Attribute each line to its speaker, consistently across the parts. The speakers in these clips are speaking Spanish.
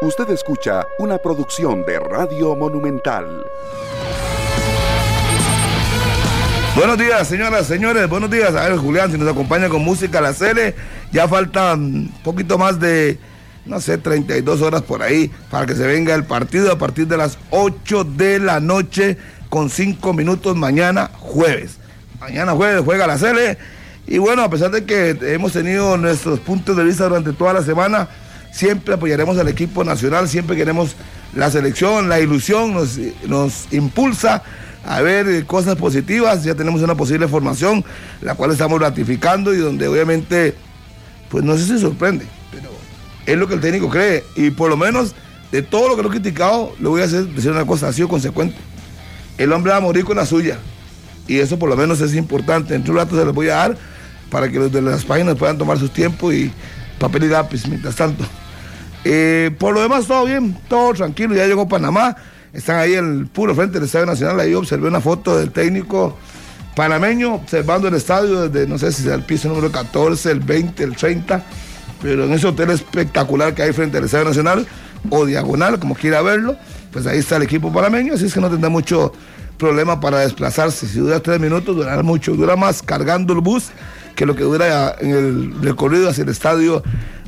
Speaker 1: Usted escucha una producción de Radio Monumental.
Speaker 2: Buenos días, señoras, señores. Buenos días. A ver, Julián, si nos acompaña con música la Cele. Ya faltan poquito más de, no sé, 32 horas por ahí para que se venga el partido a partir de las 8 de la noche con 5 minutos mañana jueves. Mañana jueves juega la Cele. Y bueno, a pesar de que hemos tenido nuestros puntos de vista durante toda la semana, siempre apoyaremos al equipo nacional, siempre queremos la selección, la ilusión nos, nos impulsa a ver eh, cosas positivas, ya tenemos una posible formación, la cual estamos ratificando y donde obviamente, pues no sé si sorprende, pero es lo que el técnico cree y por lo menos de todo lo que lo he criticado, le voy a hacer, decir una cosa, ha sido consecuente. El hombre va a morir con la suya y eso por lo menos es importante. En un rato se les voy a dar para que los de las páginas puedan tomar su tiempo y papel y lápiz mientras tanto. Eh, por lo demás, todo bien, todo tranquilo. Ya llegó Panamá. Están ahí el puro frente del Estadio Nacional. Ahí observé una foto del técnico panameño observando el estadio desde, no sé si sea el piso número 14, el 20, el 30. Pero en ese hotel espectacular que hay frente al Estadio Nacional, o diagonal, como quiera verlo, pues ahí está el equipo panameño. Así es que no tendrá mucho problema para desplazarse. Si dura tres minutos, durará mucho. Dura más cargando el bus que lo que dura en el recorrido hacia el estadio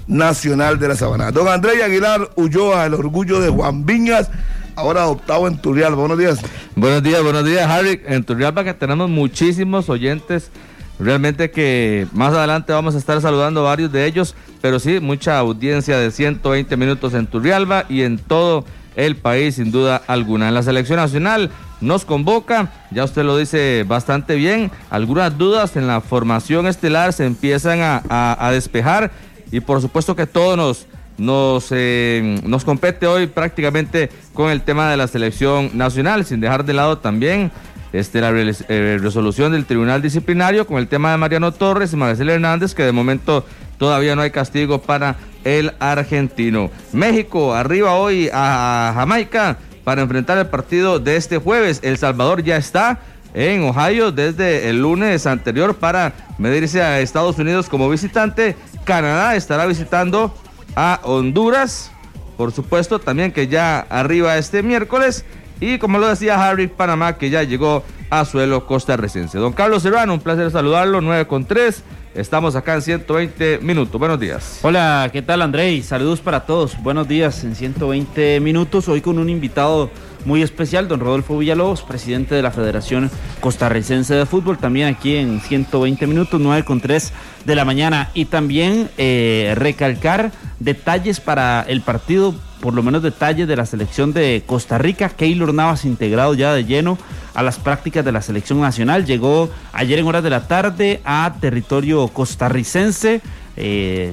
Speaker 2: Nacional de la Sabana. Don Andrés Aguilar Ulloa, el orgullo de Juan Viñas, ahora adoptado en Turrialba. Buenos días.
Speaker 3: Buenos días, buenos días, Harry. En Turrialba que tenemos muchísimos oyentes. Realmente que más adelante vamos a estar saludando varios de ellos, pero sí, mucha audiencia de 120 minutos en Turrialba y en todo el país, sin duda alguna. En la selección nacional nos convoca, ya usted lo dice bastante bien, algunas dudas en la formación estelar se empiezan a, despejar y por supuesto que todo nos, nos, eh, nos compete hoy prácticamente con el tema de la selección nacional, sin dejar de lado también este, la eh, resolución del Tribunal Disciplinario con el tema de Mariano Torres y Marcelo Hernández, que de momento todavía no hay castigo para el argentino. México arriba hoy a Jamaica para enfrentar el partido de este jueves. El Salvador ya está en Ohio desde el lunes anterior para medirse a Estados Unidos como visitante Canadá estará visitando a Honduras, por supuesto, también que ya arriba este miércoles. Y como lo decía Harry, Panamá, que ya llegó a suelo costarricense. Don Carlos Serrano, un placer saludarlo, 9 con 3. Estamos acá en 120 minutos. Buenos días.
Speaker 4: Hola, ¿qué tal Andrei? Saludos para todos. Buenos días en 120 minutos. Hoy con un invitado muy especial, don Rodolfo Villalobos, presidente de la Federación Costarricense de Fútbol, también aquí en 120 minutos, 9 con 3 de la mañana. Y también eh, recalcar detalles para el partido, por lo menos detalles de la selección de Costa Rica. Keylor Navas integrado ya de lleno a las prácticas de la selección nacional. Llegó ayer en horas de la tarde a territorio costarricense. Eh,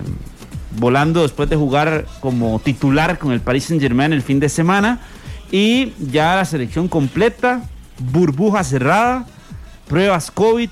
Speaker 4: volando después de jugar como titular con el Paris Saint Germain el fin de semana. Y ya la selección completa, burbuja cerrada, pruebas COVID,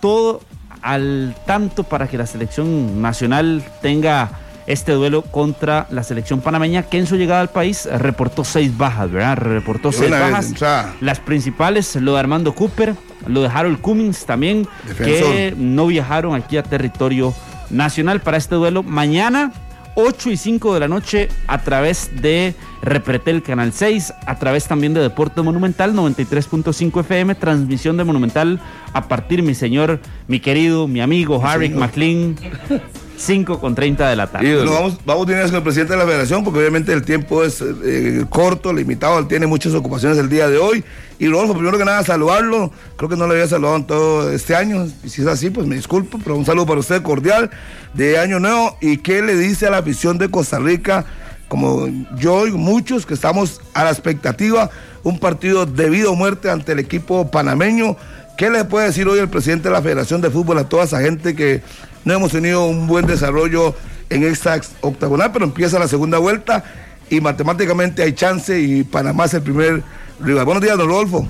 Speaker 4: todo al tanto para que la selección nacional tenga este duelo contra la selección panameña que en su llegada al país reportó seis bajas, ¿verdad? Reportó seis bajas. Las principales, lo de Armando Cooper, lo de Harold Cummings también, que no viajaron aquí a territorio nacional para este duelo. Mañana 8 y 5 de la noche a través de Repretel Canal 6, a través también de Deporte Monumental 93.5 FM, transmisión de Monumental a partir, mi señor, mi querido, mi amigo Harry McLean. 5 con 30 de la tarde.
Speaker 2: vamos, vamos a con el presidente de la federación porque obviamente el tiempo es eh, corto, limitado, él tiene muchas ocupaciones el día de hoy. Y Rodolfo, primero que nada, saludarlo. Creo que no le había saludado en todo este año. Y si es así, pues me disculpo, pero un saludo para usted cordial de Año Nuevo. ¿Y qué le dice a la afición de Costa Rica? Como yo y muchos que estamos a la expectativa, un partido de vida o muerte ante el equipo panameño. ¿Qué le puede decir hoy el presidente de la Federación de Fútbol a toda esa gente que no hemos tenido un buen desarrollo en esta octagonal, pero empieza la segunda vuelta y matemáticamente hay chance y Panamá es el primer rival. Buenos días, don Rodolfo.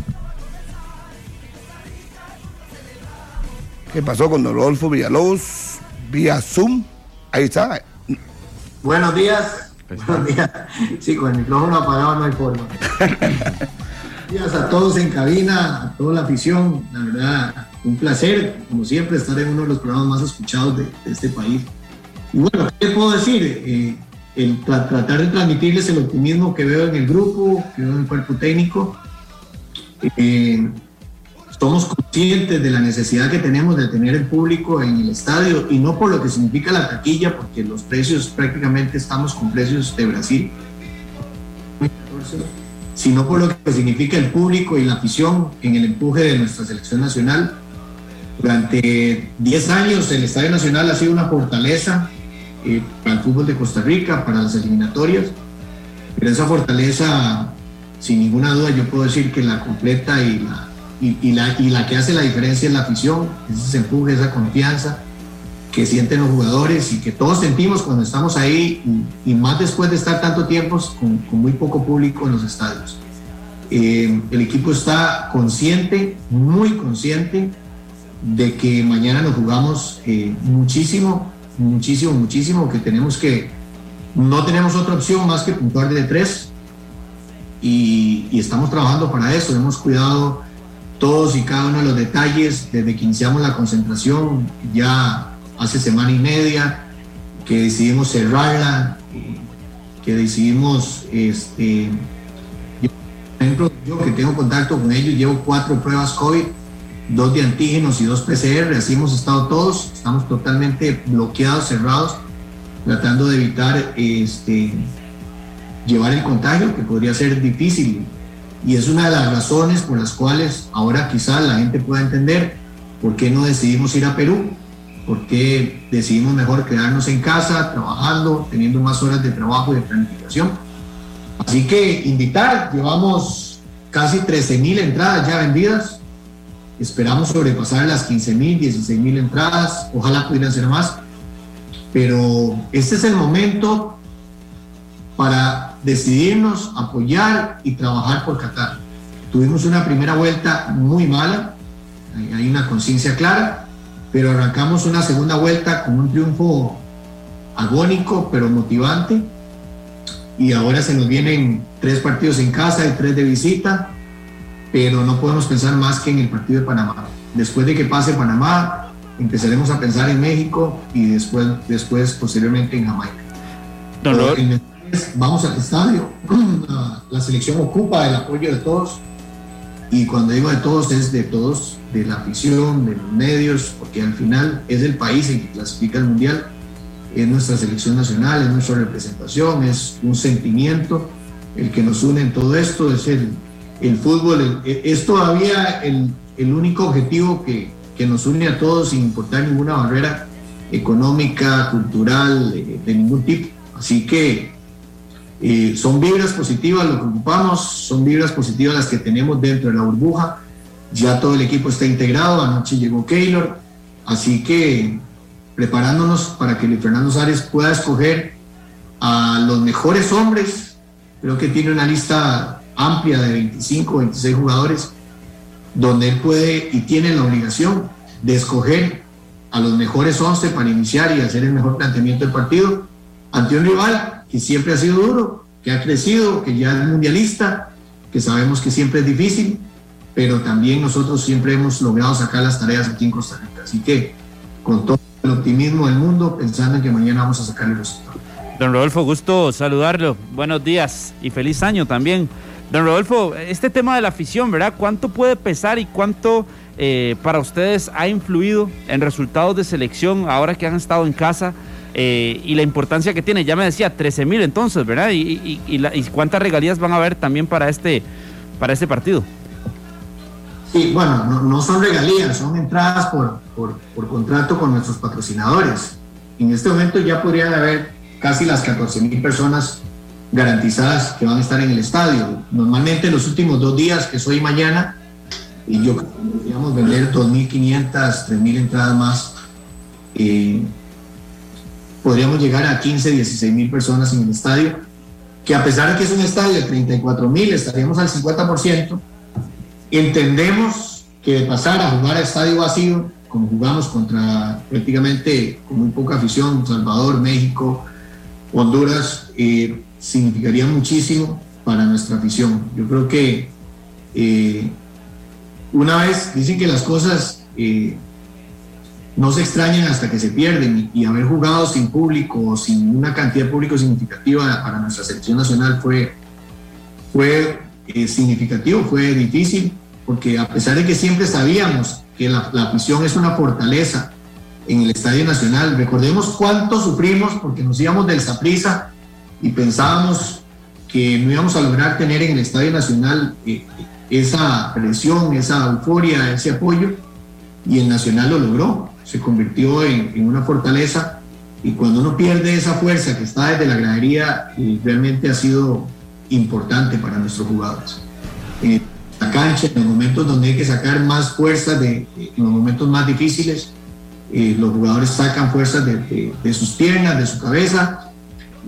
Speaker 2: ¿Qué pasó con don Rodolfo Villalobos? Vía Zoom. Ahí está.
Speaker 5: Buenos días. Buenos días. Sí, con el micrófono apagado no hay forma. días a todos en cabina, a toda la afición. La verdad, un placer, como siempre, estar en uno de los programas más escuchados de, este país. Y bueno, ¿qué puedo decir? Eh, el tratar de transmitirles el optimismo que veo en el grupo, que veo en el cuerpo técnico. Eh, somos conscientes de la necesidad que tenemos de tener el público en el estadio y no por lo que significa la taquilla, porque los precios prácticamente estamos con precios de Brasil, sino por lo que significa el público y la afición en el empuje de nuestra selección nacional. Durante 10 años el Estadio Nacional ha sido una fortaleza eh, para el fútbol de Costa Rica, para las eliminatorias, pero esa fortaleza, sin ninguna duda, yo puedo decir que la completa y la y, la, y la que hace la diferencia es la afición, ese empuje, esa confianza que sienten los jugadores y que todos sentimos cuando estamos ahí y, más después de estar tanto tiempo con, muy poco público en los estadios. Eh, el equipo está consciente, muy consciente de que mañana nos jugamos eh, muchísimo, muchísimo, muchísimo, que tenemos que, no tenemos otra opción más que puntuar de tres. Y, y estamos trabajando para eso, hemos cuidado todos y cada uno de los detalles desde que iniciamos la concentración ya hace semana y media, que decidimos cerrarla, que decidimos, este, yo, por ejemplo, yo que tengo contacto con ellos, llevo cuatro pruebas COVID, dos de antígenos y dos PCR, así hemos estado todos, estamos totalmente bloqueados, cerrados, tratando de evitar este, llevar el contagio, que podría ser difícil y es una de las razones por las cuales ahora quizás la gente pueda entender por qué no decidimos ir a Perú, por qué decidimos mejor quedarnos en casa, trabajando, teniendo más horas de trabajo y de planificación. Así que invitar, llevamos casi 13 mil entradas ya vendidas, esperamos sobrepasar las 15 mil, 16 mil entradas, ojalá pudieran ser más, pero este es el momento para decidirnos, apoyar y trabajar por Qatar. Tuvimos una primera vuelta muy mala, hay una conciencia clara, pero arrancamos una segunda vuelta con un triunfo agónico pero motivante y ahora se nos vienen tres partidos en casa y tres de visita, pero no podemos pensar más que en el partido de Panamá. Después de que pase Panamá, empezaremos a pensar en México y después, después posiblemente en Jamaica. Vamos al estadio, la, selección ocupa el apoyo de todos. Y cuando digo de todos es de todos, de la afición, de los medios, porque al final es el país el que clasifica el mundial, es nuestra selección nacional, es nuestra representación, es un sentimiento el que nos une en todo esto, es el, el fútbol, es todavía el, único objetivo que, que, nos une a todos sin importar ninguna barrera económica, cultural, de, ningún tipo. Así que son vibras positivas lo que ocupamos, son vibras positivas las que tenemos dentro de la burbuja. Ya todo el equipo está integrado, anoche llegó Keylor, así que preparándonos para que Luis Fernando Sárez pueda escoger a los mejores hombres. Creo que tiene una lista amplia de 25, 26 jugadores, donde él puede y tiene la obligación de escoger a los mejores 11 para iniciar y hacer el mejor planteamiento del partido ante un rival que siempre ha sido duro, que ha crecido, que ya es mundialista, que sabemos que siempre es difícil, pero también nosotros siempre hemos logrado sacar las tareas aquí en Costa Rica. Así que con todo el optimismo del mundo, pensando en que mañana vamos a sacar el resultado.
Speaker 4: Don Rodolfo, gusto saludarlo. Buenos días y feliz año también. Don Rodolfo, este tema de la afición, ¿verdad? ¿Cuánto puede pesar y cuánto eh, para ustedes ha influido en resultados de selección ahora que han estado en casa? Eh, y la importancia que tiene. Ya me decía, 13 mil entonces, ¿verdad? Y, cuántas regalías van a haber también para este, para este partido.
Speaker 5: Sí, bueno, no, son regalías, son entradas por, por, contrato con nuestros patrocinadores. En este momento ya podrían haber casi las 14 mil personas garantizadas que van a estar en el estadio. Normalmente los últimos dos días, que es hoy y mañana, y yo podríamos vender 2.500, 3.000 entradas más. Eh, podríamos llegar a 15, 16 mil personas en el estadio, que a pesar de que es un estadio de 34 mil, estaríamos al 50%. Entendemos que de pasar a jugar a estadio vacío, como jugamos contra prácticamente con muy poca afición, Salvador, México, Honduras, eh, significaría muchísimo para nuestra afición. Yo creo que eh, una vez dicen que las cosas eh, no se extrañan hasta que se pierden y, haber jugado sin público, sin una cantidad de público significativa para nuestra selección nacional fue, fue eh, significativo, fue difícil, porque a pesar de que siempre sabíamos que la, la afición es una fortaleza en el Estadio Nacional, recordemos cuánto sufrimos porque nos íbamos del Saprisa y pensábamos que no íbamos a lograr tener en el Estadio Nacional eh, esa presión, esa euforia, ese apoyo, y el Nacional lo logró, se convirtió en, una fortaleza, y cuando uno pierde esa fuerza que está desde la gradería, eh, realmente ha sido importante para nuestros jugadores. En la cancha, en los momentos donde hay que sacar más fuerza, de, en los momentos más difíciles, eh, los jugadores sacan fuerzas de, de sus piernas, de su cabeza,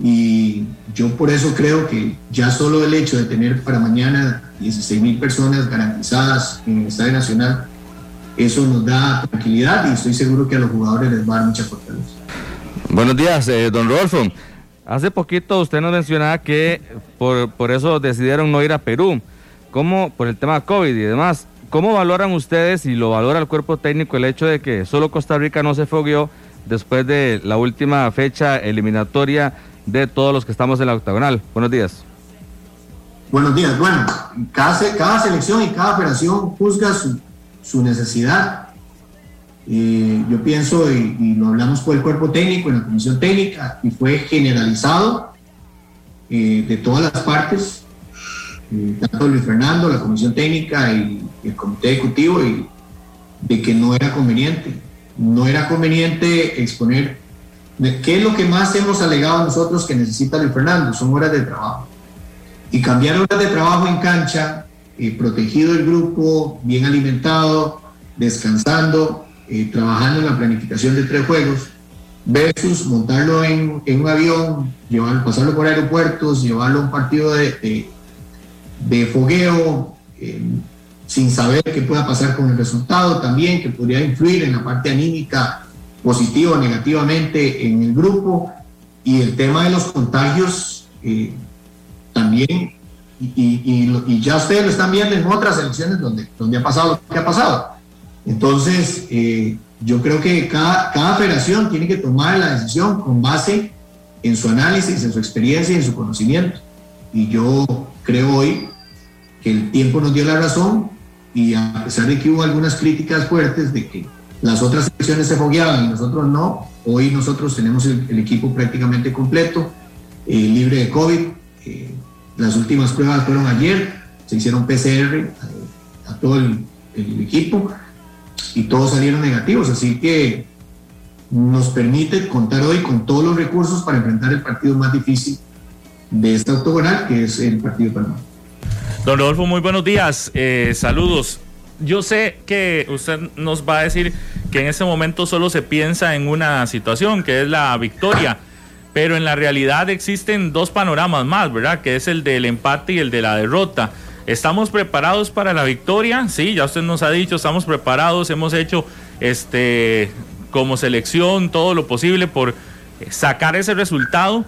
Speaker 5: y yo por eso creo que ya solo el hecho de tener para mañana 16 mil personas garantizadas en el Estadio Nacional, eso nos da tranquilidad y estoy seguro que a los jugadores les va a dar mucha fortaleza.
Speaker 3: Buenos días, eh, don Rodolfo. Hace poquito usted nos mencionaba que por, por eso decidieron no ir a Perú, ¿Cómo? por el tema COVID y demás. ¿Cómo valoran ustedes y lo valora el cuerpo técnico el hecho de que solo Costa Rica no se fogueó después de la última fecha eliminatoria de todos los que estamos en la octagonal. Buenos días.
Speaker 5: Buenos días. Bueno, cada, selección y cada operación juzga su, necesidad. Eh, yo pienso, y, lo hablamos con el cuerpo técnico, en la comisión técnica, y fue generalizado eh, de todas las partes, eh, tanto Luis Fernando, la comisión técnica y el comité ejecutivo, y de que no era conveniente. No era conveniente exponer ¿Qué es lo que más hemos alegado nosotros que necesita Luis Fernando? Son horas de trabajo. Y cambiar horas de trabajo en cancha, eh, protegido el grupo, bien alimentado, descansando, eh, trabajando en la planificación de tres juegos, versus montarlo en, un avión, llevarlo, pasarlo por aeropuertos, llevarlo a un partido de, de, fogueo, eh, sin saber qué pueda pasar con el resultado también, que podría influir en la parte anímica positivo o negativamente en el grupo y el tema de los contagios eh, también, y, ya ustedes lo están viendo en otras elecciones donde, donde ha pasado lo que ha pasado. Entonces, eh, yo creo que cada, cada federación tiene que tomar la decisión con base en su análisis, en su experiencia y en su conocimiento. Y yo creo hoy que el tiempo nos dio la razón y a pesar de que hubo algunas críticas fuertes de que las otras selecciones se fogueaban y nosotros no. Hoy nosotros tenemos el, equipo prácticamente completo, eh, libre de COVID. Eh, las últimas pruebas fueron ayer, se hicieron PCR eh, a, todo el, equipo y todos salieron negativos. Así que nos permite contar hoy con todos los recursos para enfrentar el partido más difícil de esta octogonal, que es el partido de Panamá.
Speaker 6: Don Rodolfo, muy buenos días. saludos yo sé que usted nos va a decir que en este momento solo se piensa en una situación, que es la victoria, pero en la realidad existen dos panoramas más, ¿verdad? Que es el del empate y el de la derrota. ¿Estamos preparados para la victoria? Sí, ya usted nos ha dicho, estamos preparados, hemos hecho este como selección todo lo posible por sacar ese resultado,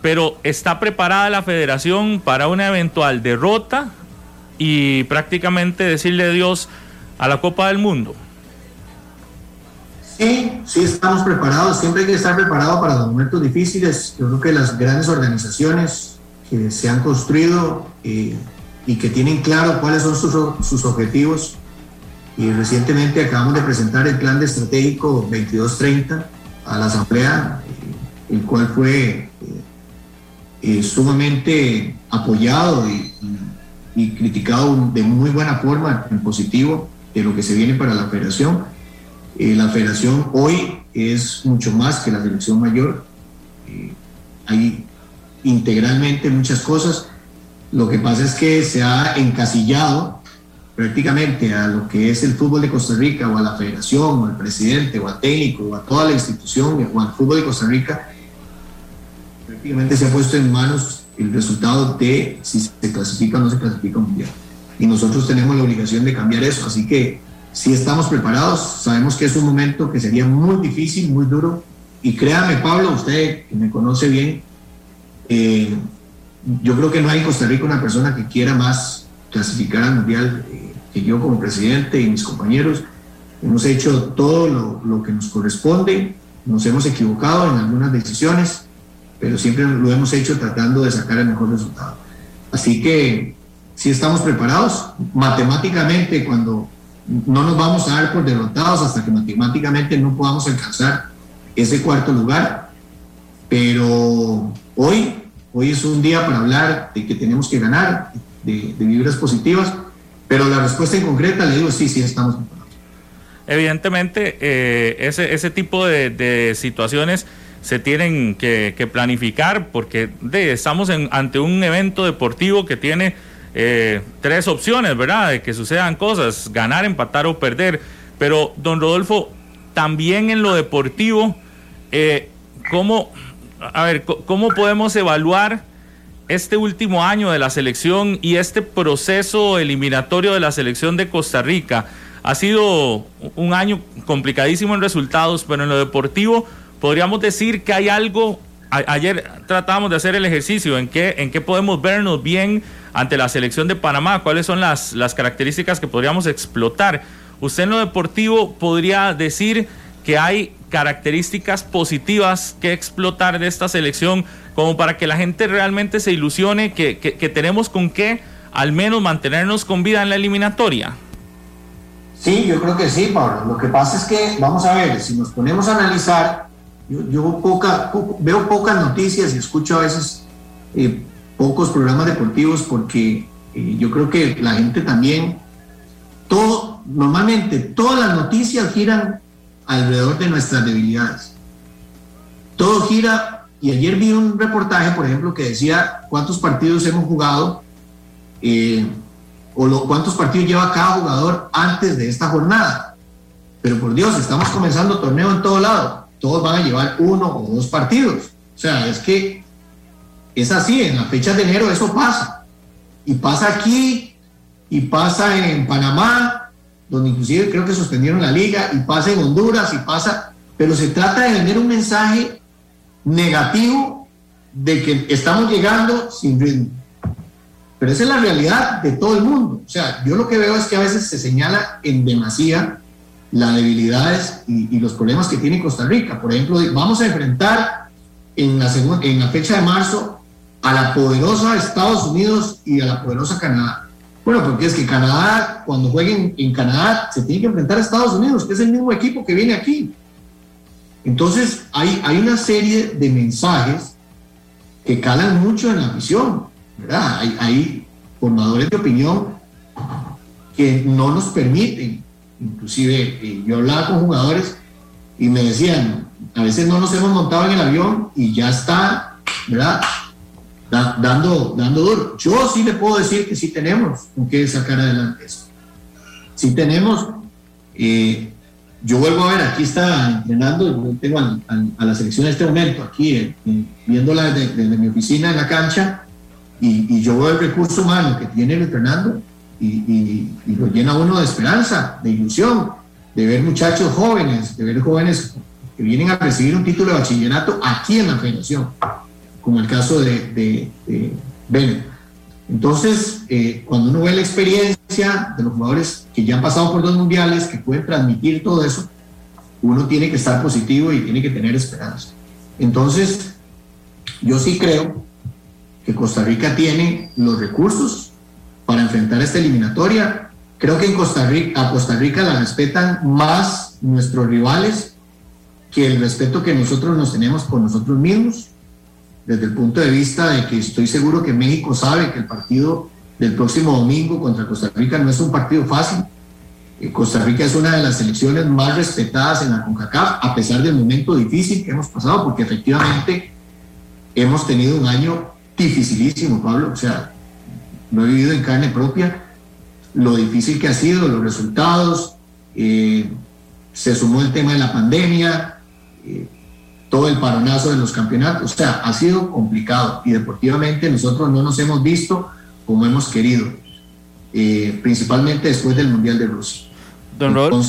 Speaker 6: pero ¿está preparada la federación para una eventual derrota y prácticamente decirle adiós a la Copa del Mundo?
Speaker 5: Sí, sí estamos preparados, siempre hay que estar preparado para los momentos difíciles. Yo creo que las grandes organizaciones que se han construido eh, y que tienen claro cuáles son sus, sus, objetivos. Y recientemente acabamos de presentar el plan estratégico 2230 a la Asamblea, eh, el cual fue eh, sumamente apoyado y criticado de muy buena forma, en positivo, de lo que se viene para la federación. Eh, la federación hoy es mucho más que la selección mayor. Eh, hay integralmente muchas cosas. Lo que pasa es que se ha encasillado prácticamente a lo que es el fútbol de Costa Rica o a la federación o al presidente o al técnico o a toda la institución o al fútbol de Costa Rica. Prácticamente se ha puesto en manos el resultado de si se clasifica o no se clasifica un mundial. Y nosotros tenemos la obligación de cambiar eso. Así que si estamos preparados, sabemos que es un momento que sería muy difícil, muy duro. Y créame, Pablo, usted que me conoce bien, eh, yo creo que no hay en Costa Rica una persona que quiera más clasificar al mundial eh, que yo como presidente y mis compañeros. hemos hecho todo lo, lo que nos corresponde, nos hemos equivocado en algunas decisiones, pero siempre lo hemos hecho tratando de sacar el mejor resultado. Así que si estamos preparados, matemáticamente cuando no nos vamos a dar por derrotados hasta que matemáticamente no podamos alcanzar ese cuarto lugar, pero hoy, hoy es un día para hablar de que tenemos que ganar, de, de vibras positivas, pero la respuesta en concreta le digo sí, sí estamos preparados.
Speaker 6: Evidentemente, eh, ese, ese tipo de, de situaciones se tienen que, planificar porque estamos en, ante un evento deportivo que tiene eh, tres opciones, ¿verdad? De que sucedan cosas, ganar, empatar o perder. Pero, don Rodolfo, también en lo deportivo, eh, ¿cómo, a ver, ¿cómo podemos evaluar este último año de la selección y este proceso eliminatorio de la selección de Costa Rica? Ha sido un año complicadísimo en resultados, pero en lo deportivo podríamos decir que hay algo, ayer tratábamos de hacer el ejercicio, en qué, en qué podemos vernos bien ante la selección de Panamá, cuáles son las, las características que podríamos explotar. Usted en lo deportivo podría decir que hay características positivas que explotar de esta selección como para que la gente realmente se ilusione que, que tenemos con qué al menos mantenernos con vida en la eliminatoria.
Speaker 5: Sí, yo creo que sí, Pablo. Lo que pasa es que, vamos a ver, si nos ponemos a analizar, yo, yo poca, veo pocas noticias y escucho a veces eh, pocos programas deportivos porque eh, yo creo que la gente también, todo, normalmente todas las noticias giran alrededor de nuestras debilidades. Todo gira, y ayer vi un reportaje, por ejemplo, que decía cuántos partidos hemos jugado. Eh, o cuántos partidos lleva cada jugador antes de esta jornada. Pero por Dios, estamos comenzando torneo en todo lado. Todos van a llevar uno o dos partidos. O sea, es que es así, en las fechas de enero eso pasa. Y pasa aquí, y pasa en Panamá, donde inclusive creo que suspendieron la liga, y pasa en Honduras, y pasa... Pero se trata de vender un mensaje negativo de que estamos llegando sin ritmo. Pero esa es la realidad de todo el mundo. O sea, yo lo que veo es que a veces se señala en demasía las debilidades y, y los problemas que tiene Costa Rica. Por ejemplo, vamos a enfrentar en la, en la fecha de marzo a la poderosa Estados Unidos y a la poderosa Canadá. Bueno, porque es que Canadá, cuando jueguen en Canadá, se tiene que enfrentar a Estados Unidos, que es el mismo equipo que viene aquí. Entonces, hay, hay una serie de mensajes que calan mucho en la visión. ¿verdad? Hay, hay, formadores de opinión que no nos permiten, inclusive eh, yo hablaba con jugadores y me decían, a veces no nos hemos montado en el avión y ya está, ¿verdad? Da, dando, dando duro. Yo sí le puedo decir que sí tenemos con qué sacar adelante eso. Sí tenemos, eh, yo vuelvo a ver, aquí está entrenando, tengo a, la selección en este momento, aquí, eh, viéndola desde, mi oficina en la cancha, y, yo veo el recurso humano que tiene el Fernando y, y, y, lo llena uno de esperanza, de ilusión, de ver muchachos jóvenes, de ver jóvenes que vienen a recibir un título de bachillerato aquí en la federación, como el caso de, de, de. Entonces, eh, cuando uno ve la experiencia de los jugadores que ya han pasado por dos mundiales, que pueden transmitir todo eso, uno tiene que estar positivo y tiene que tener esperanza. Entonces, yo sí creo que Costa Rica tiene los recursos para enfrentar esta eliminatoria. Creo que en Costa Rica, a Costa Rica la respetan más nuestros rivales que el respeto que nosotros nos tenemos por nosotros mismos, desde el punto de vista de que estoy seguro que México sabe que el partido del próximo domingo contra Costa Rica no es un partido fácil. Costa Rica es una de las selecciones más respetadas en la CONCACAF, a pesar del momento difícil que hemos pasado, porque efectivamente hemos tenido un año dificilísimo, Pablo. O sea, lo he vivido en carne propia, lo difícil que ha sido, los resultados, eh, se sumó el tema de la pandemia, eh, todo el paronazo de los campeonatos, o sea, ha sido complicado y deportivamente nosotros no nos hemos visto como hemos querido, eh, principalmente después del Mundial de Rusia.
Speaker 4: Don.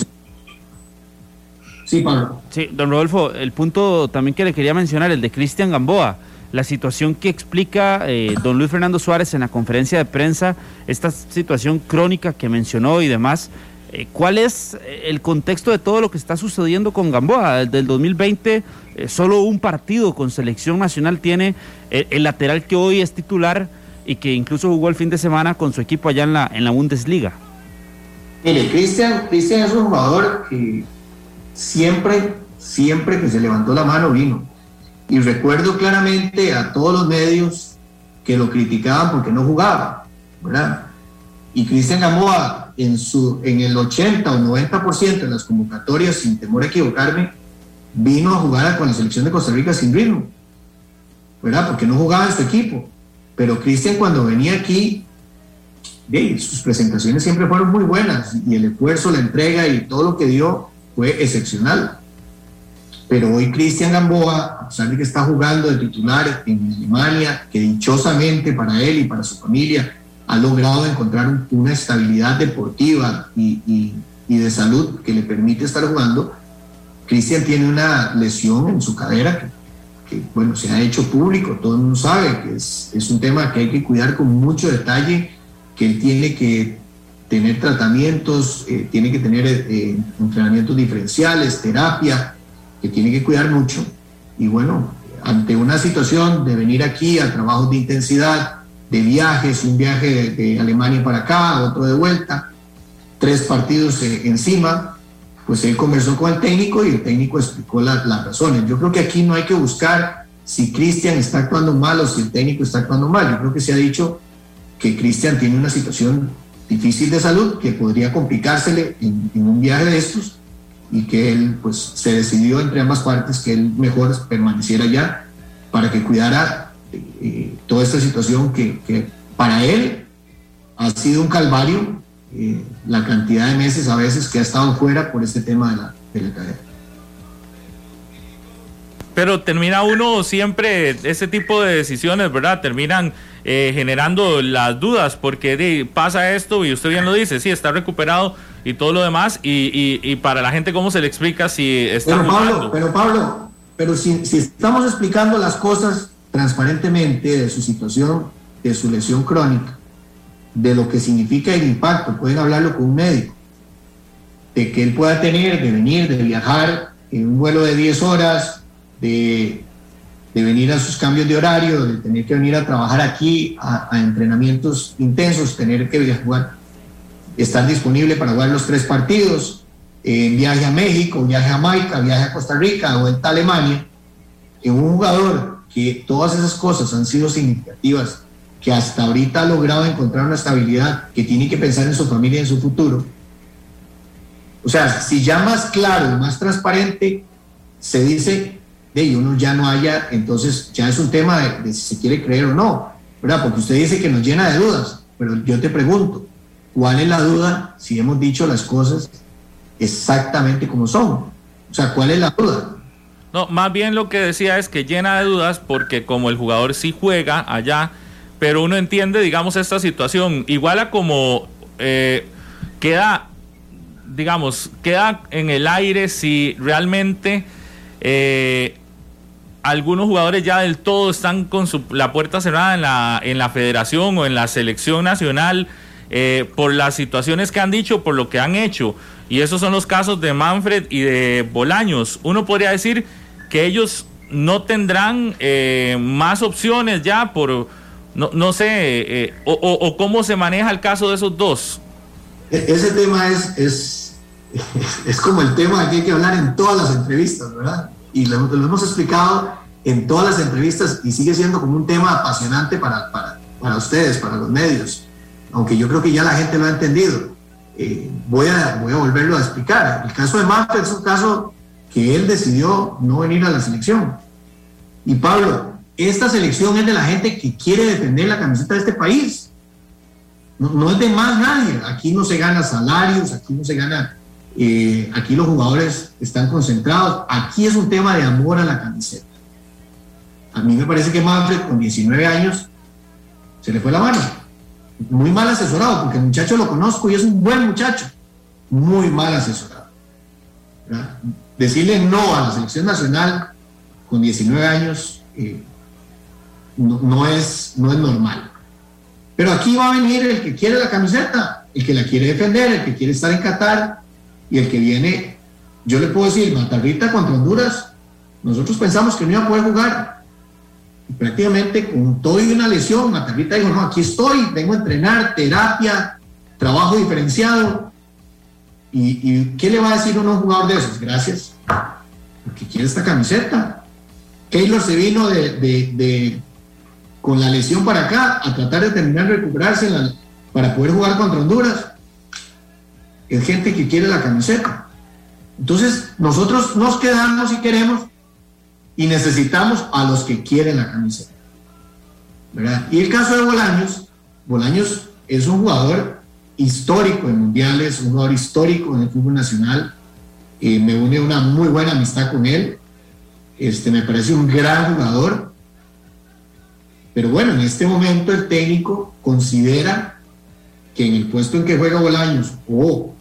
Speaker 5: Sí, Pablo.
Speaker 4: Sí, don Rodolfo, el punto también que le quería mencionar, el de Cristian Gamboa la situación que explica eh, don Luis Fernando Suárez en la conferencia de prensa, esta situación crónica que mencionó y demás, Eh, ¿Cuál es el contexto de todo lo que está sucediendo con Gamboa? Desde el 2020, solo un partido con selección nacional tiene el lateral que hoy es titular y que incluso jugó el fin de semana con su equipo allá en la, en la Bundesliga.
Speaker 5: Cristian, Cristian es un jugador que siempre, siempre que se levantó la mano vino. Y recuerdo claramente a todos los medios que lo criticaban porque no jugaba, ¿verdad? Y Cristian Gamboa en, su, en el 80 o 90% de las convocatorias, sin temor a equivocarme, vino a jugar con la selección de Costa Rica sin ritmo, ¿verdad? Porque no jugaba en su equipo. Pero Cristian cuando venía aquí, sus presentaciones siempre fueron muy buenas y el esfuerzo, la entrega y todo lo que dio fue excepcional. Pero hoy Cristian Gamboa, a pesar de que está jugando de titular en Alemania, que dichosamente para él y para su familia ha logrado encontrar una estabilidad deportiva y, de salud que le permite estar jugando, Cristian tiene una lesión en su cadera que, bueno, se ha hecho público, todo el mundo sabe que es, es un tema que hay que cuidar con mucho detalle, que él tiene que tener tratamientos, eh, tiene que tener eh, entrenamientos diferenciales, terapia, que tiene que cuidar mucho. Y bueno, ante una situación de venir aquí a trabajos de intensidad, de viajes, un viaje de, Alemania para acá, otro de vuelta, tres partidos eh, encima, pues él conversó con el técnico y el técnico explicó las razones. Yo creo que aquí no hay que buscar si Cristian está actuando mal o si el técnico está actuando mal. Yo creo que se ha dicho que Cristian tiene una situación difícil de salud que podría complicársele en un viaje de estos y que él pues se decidió entre ambas partes que él mejor permaneciera allá para que cuidara eh, toda esta situación que, que, para él ha sido un calvario eh, la cantidad de meses a veces que ha estado fuera por este tema de la, de la cadera.
Speaker 6: Pero termina uno siempre, ese tipo de decisiones, ¿verdad? Terminan eh, generando las dudas, porque pasa esto y usted bien lo dice, sí, está recuperado y todo lo demás, y, y, para la gente, ¿cómo se le explica si está
Speaker 5: Pero Pablo, pero Pablo, pero si, si estamos explicando las cosas transparentemente de su situación, de su lesión crónica, de lo que significa el impacto, pueden hablarlo con un médico, de que él pueda tener, de venir, de viajar en un vuelo de 10 horas, de de venir a sus cambios de horario, de tener que venir a trabajar aquí, a, entrenamientos intensos, tener que jugar, estar disponible para jugar los tres partidos, en viaje a México, viaje a Jamaica, viaje a Costa Rica, o en Alemania, en un jugador que todas esas cosas han sido significativas, que hasta ahorita ha logrado encontrar una estabilidad, que tiene que pensar en su familia y en su futuro. O sea, si ya más claro, más transparente, se dice de uno ya no haya, entonces ya es un tema de, si se quiere creer o no, ¿verdad? Porque usted dice que nos llena de dudas, pero yo te pregunto, ¿cuál es la duda si hemos dicho las cosas exactamente como son? O sea, ¿cuál es la duda?
Speaker 6: No, más bien lo que decía es que llena de dudas porque como el jugador sí juega allá, pero uno entiende, digamos, esta situación, igual a como eh, queda, digamos, queda en el aire si realmente... Eh, algunos jugadores ya del todo están con la puerta cerrada en la, en la federación o en la selección nacional eh, por las situaciones que han dicho, por lo que han hecho. Y esos son los casos de Manfred y de Bolaños. Uno podría decir que ellos no tendrán eh, más opciones ya por, no, sé, eh, o, cómo se maneja el caso de esos dos.
Speaker 5: E-, ese tema es, es, es como el tema que hay que hablar en todas las entrevistas, ¿verdad? y lo, hemos explicado en todas las entrevistas y sigue siendo como un tema apasionante para, para, para ustedes, para los medios, aunque yo creo que ya la gente lo ha entendido. Eh, voy, a, volverlo a explicar. El caso de Mafia es un caso que él decidió no venir a la selección. Y Pablo, esta selección es de la gente que quiere defender la camiseta de este país. No, no es de más nadie. Aquí no se gana salarios, aquí no se gana eh, aquí los jugadores están concentrados. Aquí es un tema de amor a la camiseta. A mí me parece que Manfred, con 19 años, se le fue la mano. Muy mal asesorado, porque el muchacho lo conozco y es un buen muchacho. Muy mal asesorado. Decirle no a la selección nacional con 19 años eh, no, es, no es normal. Pero aquí va a venir el que quiere la camiseta el que la quiere defender, el que quiere estar en Qatar y el que viene, yo le puedo decir, Matarrita contra Honduras, nosotros pensamos que no iba a poder jugar. Y prácticamente con todo y una lesión, Matarrita dijo, no, aquí estoy, vengo a entrenar, terapia, trabajo diferenciado. ¿Y, qué le va a decir uno a un jugador de esos? Gracias, porque quiere esta camiseta. Keylor se vino de, con la lesión para acá a tratar de terminar de recuperarse para poder jugar contra Honduras. Es gente que quiere la camiseta. Entonces, nosotros nos quedamos y queremos y necesitamos a los que quieren la camiseta. ¿verdad? Y el caso de Bolaños, Bolaños es un jugador histórico en mundiales, un jugador histórico en el fútbol nacional. Eh, me une una muy buena amistad con él. Este, me parece un gran jugador. Pero bueno, en este momento el técnico considera que en el puesto en que juega Bolaños o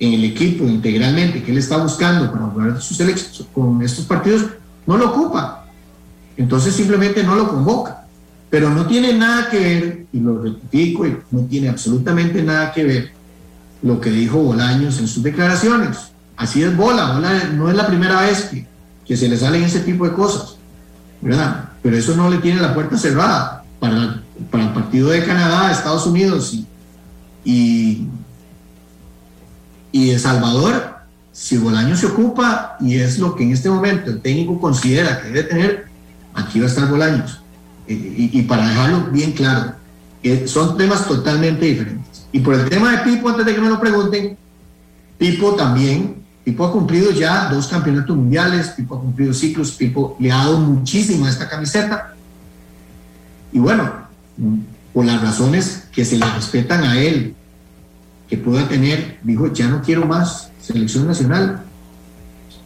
Speaker 5: en el equipo integralmente que él está buscando para jugar sus con estos partidos, no lo ocupa. Entonces simplemente no lo convoca. Pero no tiene nada que ver, y lo rectifico, y no tiene absolutamente nada que ver lo que dijo Bolaños en sus declaraciones. Así es Bola, Bola no es la primera vez que, que se le salen ese tipo de cosas, ¿verdad? Pero eso no le tiene la puerta cerrada para, para el partido de Canadá, Estados Unidos y, y, de Salvador si Bolaño se ocupa y es lo que en este momento el técnico considera que debe tener, aquí va a estar Bolaños. Y, para dejarlo bien claro, son temas totalmente diferentes. Y por el tema de Pipo, antes de que me lo pregunten, Pipo también, Pipo ha cumplido ya dos campeonatos mundiales, Pipo ha cumplido ciclos, Pipo le ha dado muchísimo a esta camiseta. Y bueno, por las razones que se le respetan a él, que pueda tener, dijo, ya no quiero más selección nacional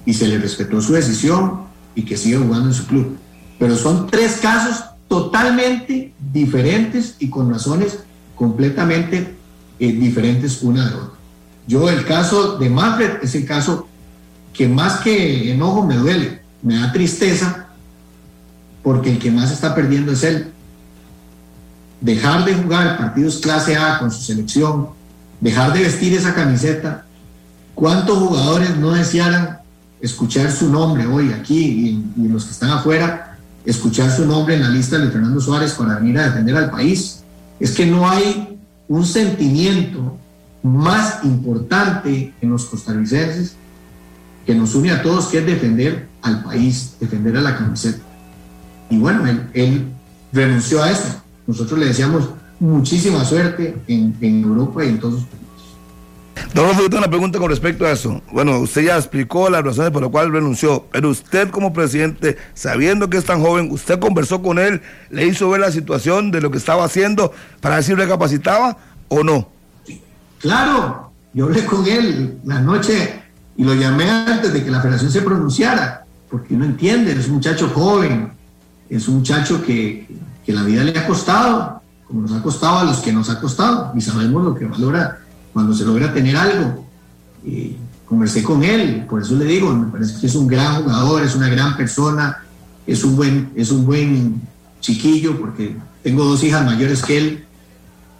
Speaker 5: y se le respetó su decisión y que siga jugando en su club. Pero son tres casos totalmente diferentes y con razones completamente eh, diferentes una de otra. Yo el caso de Manfred es el caso que más que enojo me duele, me da tristeza porque el que más está perdiendo es él. Dejar de jugar partidos clase A con su selección, dejar de vestir esa camiseta ¿Cuántos jugadores no desearan escuchar su nombre hoy aquí y, los que están afuera, escuchar su nombre en la lista de Fernando Suárez para venir a defender al país? Es que no hay un sentimiento más importante en los costarricenses que nos une a todos, que es defender al país, defender a la camiseta. Y bueno, él, renunció a eso. Nosotros le deseamos muchísima suerte en, Europa y en todos los países.
Speaker 2: Don yo tengo una pregunta con respecto a eso. Bueno, usted ya explicó las razones por las cuales renunció, pero usted como presidente, sabiendo que es tan joven, usted conversó con él, le hizo ver la situación de lo que estaba haciendo para ver si recapacitaba o no.
Speaker 5: Claro, yo hablé con él la noche y lo llamé antes de que la federación se pronunciara, porque no entiende, es un muchacho joven, es un muchacho que, que la vida le ha costado, como nos ha costado a los que nos ha costado, y sabemos lo que valora cuando se logra tener algo. conversé con él, por eso le digo, me parece que es un gran jugador, es una gran persona, es un buen, es un buen chiquillo, porque tengo dos hijas mayores que él,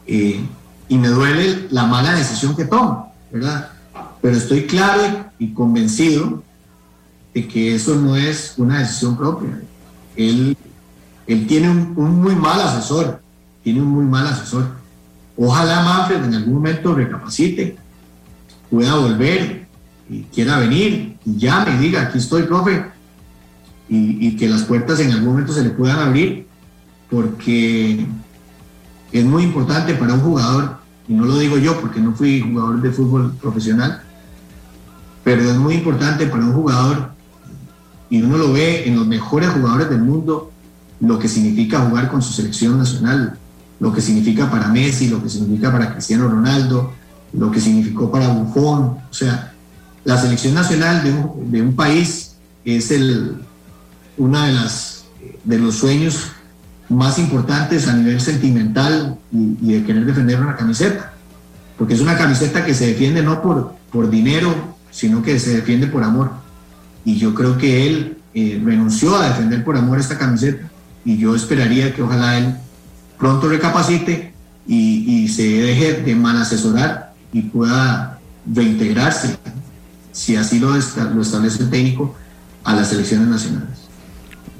Speaker 5: eh, y me duele la mala decisión que toma, ¿verdad? Pero estoy claro y convencido de que eso no es una decisión propia. Él, él tiene un, un muy mal asesor, tiene un muy mal asesor Ojalá Manfred en algún momento recapacite, pueda volver y quiera venir y llame y diga, aquí estoy, profe, y, que las puertas en algún momento se le puedan abrir, porque es muy importante para un jugador, y no lo digo yo porque no fui jugador de fútbol profesional, pero es muy importante para un jugador, y uno lo ve en los mejores jugadores del mundo, lo que significa jugar con su selección nacional, lo que significa para Messi, lo que significa para Cristiano Ronaldo, lo que significó para Buffon. O sea, la selección nacional de un, país es el, una de las de los sueños más importantes a nivel sentimental y, de querer defender una camiseta, porque es una camiseta que se defiende no por, por dinero, sino que se defiende por amor. Y yo creo que él eh, renunció a defender por amor esta camiseta y yo esperaría que ojalá él pronto recapacite y, y se deje de mal asesorar y pueda reintegrarse, si así lo, lo establece el técnico, a las selecciones nacionales.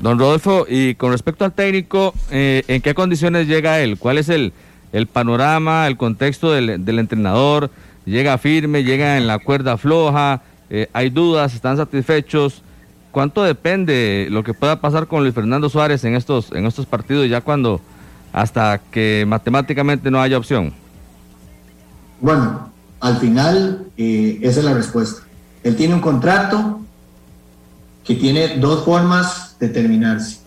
Speaker 3: Don Rodolfo, y con respecto al técnico, eh, ¿en qué condiciones llega él? ¿Cuál es el, el panorama, el contexto del, del, entrenador? ¿Llega firme, llega en la cuerda floja? Eh, ¿Hay dudas? ¿Están satisfechos? ¿Cuánto depende lo que pueda pasar con Luis Fernando Suárez en estos, en estos partidos ya cuando hasta que matemáticamente no haya opción?
Speaker 5: Bueno, al final eh, esa es la respuesta. Él tiene un contrato que tiene dos formas de terminarse.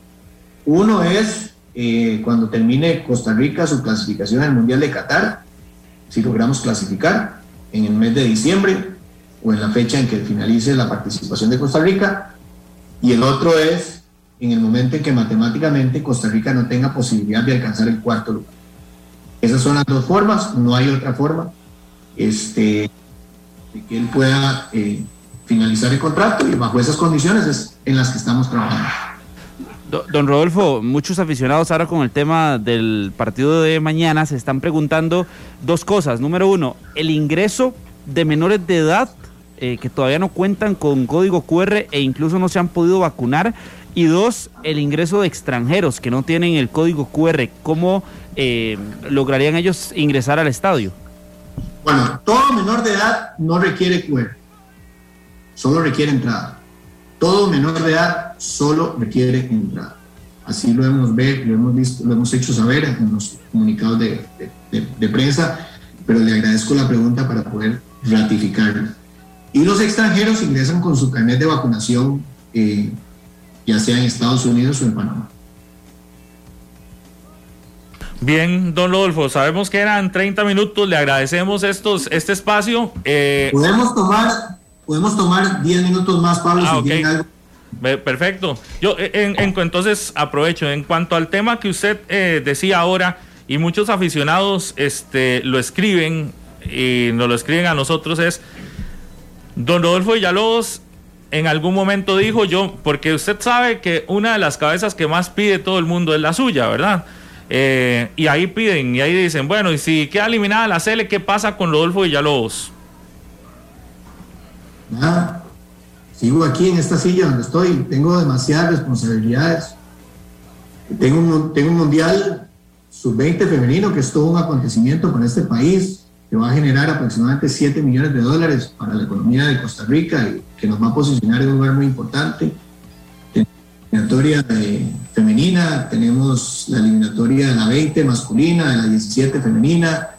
Speaker 5: Uno es eh, cuando termine Costa Rica su clasificación al Mundial de Qatar, si logramos clasificar en el mes de diciembre o en la fecha en que finalice la participación de Costa Rica. Y el otro es en el momento en que matemáticamente Costa Rica no tenga posibilidad de alcanzar el cuarto lugar. Esas son las dos formas, no hay otra forma este, de que él pueda eh, finalizar el contrato y bajo esas condiciones es en las que estamos trabajando.
Speaker 4: Don Rodolfo, muchos aficionados ahora con el tema del partido de mañana se están preguntando dos cosas. Número uno, el ingreso de menores de edad eh, que todavía no cuentan con código QR e incluso no se han podido vacunar. Y dos, el ingreso de extranjeros que no tienen el código QR. ¿Cómo eh, lograrían ellos ingresar al estadio?
Speaker 5: Bueno, todo menor de edad no requiere QR, solo requiere entrada. Todo menor de edad solo requiere entrada. Así lo hemos, ver, lo hemos visto, lo hemos hecho saber en los comunicados de, de, de prensa, pero le agradezco la pregunta para poder ratificarlo. Y los extranjeros ingresan con su carnet de vacunación, eh, ya sea en Estados Unidos o en Panamá.
Speaker 6: Bien, don Rodolfo, sabemos que eran 30 minutos, le agradecemos estos, este espacio.
Speaker 5: Eh... Podemos tomar podemos tomar 10 minutos más, Pablo,
Speaker 6: ah, si okay. algo. Perfecto. Yo en, en, entonces aprovecho. En cuanto al tema que usted eh, decía ahora, y muchos aficionados este, lo escriben y nos lo escriben a nosotros, es Don Rodolfo Villalobos en algún momento dijo yo, porque usted sabe que una de las cabezas que más pide todo el mundo es la suya, ¿verdad? Eh, y ahí piden, y ahí dicen, bueno, y si queda eliminada la CL, ¿qué pasa con Rodolfo Villalobos?
Speaker 5: Nada, sigo aquí en esta silla donde estoy, tengo demasiadas responsabilidades. Tengo un, tengo un mundial sub-20 femenino que es todo un acontecimiento para este país que va a generar aproximadamente 7 millones de dólares para la economía de Costa Rica y que nos va a posicionar en un lugar muy importante. Eliminatoria de femenina, tenemos la eliminatoria de la 20 masculina, de la 17 femenina.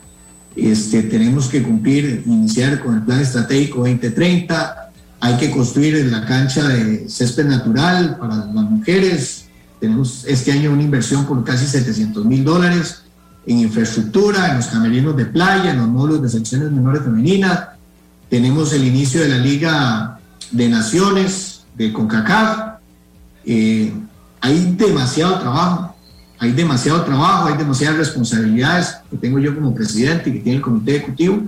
Speaker 5: Este, tenemos que cumplir, iniciar con el plan estratégico 2030. Hay que construir la cancha de césped natural para las mujeres. Tenemos este año una inversión por casi 700 mil dólares en infraestructura, en los camerinos de playa, en los módulos de secciones menores femeninas. Tenemos el inicio de la Liga de Naciones de CONCACAF. Eh, hay demasiado trabajo, hay demasiado trabajo, hay demasiadas responsabilidades que tengo yo como presidente y que tiene el comité ejecutivo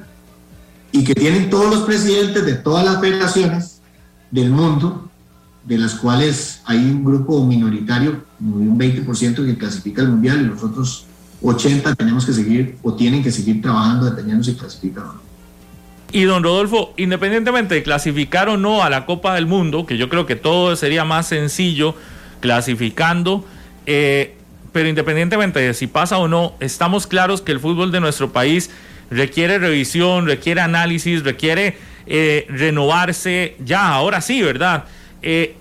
Speaker 5: y que tienen todos los presidentes de todas las federaciones del mundo, de las cuales hay un grupo minoritario, un 20% que clasifica el mundial y los otros 80 tenemos que seguir o tienen que seguir trabajando dependiendo si clasifican o no.
Speaker 6: Y don Rodolfo, independientemente de clasificar o no a la Copa del Mundo, que yo creo que todo sería más sencillo clasificando, eh, pero independientemente de si pasa o no, estamos claros que el fútbol de nuestro país requiere revisión, requiere análisis, requiere eh, renovarse, ya, ahora sí, ¿verdad? Eh,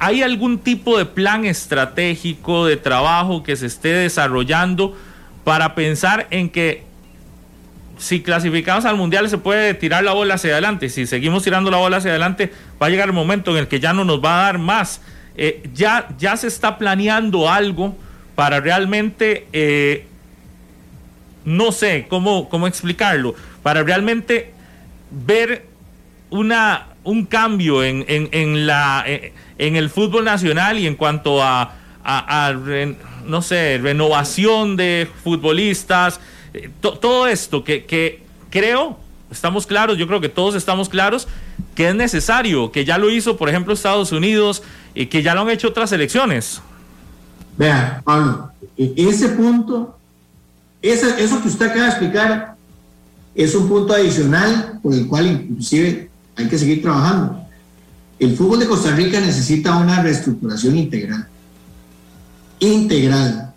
Speaker 6: ¿Hay algún tipo de plan estratégico de trabajo que se esté desarrollando para pensar en que si clasificamos al mundial se puede tirar la bola hacia adelante. Si seguimos tirando la bola hacia adelante, va a llegar el momento en el que ya no nos va a dar más. Eh, ya, ya se está planeando algo para realmente, eh, no sé cómo, cómo explicarlo, para realmente ver una, un cambio en, en, la, en el fútbol nacional y en cuanto a no sé, renovación de futbolistas, eh, todo esto que, que creo, estamos claros, yo creo que todos estamos claros que es necesario, que ya lo hizo, por ejemplo, Estados Unidos y que ya lo han hecho otras elecciones.
Speaker 5: Vea, Pablo, e-, ese punto eso, que usted acaba de explicar es un punto adicional por el cual inclusive hay que seguir trabajando. El fútbol de Costa Rica necesita una reestructuración integral. Integral,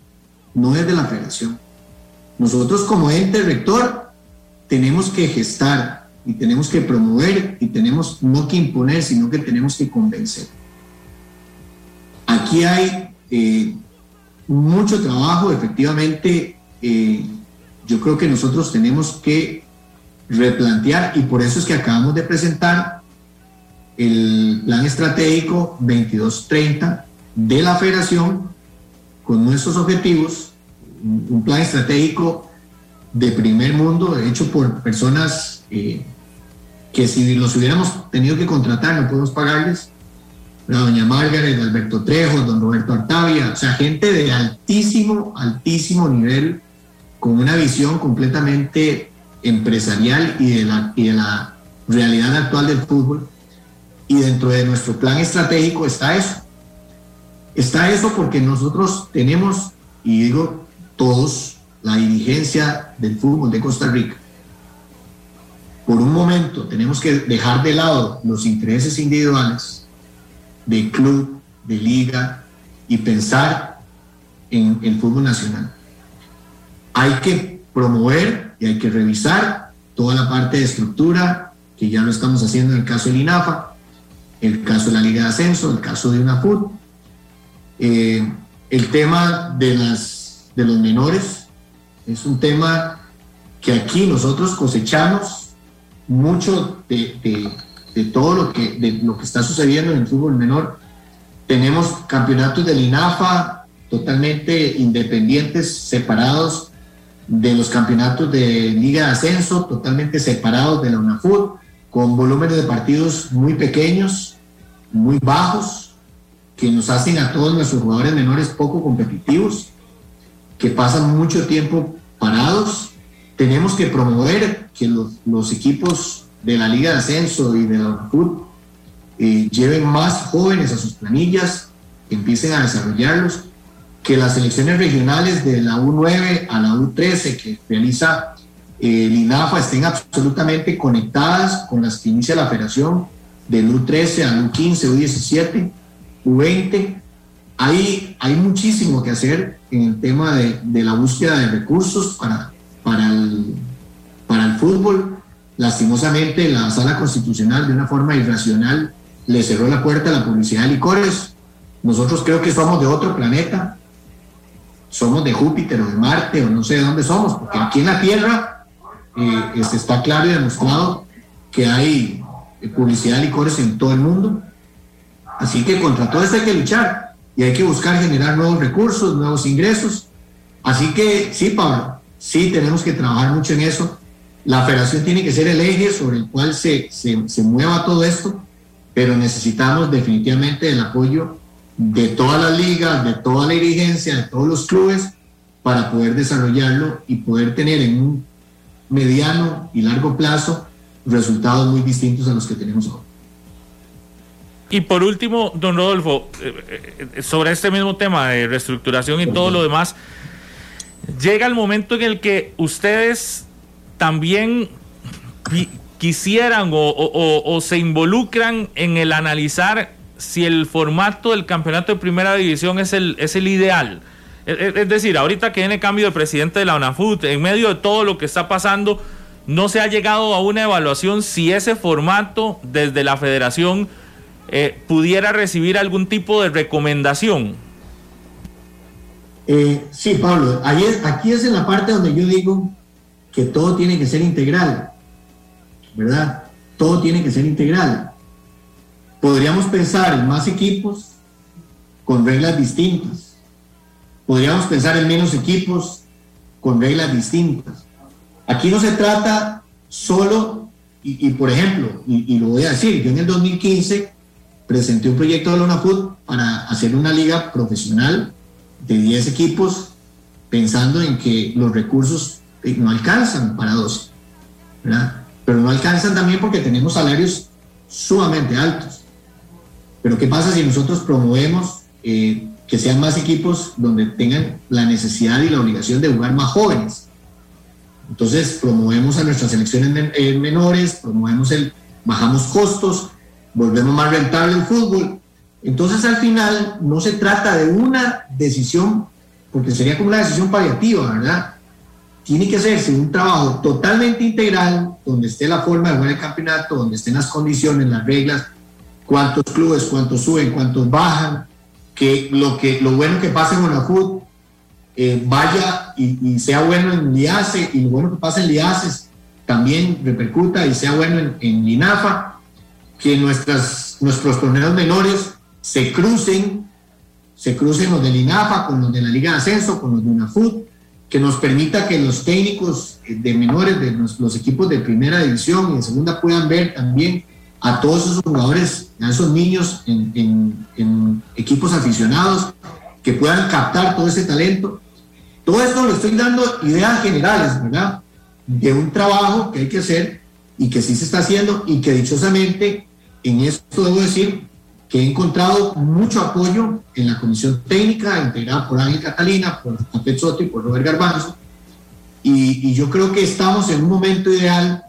Speaker 5: no es de la federación. Nosotros como ente rector tenemos que gestar y tenemos que promover y tenemos no que imponer, sino que tenemos que convencer. Aquí hay eh, mucho trabajo, efectivamente, eh, yo creo que nosotros tenemos que replantear y por eso es que acabamos de presentar el plan estratégico 2230 de la federación con nuestros objetivos, un plan estratégico de primer mundo, hecho por personas eh, que si los hubiéramos tenido que contratar no podemos pagarles, la doña Margaret, Alberto Trejo, don Roberto Artavia, o sea, gente de altísimo, altísimo nivel, con una visión completamente empresarial y de la, y de la realidad actual del fútbol. Y dentro de nuestro plan estratégico está eso. Está eso porque nosotros tenemos, y digo todos, la dirigencia del fútbol de Costa Rica. Por un momento tenemos que dejar de lado los intereses individuales de club, de liga y pensar en el fútbol nacional. Hay que promover y hay que revisar toda la parte de estructura, que ya lo estamos haciendo en el caso del INAFA, el caso de la Liga de Ascenso, el caso de UNAFUT, eh, el tema de, las, de los menores es un tema que aquí nosotros cosechamos mucho de, de, todo lo que, de lo que está sucediendo en el fútbol menor. Tenemos campeonatos del INAFA totalmente independientes, separados de los campeonatos de Liga de Ascenso, totalmente separados de la UNAFUT, con volúmenes de partidos muy pequeños, muy bajos, que nos hacen a todos nuestros jugadores menores poco competitivos, que pasan mucho tiempo parados. Tenemos que promover que los, los equipos de la Liga de Ascenso y de la UNAFUT eh, lleven más jóvenes a sus planillas, que empiecen a desarrollarlos que las elecciones regionales de la U9 a la U13 que realiza eh, el INAFA estén absolutamente conectadas con las que inicia la federación del U13 al U15, U17, U20. Hay, muchísimo que hacer en el tema de, de la búsqueda de recursos para, para, el, para el fútbol. Lastimosamente, la sala constitucional, de una forma irracional, le cerró la puerta a la publicidad de licores. Nosotros creo que somos de otro planeta somos de Júpiter o de Marte o no sé de dónde somos, porque aquí en la Tierra eh, está claro y demostrado que hay publicidad de licores en todo el mundo. Así que contra todo esto hay que luchar y hay que buscar generar nuevos recursos, nuevos ingresos. Así que sí, Pablo, sí tenemos que trabajar mucho en eso. La federación tiene que ser el eje sobre el cual se, se, se mueva todo esto, pero necesitamos definitivamente el apoyo de todas las ligas, de toda la dirigencia, de todos los clubes, para poder desarrollarlo y poder tener en un mediano y largo plazo resultados muy distintos a los que tenemos ahora.
Speaker 6: Y por último, don Rodolfo, eh, eh, sobre este mismo tema de reestructuración y todo lo demás, llega el momento en el que ustedes también quisieran o se involucran en el analizar si el formato del campeonato de primera división es el, es el ideal. Es, decir, ahorita que viene cambio de presidente de la UNAFUT, en medio de todo lo que está pasando, no se ha llegado a una evaluación si ese formato desde la federación eh, pudiera recibir algún tipo de recomendación.
Speaker 5: Eh, sí, Pablo, ahí aquí es en la parte donde yo digo que todo tiene que ser integral, ¿verdad? Todo tiene que ser integral. Podríamos pensar en más equipos con reglas distintas. Podríamos pensar en menos equipos con reglas distintas. Aquí no se trata solo, y, por ejemplo, y, lo voy a decir, yo en el 2015 presenté un proyecto de Lona Food para hacer una liga profesional de 10 equipos, pensando en que los recursos eh, no alcanzan para 12, ¿verdad? Pero no alcanzan también porque tenemos salarios sumamente altos. Pero ¿qué pasa si nosotros promovemos eh, que sean más equipos donde tengan la necesidad y la obligación de jugar más jóvenes? Entonces promovemos a nuestras selecciones eh, menores, promovemos el, bajamos costos, volvemos más rentable el fútbol. Entonces al final no se trata de una decisión, porque sería como una decisión paliativa, ¿verdad? Tiene que hacerse un trabajo totalmente integral, donde esté la forma de jugar el campeonato, donde estén las condiciones, las reglas, cuántos clubes, cuántos suben, cuántos bajan, que lo, que, lo bueno que pase en la eh, vaya y, sea bueno en LIACE y lo bueno que pase en LIACES también repercuta y sea bueno en, en LINAFA, que nuestras, nuestros torneos menores se crucen, se crucen los del INAFA con los de la Liga de Ascenso, con los de UNAFUT, que nos permita que los técnicos de menores de los, equipos de primera división y de segunda puedan ver también a todos esos jugadores, a esos niños en, en equipos aficionados, que puedan captar todo ese talento. Todo esto le estoy dando ideas generales, ¿verdad? De un trabajo que hay que hacer y que sí se está haciendo y que dichosamente en esto debo decir que he encontrado mucho apoyo en la comisión técnica integrada por Ángel Catalina, por Soto y por Robert Garbanzo. Y, yo creo que estamos en un momento ideal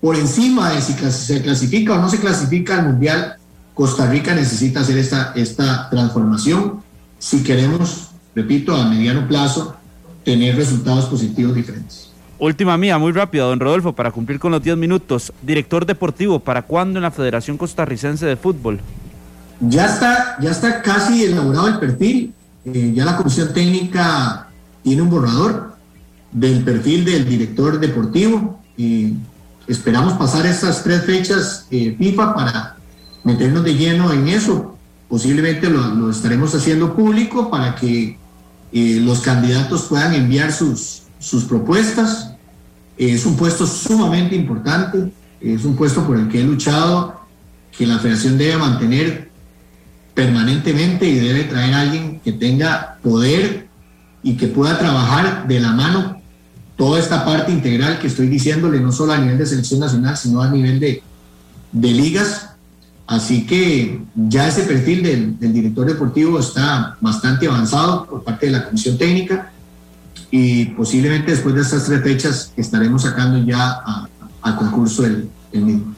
Speaker 5: por encima de si se clasifica o no se clasifica al Mundial. Costa Rica necesita hacer esta, esta transformación si queremos, repito, a mediano plazo, tener resultados positivos diferentes.
Speaker 4: Última mía, muy rápida, don Rodolfo, para cumplir con los 10 minutos. Director deportivo, ¿para cuándo en la Federación Costarricense de Fútbol?
Speaker 5: Ya está, ya está casi elaborado el perfil. Eh, ya la comisión técnica tiene un borrador del perfil del director deportivo. y esperamos pasar estas tres fechas eh, FIFA para meternos de lleno en eso. Posiblemente lo, estaremos haciendo público para que eh, los candidatos puedan enviar sus, sus propuestas es un puesto sumamente importante, es un puesto por el que he luchado, que la federación debe mantener permanentemente y debe traer a alguien que tenga poder y que pueda trabajar de la mano toda esta parte integral que estoy diciéndole, no solo a nivel de selección nacional, sino a nivel de, ligas. Así que ya ese perfil del director deportivo está bastante avanzado por parte de la comisión técnica y posiblemente después de estas tres fechas estaremos sacando ya al concurso el, mismo.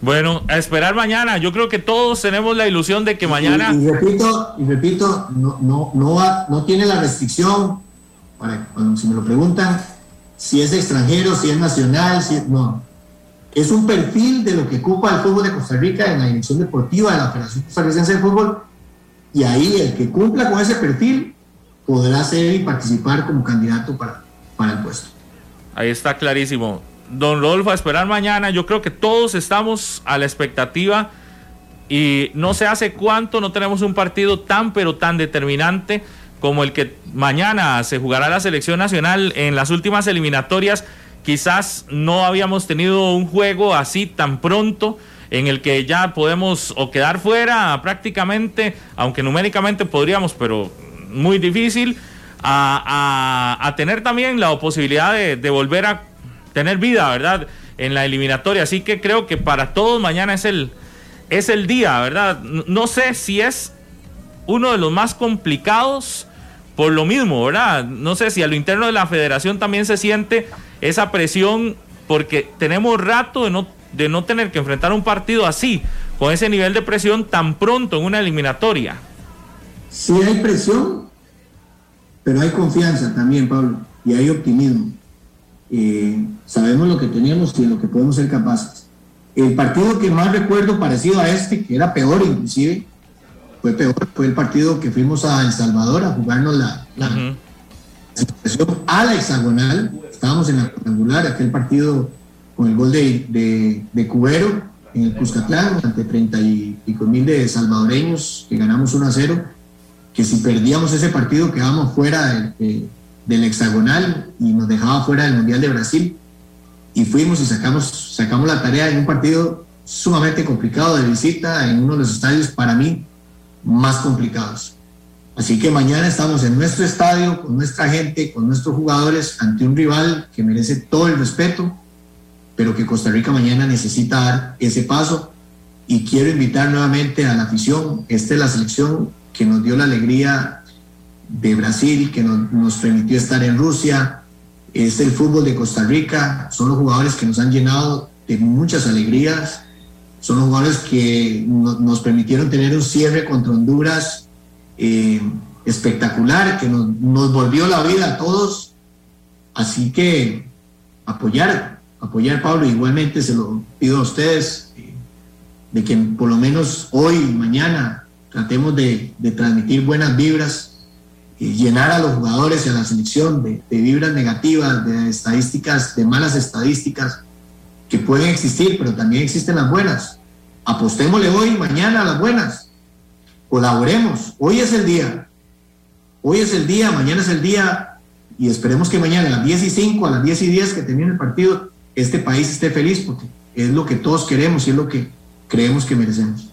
Speaker 6: Bueno, a esperar mañana. Yo creo que todos tenemos la ilusión de que mañana.
Speaker 5: Y, repito, y repito, no, no, no, no tiene la restricción, para, cuando, si me lo preguntan, si es extranjero, si es nacional, si es, no. Es un perfil de lo que ocupa el fútbol de Costa Rica en la dirección deportiva de la Federación Costarricense de Fútbol. Y ahí el que cumpla con ese perfil podrá ser y participar como candidato para, para el puesto.
Speaker 6: Ahí está clarísimo. Don Rodolfo, a esperar mañana. Yo creo que todos estamos a la expectativa y no sé hace cuánto no tenemos un partido tan pero tan determinante como el que mañana se jugará la selección nacional en las últimas eliminatorias. Quizás no habíamos tenido un juego así tan pronto en el que ya podemos o quedar fuera prácticamente, aunque numéricamente podríamos, pero muy difícil, a, tener también la posibilidad de, volver a tener vida, ¿verdad? En la eliminatoria. Así que creo que para todos mañana es el, es el día, ¿verdad? No sé si es uno de los más complicados por lo mismo, ¿verdad? No sé si a lo interno de la federación también se siente esa presión porque tenemos rato de no, de no tener que enfrentar un partido así, con ese nivel de presión tan pronto en una eliminatoria.
Speaker 5: Sí hay presión, pero hay confianza también, Pablo, y hay optimismo. Eh, sabemos lo que teníamos y de lo que podemos ser capaces. El partido que más recuerdo parecido a este, que era peor inclusive, fue peor, fue el partido que fuimos a El Salvador a jugarnos la, la a la hexagonal. Estábamos en la rectangular, aquel partido con el gol de, de, Cubero en el Cuscatlán, ante 30 y pico mil de salvadoreños, que ganamos 1 a 0 que si perdíamos ese partido quedábamos fuera del hexagonal y nos dejaba fuera del Mundial de Brasil. Y fuimos y sacamos, sacamos la tarea en un partido sumamente complicado de visita, en uno de los estadios para mí más complicados. Así que mañana estamos en nuestro estadio, con nuestra gente, con nuestros jugadores, ante un rival que merece todo el respeto, pero que Costa Rica mañana necesita dar ese paso. Y quiero invitar nuevamente a la afición, esta es la selección que nos dio la alegría de Brasil, que nos, permitió estar en Rusia, es el fútbol de Costa Rica, son los jugadores que nos han llenado de muchas alegrías, son los jugadores que nos permitieron tener un cierre contra Honduras eh, espectacular, que nos, volvió la vida a todos. Así que apoyar, apoyar Pablo, igualmente se lo pido a ustedes, eh, de que por lo menos hoy, mañana, tratemos de, transmitir buenas vibras, y llenar a los jugadores y a la selección de, de, vibras negativas, de estadísticas, de malas estadísticas que pueden existir, pero también existen las buenas. Apostémosle hoy, mañana a las buenas. Colaboremos. Hoy es el día. Hoy es el día, mañana es el día y esperemos que mañana a las 10 y 5, a las 10 y 10 que termine el partido, este país esté feliz porque es lo que todos queremos y es lo que creemos que merecemos.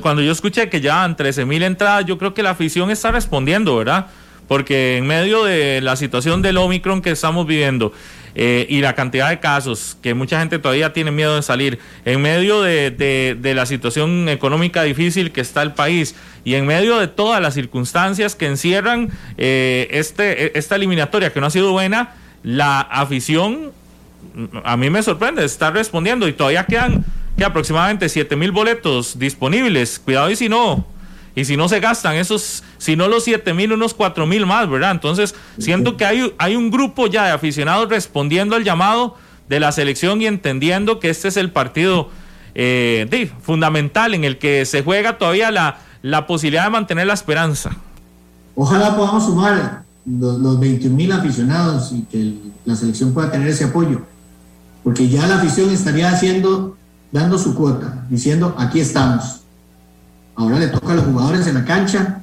Speaker 6: Cuando yo escuché que ya 13 mil entradas, yo creo que la afición está respondiendo, ¿verdad? Porque en medio de la situación del Omicron que estamos viviendo eh, y la cantidad de casos, que mucha gente todavía tiene miedo de salir, en medio de, la situación económica difícil que está el país y en medio de todas las circunstancias que encierran eh, este, esta eliminatoria que no ha sido buena, la afición a mí me sorprende, está respondiendo y todavía quedan que aproximadamente 7 mil boletos disponibles. Cuidado y si no, y si no se gastan esos, si no los 7 mil, unos 4 mil más, ¿verdad? Entonces, siento que hay, hay un grupo ya de aficionados respondiendo al llamado de la selección y entendiendo que este es el partido eh, fundamental en el que se juega todavía la, la posibilidad de mantener la esperanza.
Speaker 5: Ojalá podamos sumar los, los 21 mil aficionados y que la selección pueda tener ese apoyo, porque ya la afición estaría haciendo dando su cuota, diciendo aquí estamos. Ahora le toca a los jugadores en la cancha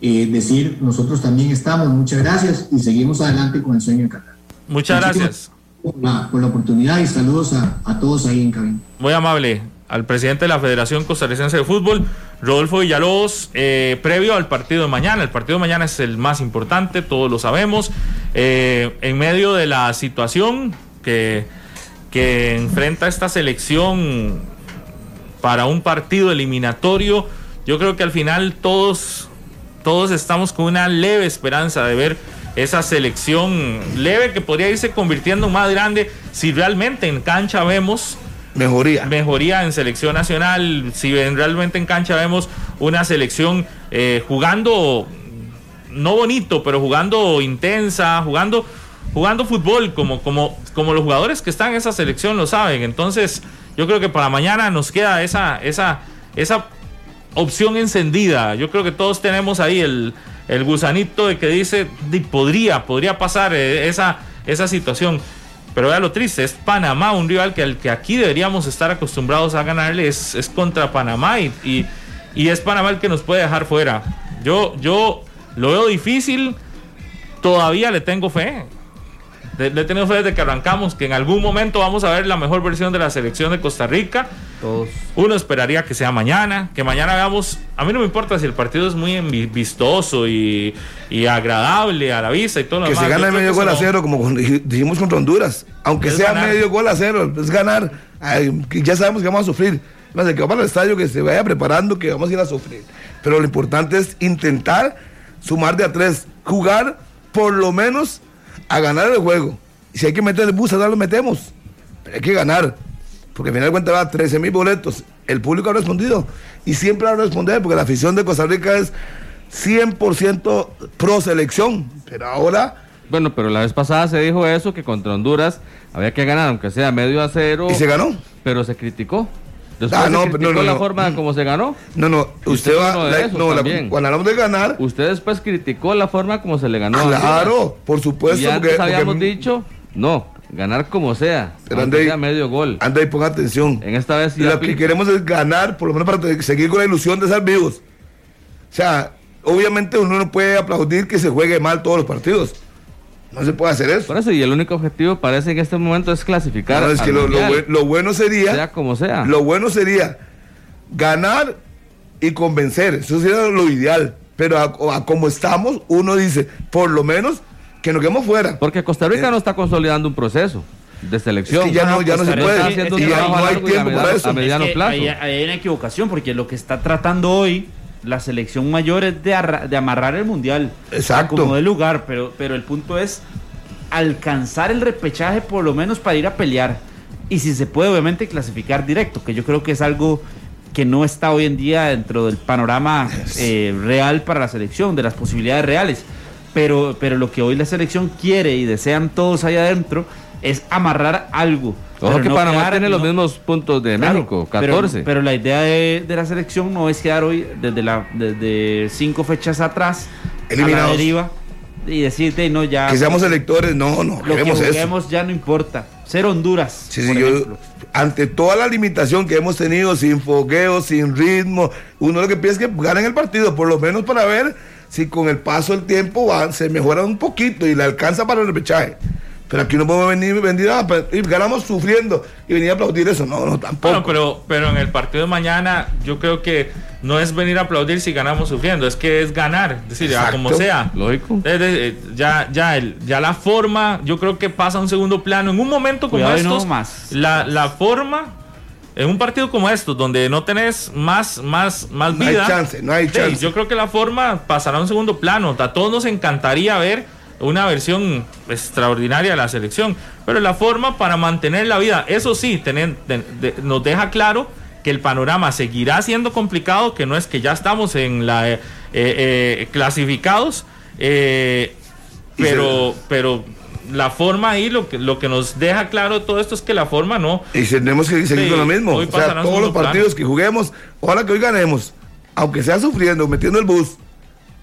Speaker 5: eh, decir nosotros también estamos, muchas gracias y seguimos adelante con el sueño de Qatar.
Speaker 6: Muchas gracias.
Speaker 5: Por la, por la, oportunidad y saludos a, a todos ahí en cabina.
Speaker 6: Muy amable al presidente de la Federación Costarricense de Fútbol, Rodolfo Villalobos, eh, previo al partido de mañana. El partido de mañana es el más importante, todos lo sabemos. Eh, en medio de la situación que que enfrenta esta selección para un partido eliminatorio, yo creo que al final todos, todos estamos con una leve esperanza de ver esa selección leve que podría irse convirtiendo más grande si realmente en cancha vemos
Speaker 2: mejoría.
Speaker 6: mejoría en selección nacional si realmente en cancha vemos una selección eh, jugando no bonito pero jugando intensa jugando jugando fútbol como, como, como los jugadores que están en esa selección lo saben. Entonces, yo creo que para mañana nos queda esa, esa, esa opción encendida. Yo creo que todos tenemos ahí el, el gusanito de que dice, podría, podría pasar eh, esa, esa situación. Pero vea lo triste, es Panamá, un rival que al que aquí deberíamos estar acostumbrados a ganarle es, es contra Panamá y, y, y, es Panamá el que nos puede dejar fuera. Yo, yo lo veo difícil, todavía le tengo fe le he tenido fe desde que arrancamos, que en algún momento vamos a ver la mejor versión de la selección de Costa Rica.
Speaker 4: Todos.
Speaker 6: Uno esperaría que sea mañana, que mañana veamos, a mí no me importa si el partido es muy vistoso y, y agradable a la vista y todo lo
Speaker 2: que
Speaker 6: demás.
Speaker 2: se gana medio gol a cero, como dijimos contra Honduras, aunque sea ganar. medio gol a cero, es ganar, Ay, ya sabemos que vamos a sufrir. No sé, que vamos al estadio, que se vaya preparando, que vamos a ir a sufrir. Pero lo importante es intentar sumar de a tres, jugar por lo menos a ganar el juego. Y si hay que meter el bus, ahora lo metemos. Pero hay que ganar. Porque al final de cuentas va 13 mil boletos. El público ha respondido. Y siempre va a responder porque la afición de Costa Rica es 100% pro selección. Pero ahora...
Speaker 3: Bueno, pero la vez pasada se dijo eso, que contra Honduras había que ganar, aunque sea medio a cero.
Speaker 2: ¿Y se ganó?
Speaker 3: Pero se criticó. Después ah, no, se criticó no, no, la forma como se ganó.
Speaker 2: No, no, usted, usted va. La, no, la, cuando hablamos de ganar.
Speaker 3: Usted después criticó la forma como se le ganó.
Speaker 2: Claro, por supuesto.
Speaker 3: Y antes porque, habíamos porque, dicho, no, ganar como sea.
Speaker 2: Pero
Speaker 3: sea medio gol.
Speaker 2: Anda y ponga atención.
Speaker 3: En esta vez sí
Speaker 2: Lo que queremos es ganar, por lo menos para seguir con la ilusión de ser vivos. O sea, obviamente uno no puede aplaudir que se juegue mal todos los partidos. No se puede hacer eso.
Speaker 3: Por eso, y el único objetivo parece en este momento es clasificar.
Speaker 2: No, es que lo, lo, lo, bueno sería.
Speaker 3: Sea como sea.
Speaker 2: Lo bueno sería ganar y convencer. Eso sería lo ideal. Pero a, a como estamos, uno dice, por lo menos que nos quedemos fuera.
Speaker 3: Porque Costa Rica eh, no está consolidando un proceso de selección.
Speaker 2: Es que ya no, ya no se puede.
Speaker 3: Es
Speaker 2: y ya no hay tiempo
Speaker 3: mediano,
Speaker 2: para eso.
Speaker 3: A mediano
Speaker 4: es que
Speaker 3: plazo.
Speaker 4: Hay, hay, una equivocación porque lo que está tratando hoy la selección mayor es de, de amarrar el mundial.
Speaker 2: Exacto.
Speaker 4: Como de lugar, pero, pero el punto es alcanzar el repechaje por lo menos para ir a pelear. Y si se puede, obviamente, clasificar directo, que yo creo que es algo que no está hoy en día dentro del panorama eh, real para la selección, de las posibilidades reales. Pero, pero lo que hoy la selección quiere y desean todos allá adentro es amarrar algo.
Speaker 3: Ojo
Speaker 4: Pero
Speaker 3: que
Speaker 4: no
Speaker 3: Panamá
Speaker 4: quedar-
Speaker 3: tiene los mismos puntos de
Speaker 4: Claro,
Speaker 3: México,
Speaker 4: pero-
Speaker 3: 14.
Speaker 4: Pero, la idea de, de la selección no es quedar hoy desde, la, desde cinco fechas atrás a la
Speaker 2: Eliminados.
Speaker 4: deriva y decirte, no, ya.
Speaker 2: Que seamos electores, no, no,
Speaker 4: lo que
Speaker 2: eso.
Speaker 4: juguemos ya no importa. Ser Honduras.
Speaker 2: Sí, sí,
Speaker 4: por
Speaker 2: yo-
Speaker 4: ejemplo.
Speaker 2: ante toda la limitación que hemos tenido, sin fogueo, sin ritmo, uno lo que piensa es que ganen el partido, por lo menos para ver si con el paso del tiempo va- se mejora un poquito y le alcanza para el repechaje. Pero aquí no podemos venir, venir a, y ganamos sufriendo y venir a aplaudir eso. No, no, tampoco.
Speaker 6: Bueno, pero, pero en el partido de mañana yo creo que no es venir a aplaudir si ganamos sufriendo, es que es ganar, es decir,
Speaker 2: Exacto.
Speaker 6: como sea.
Speaker 3: Lógico.
Speaker 6: Eh, eh, eh, ya, ya, el, ya la forma, yo creo que pasa a un segundo plano. En un momento como
Speaker 4: Cuidado y no
Speaker 6: estos,
Speaker 4: más.
Speaker 6: La, la forma, en un partido como estos, donde no tenés más, más, más
Speaker 2: No hay
Speaker 6: vida.
Speaker 2: chance, no hay
Speaker 6: sí,
Speaker 2: chance.
Speaker 6: yo creo que la forma pasará a un segundo plano. A todos nos encantaría ver una versión extraordinaria de la selección, pero la forma para mantener la vida, eso sí, tener- de- de- nos deja claro que el panorama seguirá siendo complicado, que no es que ya estamos en la eh, eh, clasificados, eh,
Speaker 2: Y
Speaker 6: pero, pero la forma ahí lo que, lo que nos deja claro todo esto es que la forma no.
Speaker 2: Y tenemos que seguir
Speaker 6: Sí,
Speaker 2: con lo mismo. O sea, todos los partidos que juguemos, ojalá que hoy ganemos, aunque sea sufriendo, metiendo el bus.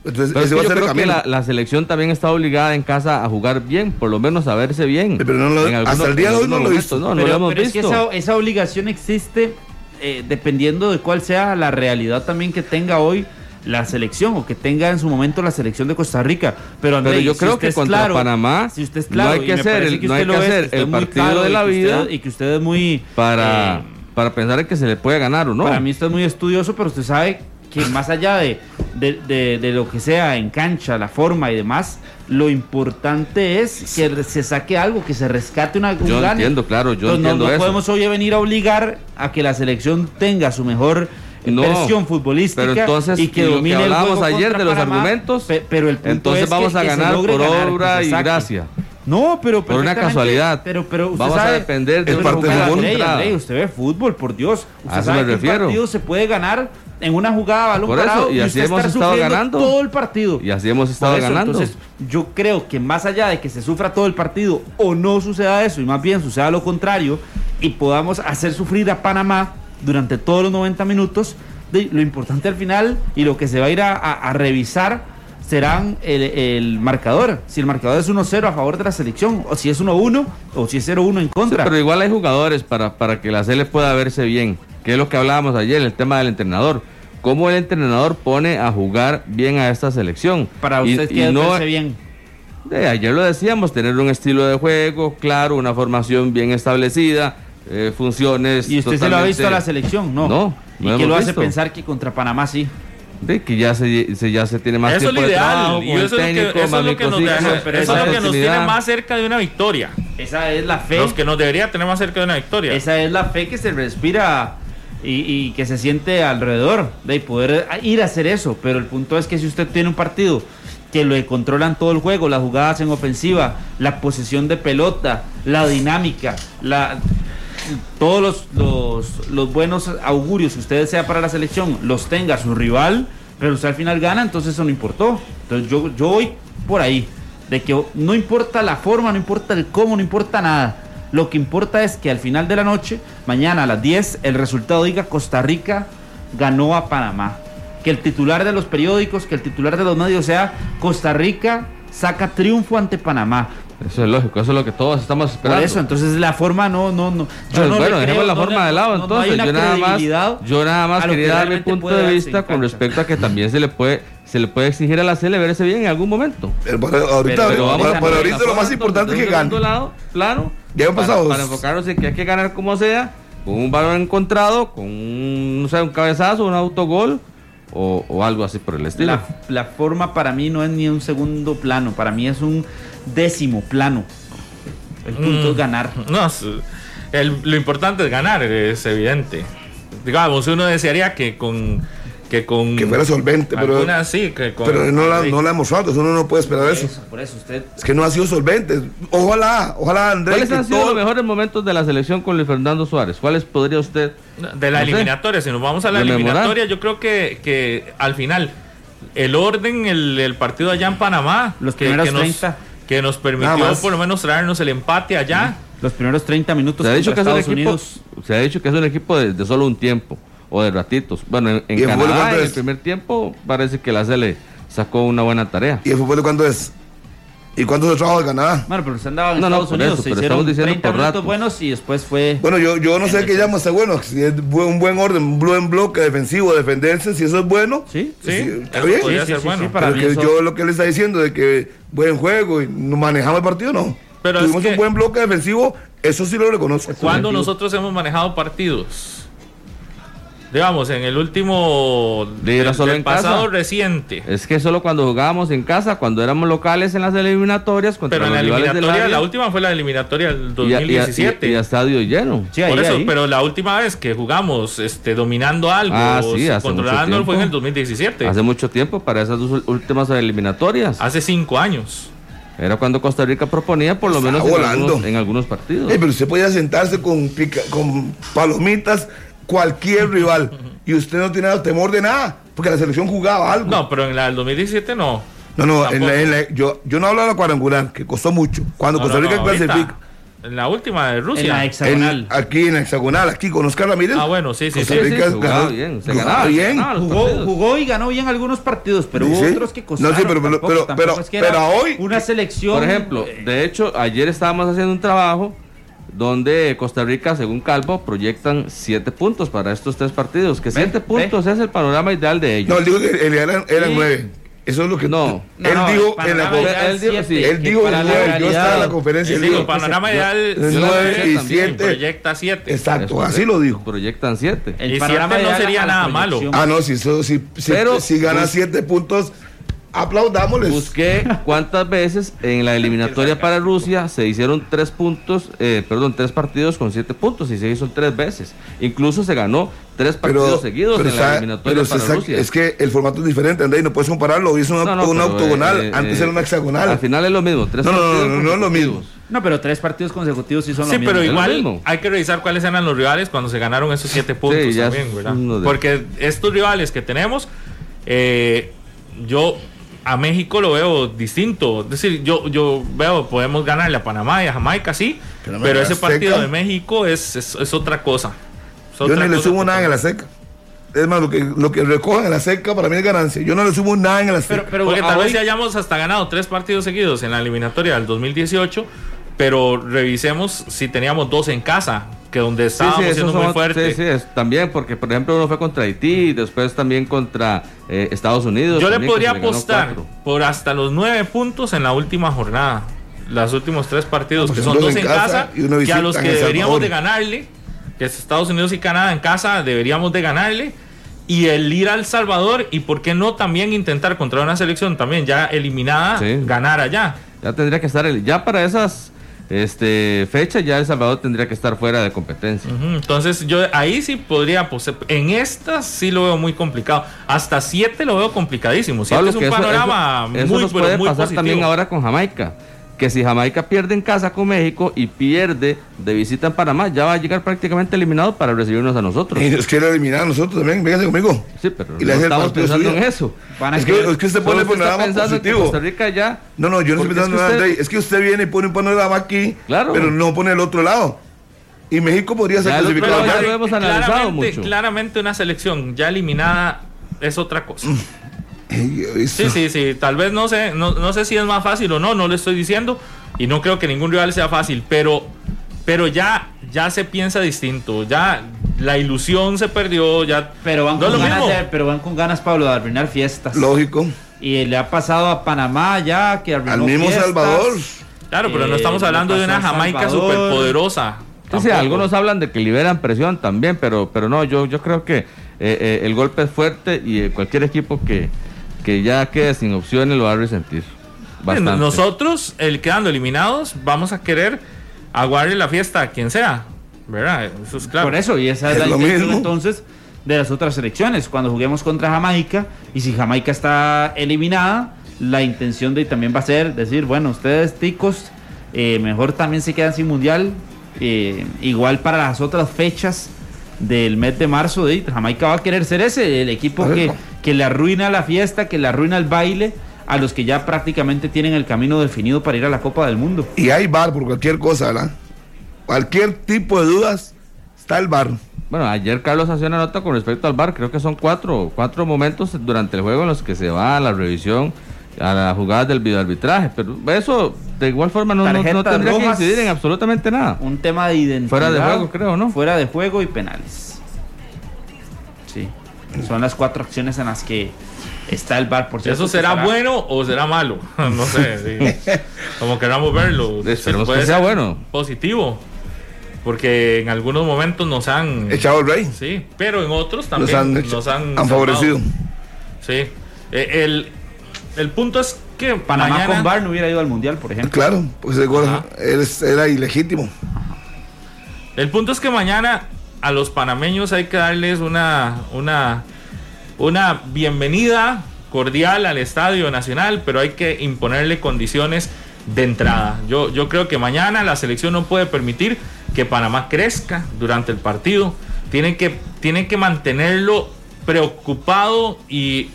Speaker 2: Entonces,
Speaker 3: Pero es
Speaker 2: ese
Speaker 3: que
Speaker 2: va a
Speaker 3: yo
Speaker 2: ser el
Speaker 3: creo que
Speaker 2: camino.
Speaker 3: la, la selección también está obligada en casa a jugar bien, por lo menos a verse bien.
Speaker 2: Pero no lo-
Speaker 3: En
Speaker 2: hasta el día de hoy no
Speaker 3: algunos
Speaker 2: lo he visto.
Speaker 3: No, no
Speaker 4: pero
Speaker 3: lo hemos
Speaker 4: pero es que
Speaker 3: visto.
Speaker 4: esa, esa obligación existe eh, dependiendo de cuál sea la realidad también que tenga hoy la selección o que tenga en su momento la selección de Costa Rica. Pero, André,
Speaker 3: Pero yo
Speaker 4: si
Speaker 3: creo
Speaker 4: usted
Speaker 3: que contra
Speaker 4: claro,
Speaker 3: Panamá
Speaker 4: si usted es
Speaker 3: no
Speaker 4: claro,
Speaker 3: hay
Speaker 4: y
Speaker 3: que hacer el-
Speaker 4: que
Speaker 3: no hay que hacer el partido
Speaker 4: claro
Speaker 3: de
Speaker 4: y
Speaker 3: la
Speaker 4: usted-
Speaker 3: vida
Speaker 4: y que usted es muy
Speaker 3: para,
Speaker 4: eh,
Speaker 3: para pensar en que se le puede ganar o no.
Speaker 4: Para mí usted es muy estudioso, pero usted sabe que más allá de, de, de- de lo que sea en cancha, la forma y demás, lo importante es que se saque algo, que se rescate una, un
Speaker 3: Yo
Speaker 4: gane.
Speaker 3: entiendo, claro, yo
Speaker 4: Entonces, no-
Speaker 3: entiendo
Speaker 4: no,
Speaker 3: eso.
Speaker 4: podemos hoy venir a obligar a que la selección tenga su mejor
Speaker 3: No,
Speaker 4: versión futbolística
Speaker 3: pero entonces,
Speaker 4: y que
Speaker 3: lo que
Speaker 4: domine el
Speaker 3: hablábamos
Speaker 4: juego
Speaker 3: ayer de los
Speaker 4: Panamá,
Speaker 3: argumentos,
Speaker 4: pe- pero el punto
Speaker 3: entonces
Speaker 4: es
Speaker 3: vamos a
Speaker 4: que
Speaker 3: ganar por
Speaker 4: ganar,
Speaker 3: obra y gracia.
Speaker 4: No, pero
Speaker 3: Por una casualidad.
Speaker 4: Pero, pero usted
Speaker 3: Vamos a depender de
Speaker 2: parte del
Speaker 3: jugada entrada.
Speaker 4: Andrei, usted ve fútbol, por Dios. Usted
Speaker 3: A eso
Speaker 4: sabe
Speaker 3: me
Speaker 4: que
Speaker 3: refiero.
Speaker 4: un partido se puede ganar en una jugada a balón
Speaker 3: Por eso,
Speaker 4: parado
Speaker 3: y así hemos estado ganando.
Speaker 4: todo el partido.
Speaker 3: Y así hemos estado
Speaker 4: eso,
Speaker 3: ganando.
Speaker 4: Entonces, yo creo que más allá de que se sufra todo el partido o no suceda eso, y más bien suceda lo contrario, y podamos hacer sufrir a Panamá durante todos los 90 minutos, de- lo importante al final y lo que se va a ir a, a- a revisar serán el, el marcador. Si el marcador es 1-0 a favor de la selección, o si es 1-1, o si es 0-1 en
Speaker 3: Sí,
Speaker 4: contra.
Speaker 3: pero igual hay jugadores para, para que la CL pueda verse bien, que es lo que hablábamos ayer, el tema del entrenador. ¿Cómo el entrenador pone a jugar bien a esta selección?
Speaker 4: Para
Speaker 3: Y-
Speaker 4: usted
Speaker 3: y
Speaker 4: que
Speaker 3: no-
Speaker 4: verse bien.
Speaker 3: Eh, ayer lo decíamos, tener un estilo de juego claro, una formación bien establecida, eh, funciones.
Speaker 4: ¿Y usted se lo ha visto a la selección? No.
Speaker 3: No,
Speaker 4: ¿Y
Speaker 3: no
Speaker 4: qué
Speaker 3: hemos
Speaker 4: lo hace
Speaker 3: visto.
Speaker 4: pensar que contra Panamá sí?
Speaker 3: Sí, que ya se, se- ya se tiene más
Speaker 6: eso es lo
Speaker 3: de trabajo
Speaker 6: ideal. Y
Speaker 3: el
Speaker 6: eso es lo que, eso es
Speaker 3: más
Speaker 6: lo que nos, deja-
Speaker 4: pero
Speaker 6: eso es lo que nos tiene más cerca de una victoria.
Speaker 4: Esa es la fe.
Speaker 6: Los que nos debería tener más cerca de una victoria.
Speaker 4: Esa es la fe que se respira y, y que se siente alrededor de poder ir a hacer eso. Pero el punto es que si usted tiene un partido que lo controlan todo el juego, las jugadas en ofensiva, la posesión de pelota, la dinámica, la todos los, los, buenos augurios que usted desea para la selección los tenga su rival, pero usted al final gana, entonces eso no importó. Entonces yo, yo voy por ahí, de que no importa la forma, no importa el cómo, no importa nada. Lo que importa es que al final de la noche, mañana a las 10, el resultado diga Costa Rica ganó a Panamá. Que el titular de los periódicos, que el titular de los medios sea Costa Rica saca triunfo ante Panamá.
Speaker 3: Eso es lógico, eso es lo que todos estamos
Speaker 4: Por
Speaker 3: esperando.
Speaker 4: eso, entonces la forma no, no, no.
Speaker 3: Pues
Speaker 4: no
Speaker 3: bueno, dejemos
Speaker 4: creo,
Speaker 3: la
Speaker 4: no
Speaker 3: forma
Speaker 4: le-
Speaker 3: de lado
Speaker 4: no- no hay
Speaker 3: entonces.
Speaker 4: una
Speaker 3: yo nada más, yo nada más quería dar mi punto de vista con respecto a que también se le puede se le puede exigir a la CL verse bien en algún momento.
Speaker 2: Pero por- ahorita,
Speaker 4: Pero
Speaker 2: por-
Speaker 4: vamos
Speaker 2: por ahorita lo más importante es que gane.
Speaker 3: segundo lado, plano,
Speaker 2: Ya
Speaker 3: para,
Speaker 2: pasado.
Speaker 3: para enfocarnos en que hay que ganar como sea, con un balón encontrado, con un, no sé, un cabezazo, un autogol o, o algo así por el estilo.
Speaker 4: La, la forma para mí no es ni un segundo plano, para mí es un décimo plano. El punto
Speaker 6: Mm.
Speaker 4: es ganar.
Speaker 6: No, es- el- lo importante es ganar, es evidente. Digamos, uno desearía que con que con.
Speaker 2: Que fuera solvente, pero-
Speaker 6: sí, que con.
Speaker 2: Pero no la,
Speaker 6: sí.
Speaker 2: no la mostrado, eso uno no puede esperar eso.
Speaker 4: Eso, por eso usted.
Speaker 2: Es que no ha sido solvente. Ojalá, ojalá Andrés.
Speaker 3: ¿Cuáles
Speaker 2: que
Speaker 3: han sido
Speaker 2: todo-
Speaker 3: los mejores momentos de la selección con Luis Fernando Suárez? ¿Cuáles podría usted?
Speaker 6: De la
Speaker 3: No sé.
Speaker 6: eliminatoria, si nos vamos a la eliminatoria, yo creo que, que al final el orden, el, el partido allá en Panamá,
Speaker 4: Los
Speaker 6: que,
Speaker 4: primeros
Speaker 6: que nos,
Speaker 4: 30.
Speaker 6: Que nos permitió por lo menos traernos el empate allá.
Speaker 4: Los primeros 30 minutos
Speaker 3: Se ha dicho que
Speaker 4: contra
Speaker 3: es un
Speaker 4: Estados
Speaker 3: equipo,
Speaker 4: Unidos.
Speaker 3: se ha dicho que es un equipo de, de solo un tiempo o de ratitos. Bueno, en, en
Speaker 2: ¿Y el
Speaker 3: en el primer tiempo parece que la le sacó una buena tarea.
Speaker 2: ¿Y el fútbol de cuánto es? ¿Y cuánto es el trabajo de Canadá?
Speaker 4: Bueno, pero se andaba en
Speaker 3: No,
Speaker 4: Estados Unidos.
Speaker 3: eso,
Speaker 4: se hicieron
Speaker 3: estamos diciendo
Speaker 4: 30
Speaker 3: por
Speaker 4: minutos
Speaker 3: ratos.
Speaker 4: buenos y después fue.
Speaker 2: Bueno, yo, yo no sé qué llama está bueno. Si es un buen orden, un buen bloque defensivo, defenderse, si eso es bueno.
Speaker 4: Sí,
Speaker 6: Sí,
Speaker 2: está bien.
Speaker 6: podría
Speaker 4: Sí, sí,
Speaker 6: ser
Speaker 4: sí,
Speaker 6: bueno.
Speaker 4: sí, para
Speaker 2: Pero que
Speaker 4: eso-
Speaker 2: yo lo que le está diciendo de que buen juego y manejamos el partido, no.
Speaker 6: Pero es
Speaker 2: Tuvimos
Speaker 6: que-
Speaker 2: un buen bloque defensivo, eso sí lo reconozco.
Speaker 6: Cuando nosotros hemos manejado partidos, digamos, en el último
Speaker 3: ¿Le era
Speaker 6: del-
Speaker 3: solo
Speaker 6: del
Speaker 3: en
Speaker 6: pasado
Speaker 3: casa?
Speaker 6: reciente.
Speaker 3: Es que solo cuando jugábamos en casa, cuando éramos locales en las eliminatorias contra
Speaker 6: Pero en la eliminatoria,
Speaker 3: área,
Speaker 6: la última fue la eliminatoria del
Speaker 3: y a- y a-
Speaker 6: 2017.
Speaker 3: Y, y a estadio lleno.
Speaker 4: Sí, ahí,
Speaker 6: Por eso,
Speaker 4: ahí.
Speaker 6: pero la última vez que jugamos este, dominando algo,
Speaker 3: Ah,
Speaker 6: o
Speaker 3: sí,
Speaker 6: controlando fue en el
Speaker 3: tiempo.
Speaker 6: 2017.
Speaker 3: Hace mucho tiempo para esas dos últimas eliminatorias.
Speaker 6: Hace cinco años.
Speaker 3: Era cuando Costa Rica proponía por lo
Speaker 2: Está
Speaker 3: menos en
Speaker 2: volando.
Speaker 3: algunos, en algunos partidos.
Speaker 2: Pero usted podía sentarse con, pica- con palomitas cualquier rival y usted no tenía temor de nada, porque la selección jugaba algo.
Speaker 6: No, pero en la del 2017 no.
Speaker 2: no, no, en la- en la- yo, yo no hablo de la cuadrangular, que costó mucho. Cuando
Speaker 6: No,
Speaker 2: Costa
Speaker 6: no,
Speaker 2: Rica
Speaker 6: no, ahorita,
Speaker 2: clasifica,
Speaker 6: En la última de
Speaker 4: en
Speaker 6: Rusia.
Speaker 4: la
Speaker 2: en-
Speaker 4: hexagonal.
Speaker 2: aquí en la hexagonal, aquí con Oscar Ramírez.
Speaker 6: Ah, bueno, sí, sí,
Speaker 2: Costa
Speaker 6: sí.
Speaker 3: Sí, sí,
Speaker 2: Rica ganó-
Speaker 3: bien, se ganaba,
Speaker 2: bien.
Speaker 3: ganaba
Speaker 4: Jugó, jugó y ganó bien algunos partidos, pero hubo
Speaker 2: Sí.
Speaker 4: otros que costaron.
Speaker 2: No, sí, pero- pero-
Speaker 4: tampoco-
Speaker 2: pero-
Speaker 4: tampoco
Speaker 2: pero-
Speaker 4: es que
Speaker 2: pero hoy-
Speaker 4: Una selección.
Speaker 3: Por ejemplo,
Speaker 4: eh,
Speaker 3: de hecho, ayer estábamos haciendo un trabajo donde Costa Rica, según Calvo, proyectan siete puntos para estos tres partidos. Que siete
Speaker 4: ve.
Speaker 3: puntos es el panorama ideal de ellos.
Speaker 2: No, él dijo que él eran, eran
Speaker 4: Sí.
Speaker 2: nueve. Eso es lo que.
Speaker 3: No.
Speaker 4: No,
Speaker 2: él
Speaker 4: no,
Speaker 2: dijo
Speaker 4: el
Speaker 2: en la.
Speaker 4: panorama
Speaker 2: con-
Speaker 4: ideal
Speaker 3: él dijo-
Speaker 4: siete,
Speaker 3: sí,
Speaker 2: Él
Speaker 4: que
Speaker 2: dijo
Speaker 4: para
Speaker 2: el
Speaker 4: la
Speaker 2: nueve. Yo estaba en la conferencia. Él
Speaker 6: digo,
Speaker 2: dijo,
Speaker 6: panorama ideal
Speaker 2: el
Speaker 3: la
Speaker 2: nueve
Speaker 3: pensé
Speaker 2: y
Speaker 3: también,
Speaker 2: siete.
Speaker 6: proyecta 7.
Speaker 2: Exacto, así lo dijo.
Speaker 3: Proyectan siete.
Speaker 4: El
Speaker 6: Y
Speaker 4: panorama
Speaker 6: siete no
Speaker 4: ideal
Speaker 6: sería nada malo.
Speaker 2: Ah, no, si, eso, si, si,
Speaker 3: Pero-
Speaker 2: si gana
Speaker 3: pues-
Speaker 2: siete puntos, aplaudámosles.
Speaker 3: Busqué cuántas veces en la eliminatoria para Rusia se hicieron tres puntos, eh, perdón, tres partidos con siete puntos y se hizo tres veces. Incluso se ganó tres partidos seguidos en la eliminatoria
Speaker 2: pero
Speaker 3: para Rusia.
Speaker 2: Es que el formato es diferente, André, y no puedes compararlo. Hoy es una,
Speaker 3: No, no,
Speaker 2: una
Speaker 3: pero,
Speaker 2: octogonal,
Speaker 3: eh,
Speaker 2: antes
Speaker 3: eh,
Speaker 2: era una hexagonal.
Speaker 3: Al final es lo mismo, tres
Speaker 2: No, no, no, no, no es lo mismo.
Speaker 4: No, pero tres partidos consecutivos sí son
Speaker 6: Sí,
Speaker 4: lo mismo.
Speaker 6: pero igual hay que revisar cuáles eran los rivales cuando se ganaron esos siete puntos también, ¿verdad? Porque estos rivales que tenemos, eh, yo a México lo veo distinto. Es decir, yo, yo veo, podemos ganarle a Panamá y a Jamaica, sí,
Speaker 2: Pero
Speaker 6: ese partido de México es, es, es otra cosa. Es
Speaker 2: Yo
Speaker 6: otra
Speaker 2: ni le sumo nada en la seca. Es más, lo que, lo que recojan en la seca para mí es ganancia. Yo no le sumo nada en la seca.
Speaker 4: Pero, pero
Speaker 6: Porque tal
Speaker 4: hoy-
Speaker 6: vez ya hayamos hasta ganado tres partidos seguidos en la eliminatoria del 2018, pero revisemos si teníamos dos en casa, que donde estábamos
Speaker 3: sí,
Speaker 6: siendo
Speaker 3: son-
Speaker 6: muy fuertes.
Speaker 3: Sí, sí, es- también, porque por ejemplo uno fue contra Haití, y después también contra eh, Estados Unidos.
Speaker 6: Yo le podría apostar por hasta los nueve puntos en la última jornada. Los últimos tres partidos,
Speaker 2: pues
Speaker 6: que
Speaker 2: son dos en casa
Speaker 6: casa,
Speaker 2: y
Speaker 6: que a los que deberíamos
Speaker 2: Salvador.
Speaker 6: de ganarle, que es Estados Unidos y Canadá en casa, deberíamos de ganarle. Y el ir al Salvador, y por qué no también intentar contra una selección también ya eliminada,
Speaker 3: Sí.
Speaker 6: ganar allá.
Speaker 3: Ya tendría que estar, el- ya para esas este, fechas, ya El Salvador tendría que estar fuera de competencia.
Speaker 6: Entonces yo ahí sí podría, pues, en estas sí lo veo muy complicado. Hasta siete lo veo complicadísimo. Siete
Speaker 3: Pablo,
Speaker 6: es un
Speaker 3: que eso-
Speaker 6: panorama
Speaker 3: eso, eso
Speaker 6: muy,
Speaker 3: nos puede
Speaker 6: muy
Speaker 3: pasar
Speaker 6: positivo.
Speaker 3: también ahora con Jamaica. Que si Jamaica pierde en casa con México y pierde de visita en Panamá, ya va a llegar prácticamente eliminado para recibirnos a nosotros.
Speaker 2: Y nos quiere eliminar a nosotros también. Véngase conmigo.
Speaker 3: Sí, pero
Speaker 2: Y
Speaker 3: no estamos pensando en eso.
Speaker 4: Van a
Speaker 2: Es que,
Speaker 4: querer-
Speaker 2: es que usted pone
Speaker 3: usted
Speaker 2: panorama positivo.
Speaker 3: Costa Rica ya.
Speaker 2: No, no, yo no estoy
Speaker 3: es
Speaker 2: pensando
Speaker 3: que
Speaker 2: en nada,
Speaker 3: usted-
Speaker 2: André. Es que usted viene y pone un panorama aquí,
Speaker 3: Claro.
Speaker 2: pero no pone el otro lado. Y México podría ser clasificado.
Speaker 3: ya lo hemos analizado
Speaker 6: claramente,
Speaker 3: mucho.
Speaker 6: claramente una selección ya eliminada es otra cosa. Sí, sí, sí. Tal vez no sé, no, no sé si es más fácil o no, no le estoy diciendo. Y no creo que ningún rival sea fácil, pero, pero ya, ya se piensa distinto. Ya la ilusión se perdió. Ya,
Speaker 4: Pero van,
Speaker 6: no
Speaker 4: con
Speaker 6: lo
Speaker 4: ganas de, pero van con ganas, Pablo, de arruinar fiestas.
Speaker 2: Lógico.
Speaker 4: Y le ha pasado a Panamá ya que arruinó
Speaker 2: Al mismo
Speaker 4: fiestas.
Speaker 2: Salvador.
Speaker 6: Claro, pero no
Speaker 4: Eh,
Speaker 6: estamos hablando de una Jamaica superpoderosa.
Speaker 3: Sí, algunos hablan de que liberan presión también, pero, pero no, yo, yo creo que eh, eh, el golpe es fuerte y eh, cualquier equipo que, que ya quede sin opciones lo va a resentir. Bastante.
Speaker 6: Nosotros, el quedando eliminados, vamos a querer aguarle la fiesta a quien sea. ¿Verdad? Eso es claro.
Speaker 4: Por eso, y esa es,
Speaker 2: Es
Speaker 4: la intención entonces de las otras selecciones. Cuando juguemos contra Jamaica y si Jamaica está eliminada, la intención de también va a ser decir, bueno, ustedes ticos, eh, mejor también se quedan sin mundial. Eh, igual para las otras fechas del mes de marzo, de Jamaica va a querer ser ese, el equipo que, que le arruina la fiesta, que le arruina el baile a los que ya prácticamente tienen el camino definido para ir a la Copa del Mundo.
Speaker 2: Y hay bar por cualquier cosa, ¿verdad? Cualquier tipo de dudas, está el bar.
Speaker 3: Bueno, ayer Carlos hacía una nota con respecto al bar, creo que son cuatro, cuatro momentos durante el juego en los que se va a la revisión, a las jugadas del videoarbitraje, pero eso de igual forma no, no, no tendría que incidir en absolutamente nada.
Speaker 4: Un tema de identidad.
Speaker 3: Fuera de juego, creo, ¿no?
Speaker 4: Fuera de juego y penales. Sí. Son las cuatro acciones en las que está el bar, por
Speaker 6: cierto. ¿Eso será, bueno o será malo? no sé. Como queramos verlo.
Speaker 3: Esperemos que sea bueno.
Speaker 6: Positivo. Porque en algunos momentos nos han.
Speaker 2: Echado el rey.
Speaker 6: Sí, pero en otros también nos han,
Speaker 2: favorecido.
Speaker 6: Sí. E, el, el punto es que
Speaker 4: Panamá con Bar no hubiera ido al mundial, por ejemplo.
Speaker 2: Claro, pues era ilegítimo.
Speaker 6: El punto es que mañana a los panameños hay que darles una, una, una bienvenida cordial al Estadio Nacional, pero hay que imponerle condiciones de entrada. Yo, yo creo que mañana la selección no puede permitir que Panamá crezca durante el partido. Tienen que, tienen que mantenerlo preocupado y,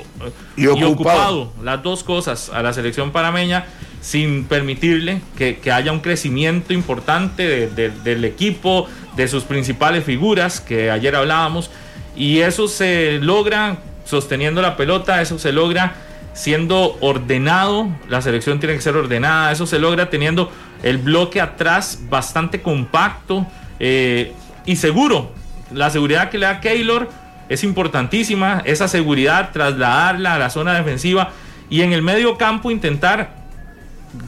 Speaker 6: ocupado. las dos cosas, a la selección panameña sin permitirle que, haya un crecimiento importante del equipo, de sus principales figuras que ayer hablábamos, y eso se logra sosteniendo la pelota, eso se logra siendo ordenado, la selección tiene que ser ordenada, eso se logra teniendo el bloque atrás bastante compacto eh, y seguro. La seguridad que le da Keylor es importantísima, esa seguridad, trasladarla a la zona defensiva y en el medio campo intentar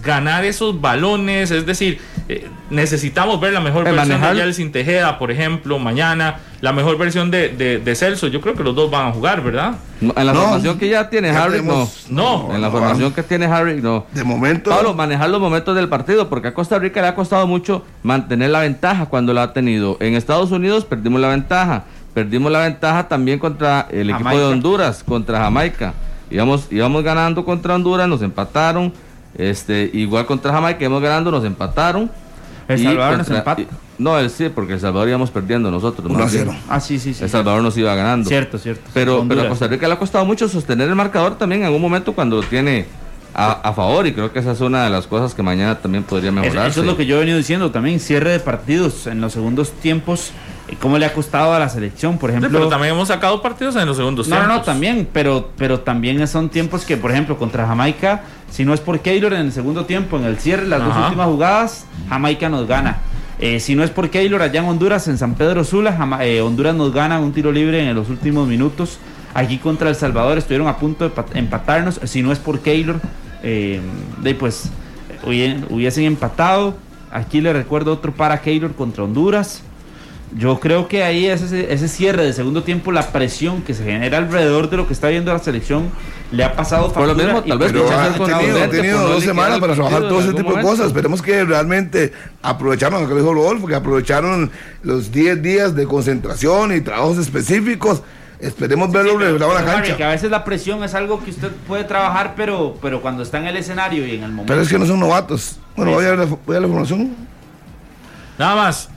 Speaker 6: ganar esos balones, es decir, eh, necesitamos ver la mejor versión de Yeltsin Tejeda, por ejemplo, mañana, la mejor versión de, de, Celso, yo creo que los dos van a jugar, ¿verdad?
Speaker 3: en la formación que ya tiene Harry, no.
Speaker 6: no.
Speaker 3: En la formación que tiene Harry, no.
Speaker 2: De momento.
Speaker 3: Pablo, manejar los momentos del partido, porque a Costa Rica le ha costado mucho mantener la ventaja cuando la ha tenido. En Estados Unidos perdimos la ventaja. Perdimos la ventaja también contra el equipo de Honduras, contra Jamaica. Íbamos, íbamos ganando contra Honduras, nos empataron. Este, igual contra Jamaica íbamos ganando, nos empataron.
Speaker 4: El Salvador nos empata.
Speaker 3: No, el sí, porque El Salvador íbamos perdiendo nosotros.
Speaker 4: Ah, sí, sí, sí.
Speaker 3: El Salvador nos iba ganando.
Speaker 4: Cierto, cierto.
Speaker 3: Pero, pero a Costa Rica le ha costado mucho sostener el marcador también en algún momento cuando lo tiene a, favor y creo que esa es una de las cosas que mañana también podría mejorar.
Speaker 4: Eso es lo que yo he venido diciendo también, cierre de partidos en los segundos tiempos, cómo le ha costado a la selección, por ejemplo.
Speaker 6: pero también hemos sacado partidos en los segundos
Speaker 4: no,
Speaker 6: tiempos.
Speaker 4: No, no, también, pero, pero también son tiempos que, por ejemplo, contra Jamaica, si no es por Keylor en el segundo tiempo, en el cierre, las dos últimas jugadas, Jamaica nos gana. Eh, si no es por Keylor allá en Honduras, en San Pedro Sula, eh, Honduras nos gana un tiro libre en los últimos minutos. Aquí contra El Salvador estuvieron a punto de empatarnos. Si no es por Keylor, eh, de pues hubiesen empatado. Aquí le recuerdo otro para Keylor contra Honduras. Yo creo que ahí ese, ese cierre de segundo tiempo, la presión que se genera alrededor de lo que está viendo la selección, le ha pasado
Speaker 3: por lo mismo, tal vez
Speaker 2: ha tenido, dos semanas para trabajar todo ese tipo de cosas. Esperemos que realmente aprovecharon lo que dijo Rodolfo, que aprovecharon los 10 días de concentración y trabajos específicos Esperemos verlo sí, la cancha.
Speaker 4: Que a veces la presión es algo que usted puede trabajar, pero, pero cuando está en el escenario y en el momento.
Speaker 2: Pero es que no son novatos. Bueno, voy a, ver la, información.
Speaker 6: Nada más.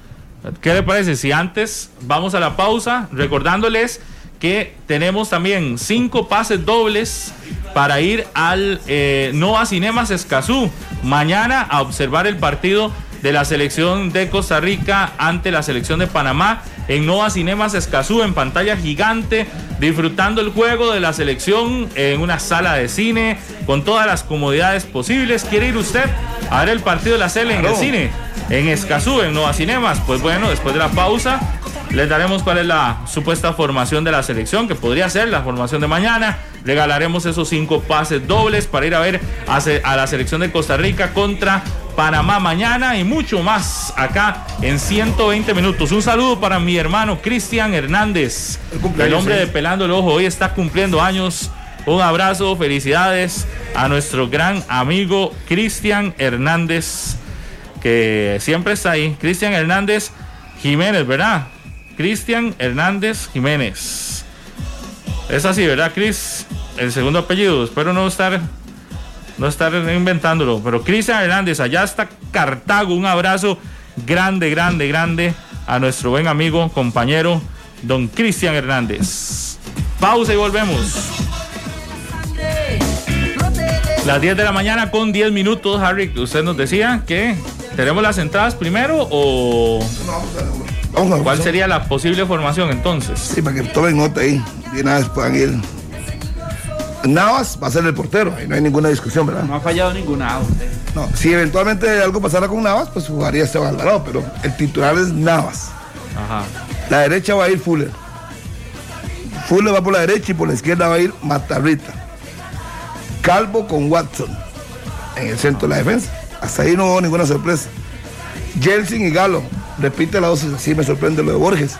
Speaker 6: ¿Qué le parece? Si antes vamos a la pausa, recordándoles que tenemos también cinco pases dobles para ir al eh, Nova Cinemas Escazú. Mañana a observar el partido de la selección de Costa Rica ante la selección de Panamá en Nova Cinemas Escazú en pantalla gigante, disfrutando el juego de la selección en una sala de cine con todas las comodidades posibles. ¿Quiere ir usted a ver el partido de la Cele en el cine? En Escazú, en Nova Cinemas. Pues bueno, después de la pausa les daremos cuál es la supuesta formación de la selección, que podría ser la formación de mañana. Regalaremos esos cinco pases dobles para ir a ver a, la selección de Costa Rica contra Panamá mañana y mucho más acá en 120 minutos. Un saludo para mi hermano Cristian Hernández, el, hombre de Pelando el Ojo. Hoy está cumpliendo años. Un abrazo, felicidades a nuestro gran amigo Cristian Hernández, que siempre está ahí. Cristian Hernández Jiménez, ¿verdad? Cristian Hernández Jiménez. Es así, ¿verdad, Cris? El segundo apellido. Espero no estar no estar inventándolo. Pero Cristian Hernández, allá está Cartago. Un abrazo grande, grande, grande a nuestro buen amigo, compañero, don Cristian Hernández. Pausa y volvemos. Las 10 de la mañana con 10 minutos, Harry. Usted nos decía que tenemos las entradas primero o
Speaker 2: Vamos a
Speaker 6: cuál sería la posible formación entonces.
Speaker 2: Sí, para que tomen nota ahí. Y una vez puedan ir. Navas va a ser el portero, ahí no hay ninguna discusión, ¿verdad?
Speaker 4: No ha fallado ninguna. usted.
Speaker 2: No, si eventualmente algo pasara con Navas, pues jugaría Esteban Alvarado, pero el titular es Navas.
Speaker 6: Ajá.
Speaker 2: La derecha va a ir Fuller. Fuller va por la derecha y por la izquierda va a ir Matarrita. Calvo con Watson en el centro de la defensa. Hasta ahí no hubo ninguna sorpresa. Jelsin y Galo. Repite la dosis, así me sorprende lo de Borges.